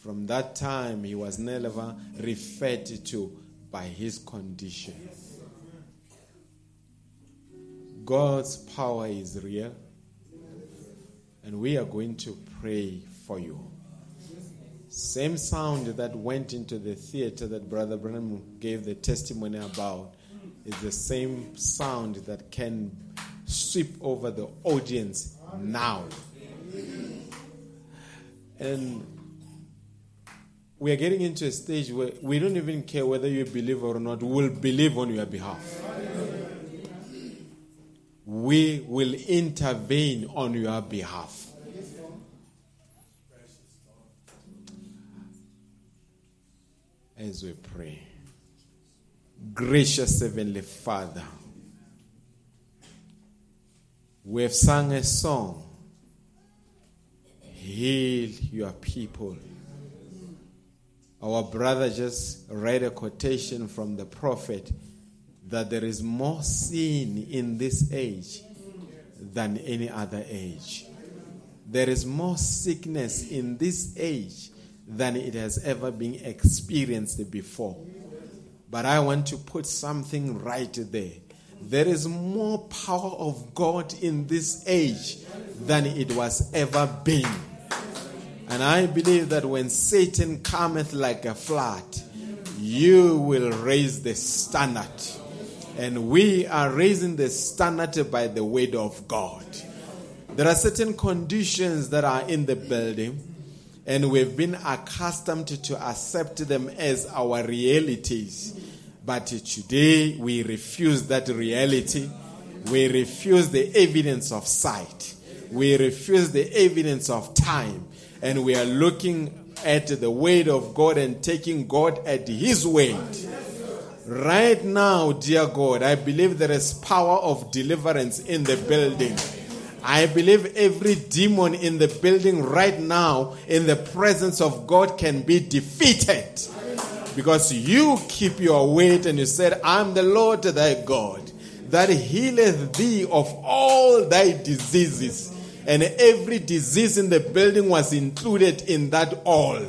From that time, he was never referred to by his condition. God's power is real, and we are going to pray for you. Same sound that went into the theater that Brother Branham gave the testimony about is the same sound that can sweep over the audience now. And we are getting into a stage where we don't even care whether you believe or not, we will believe on your behalf. We will intervene on your behalf. As we pray, gracious Heavenly Father, we have sung a song, Heal Your People. Our brother just read a quotation from the prophet that there is more sin in this age than any other age. There is more sickness in this age than it has ever been experienced before. But I want to put something right there. There is more power of God in this age than it was ever been. And I believe that when Satan cometh like a flood, you will raise the standard. And we are raising the standard by the word of God. There are certain conditions that are in the building, and we've been accustomed to accept them as our realities. But today we refuse that reality. We refuse the evidence of sight. We refuse the evidence of time and we are looking at the word of God and taking God at His word. Right now, dear God, I believe there is power of deliverance in the building. I believe every demon in the building right now, in the presence of God, can be defeated. Because you keep your word and you said, I'm the Lord thy God, that healeth thee of all thy diseases and every disease in the building was included in that all.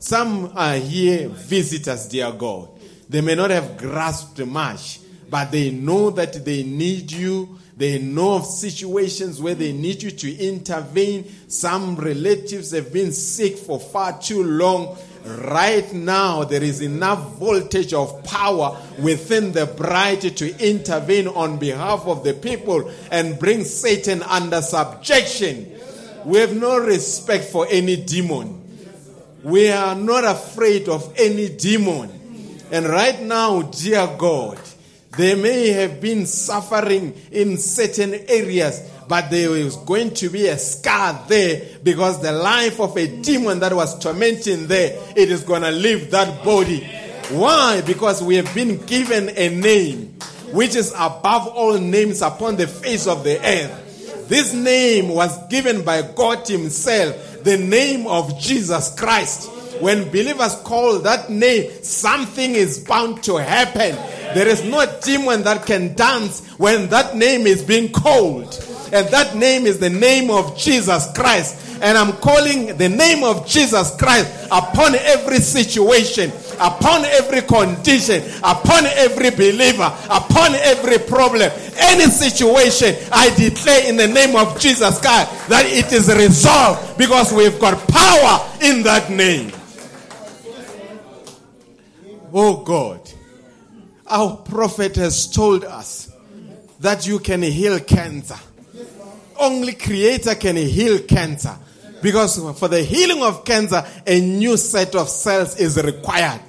Some are here visitors, dear God. They may not have grasped much, but they know that they need you. They know of situations where they need you to intervene. Some relatives have been sick for far too long. Right now, there is enough voltage of power within the bride to intervene on behalf of the people and bring Satan under subjection. We have no respect for any demon. We are not afraid of any demon. And right now, dear God, they may have been suffering in certain areas, but there is going to be a scar there because the life of a demon that was tormenting there, it is going to leave that body. Why? Because we have been given a name which is above all names upon the face of the earth. This name was given by God Himself, the name of Jesus Christ. When believers call that name, something is bound to happen. There is no demon that can dance when that name is being called. And that name is the name of Jesus Christ. And I'm calling the name of Jesus Christ upon every situation, upon every condition, upon every believer, upon every problem, any situation. I declare in the name of Jesus Christ that it is resolved because we've got power in that name. Oh God, our prophet has told us that you can heal cancer. Only Creator can heal cancer. Because for the healing of cancer, a new set of cells is required.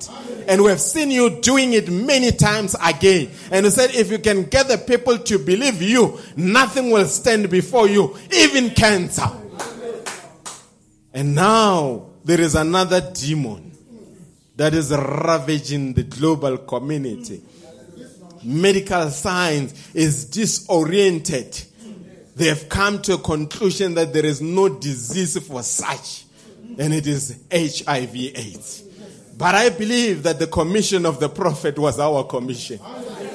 And we have seen you doing it many times again. And you said, if you can get the people to believe you, nothing will stand before you, even cancer. And now there is another demon that is ravaging the global community. Medical science is disoriented. They have come to a conclusion that there is no disease for such, and it is HIV AIDS. But I believe that the commission of the prophet was our commission.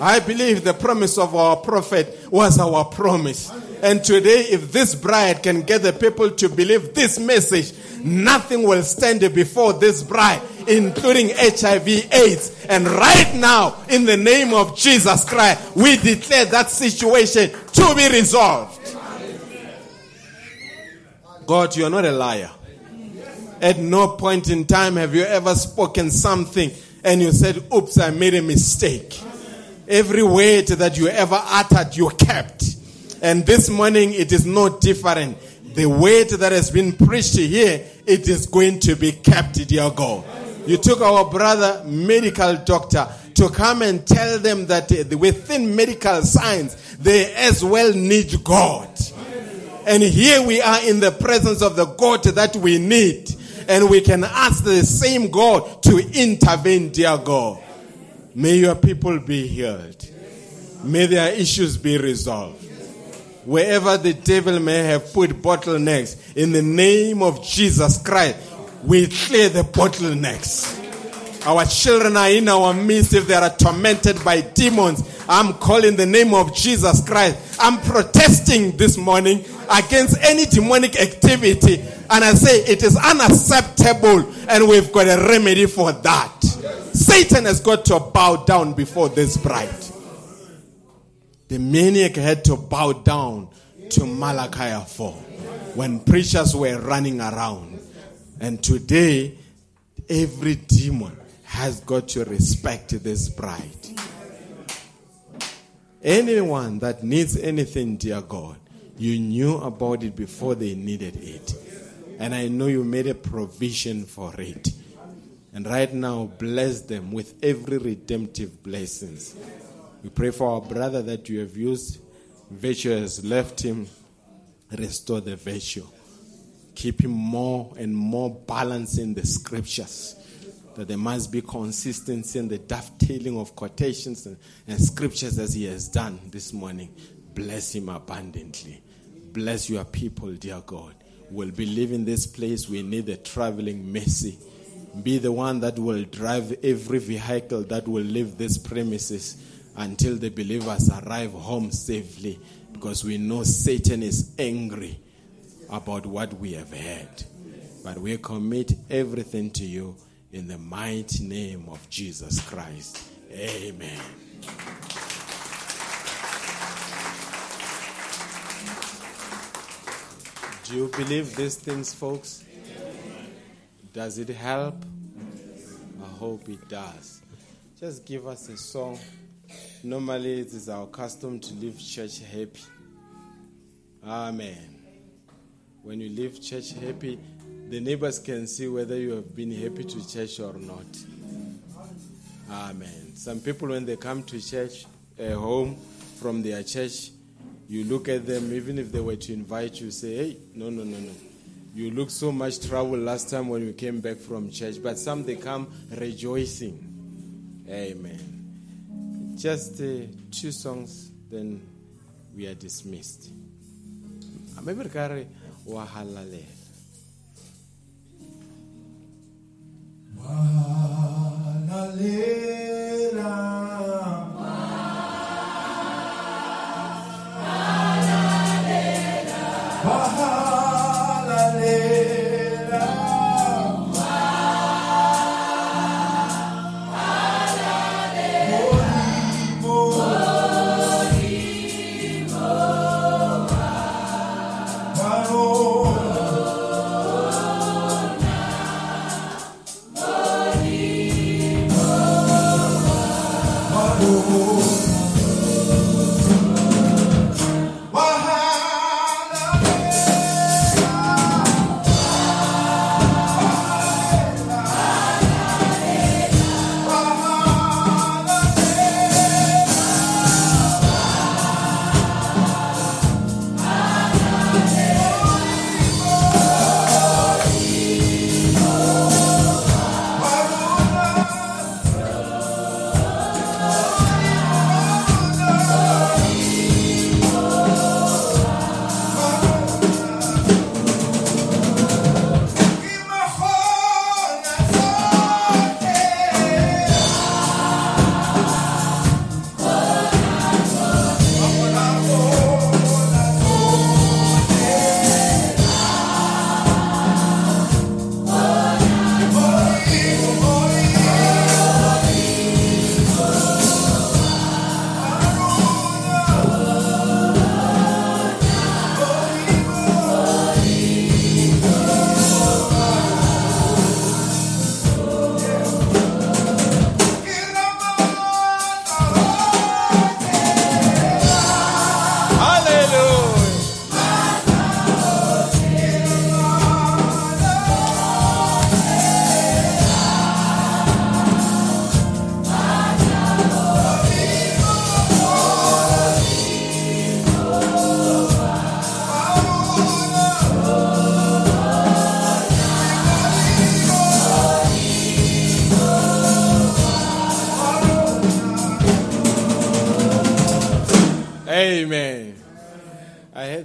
I believe the promise of our prophet was our promise. And today, if this bride can get the people to believe this message, nothing will stand before this bride, including HIV AIDS. And right now, in the name of Jesus Christ, we declare that situation to be resolved. God, you are not a liar. At no point in time have you ever spoken something and you said, Oops, I made a mistake. Every word that you ever uttered, you kept. And this morning, it is no different. The word that has been preached here, it is going to be kept, dear God. You took our brother, medical doctor, to come and tell them that uh, within medical science, they as well need God. And here we are in the presence of the God that we need. And we can ask the same God to intervene, dear God. May your people be healed. May their issues be resolved. Wherever the devil may have put bottlenecks, in the name of Jesus Christ, we clear the bottlenecks. Our children are in our midst if they are tormented by demons. I'm calling the name of Jesus Christ. I'm protesting this morning against any demonic activity. And I say it is unacceptable and we've got a remedy for that. Satan has got to bow down before this bride. The maniac had to bow down to Malachi 4 when preachers were running around. And today, every demon has got to respect this bride. Anyone that needs anything, dear God, you knew about it before they needed it. And I know you made a provision for it. And right now, bless them with every redemptive blessings. We pray for our brother that you have used. Virtue has left him. Restore the virtue. Keep him more and more balanced in the scriptures. That there must be consistency in the dovetailing of quotations and, and scriptures as he has done this morning. Bless him abundantly. Bless your people, dear God. We'll be leaving this place. We need a traveling mercy. Be the one that will drive every vehicle that will leave this premises until the believers arrive home safely because we know Satan is angry about what we have heard. But we commit everything to you In the mighty name of Jesus Christ. Amen. Do you believe these things, folks? Does it help? I hope it does. Just give us a song. Normally, it is our custom to leave church happy. Amen. When you leave church happy, the neighbors can see whether you have been happy to church or not. Amen. Some people, when they come to church, uh, home from their church, you look at them, even if they were to invite you, say, hey, no, no, no, no. You look so much trouble last time when you came back from church, but some they come rejoicing. Amen. Just uh, two songs, then we are dismissed. Maybe re wa halalela. Hallelujah.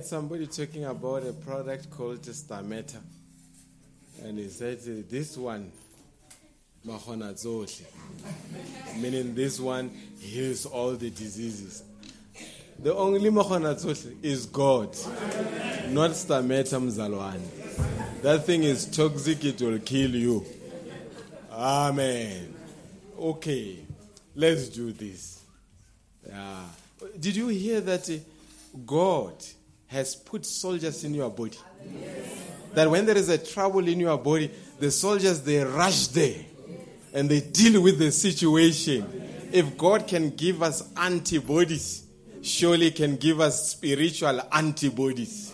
Somebody talking about a product called Stameta. And he said, this one, mahona zohle. meaning this one heals all the diseases. The only mahona zohle is God, not Stameta mzalwane. That thing is toxic, it will kill you. Amen. Okay, let's do this. Yeah. Did you hear that uh, God has put soldiers in your body? That when there is a trouble in your body, the soldiers they rush there and they deal with the situation. If God can give us antibodies, surely can give us spiritual antibodies.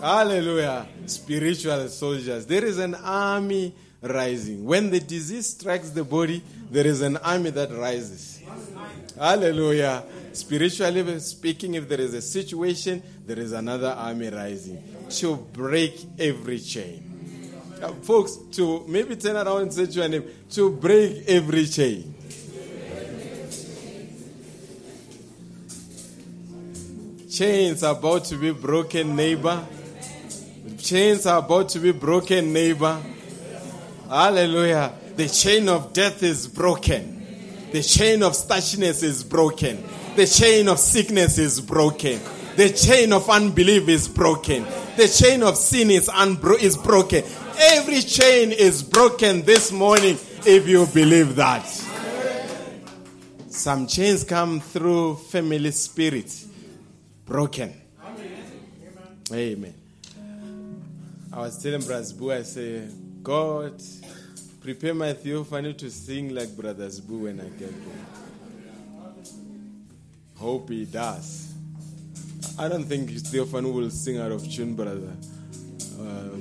Hallelujah. Spiritual soldiers. There is an army rising. When the disease strikes the body, there is an army that rises. Hallelujah. Spiritually speaking, if there is a situation, there is another army rising to break every chain. Uh, folks, to maybe turn around and say to your name, to break every chain. Chains are about to be broken, neighbor. Chains are about to be broken, neighbor. Hallelujah. The chain of death is broken. The chain of starchiness is broken. The chain of sickness is broken. The chain of unbelief is broken. The chain of sin is, unbro- is broken. Every chain is broken this morning if you believe that. Some chains come through family spirit. Broken. Amen. I was telling Boo, I say, God, prepare my theophany to sing like Brother Boo when I get there. Hope he does. I don't think Theophany will sing out of tune, Brother uh.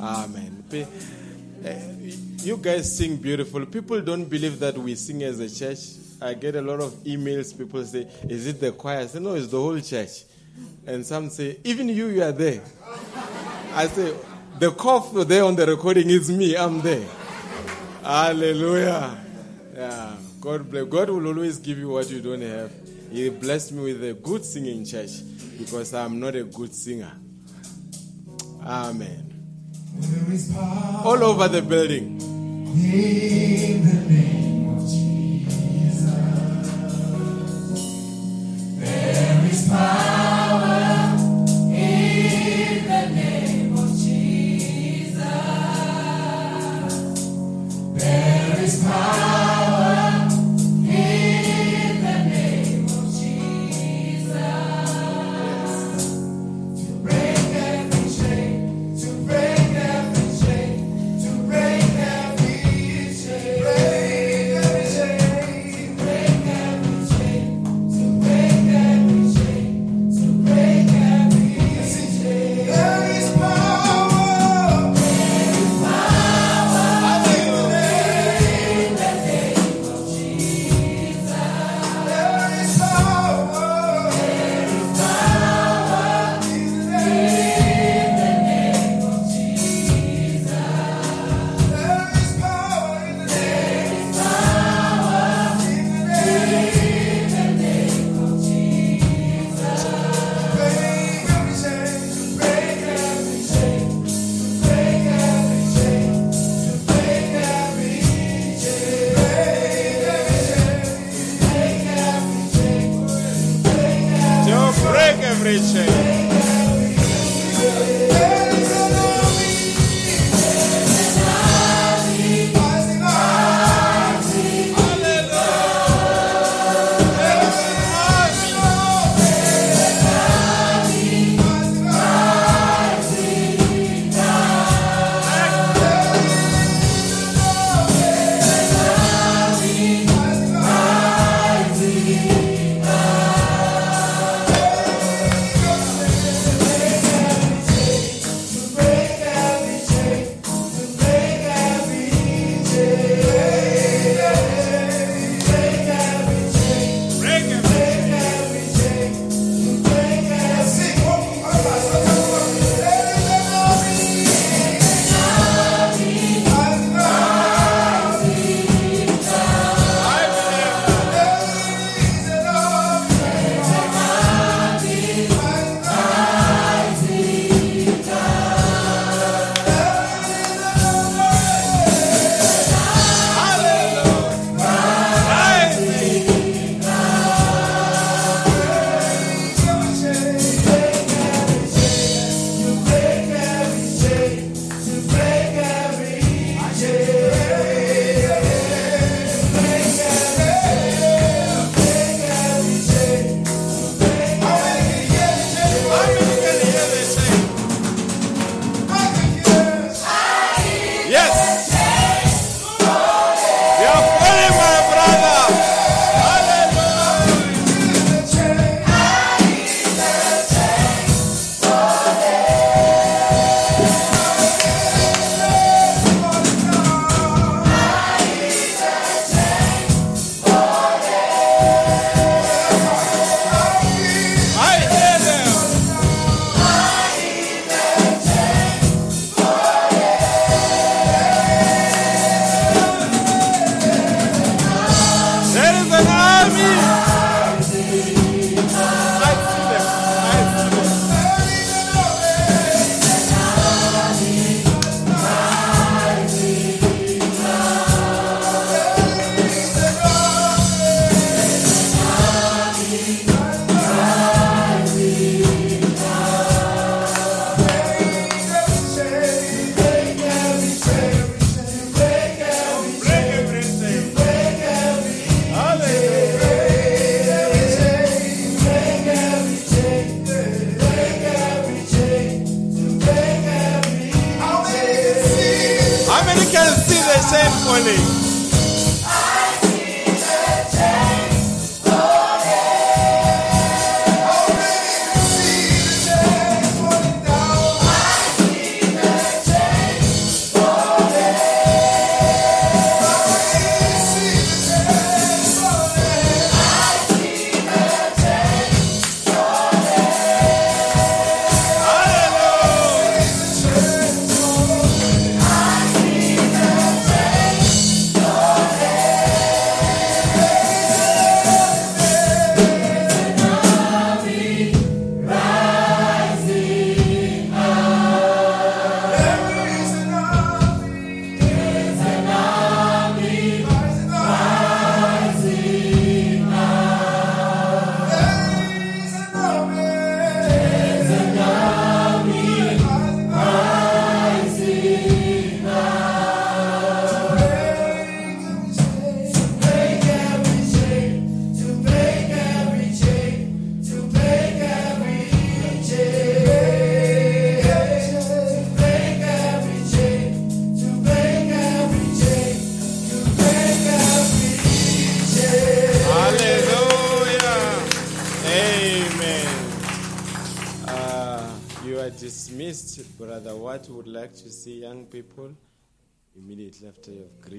Amen. Eh, You guys sing beautiful. People don't believe that we sing as a church. I get a lot of emails. People say, Is it the choir? I say, No, it's the whole church. And some say, Even you, you are there. I say, The cough there on the recording is me. I'm there. Hallelujah. Yeah. God bless. God will always give you what you don't have. He blessed me with a good singing church because I'm not a good singer. Amen. There is power All over the building. in the name of Jesus. There is power is power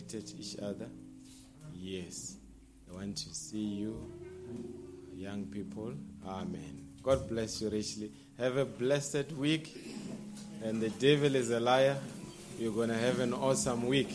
greeted each other. Yes. I want to see you, young people. Amen. God bless you richly. Have a blessed week. And the devil is a liar. You're going to have an awesome week.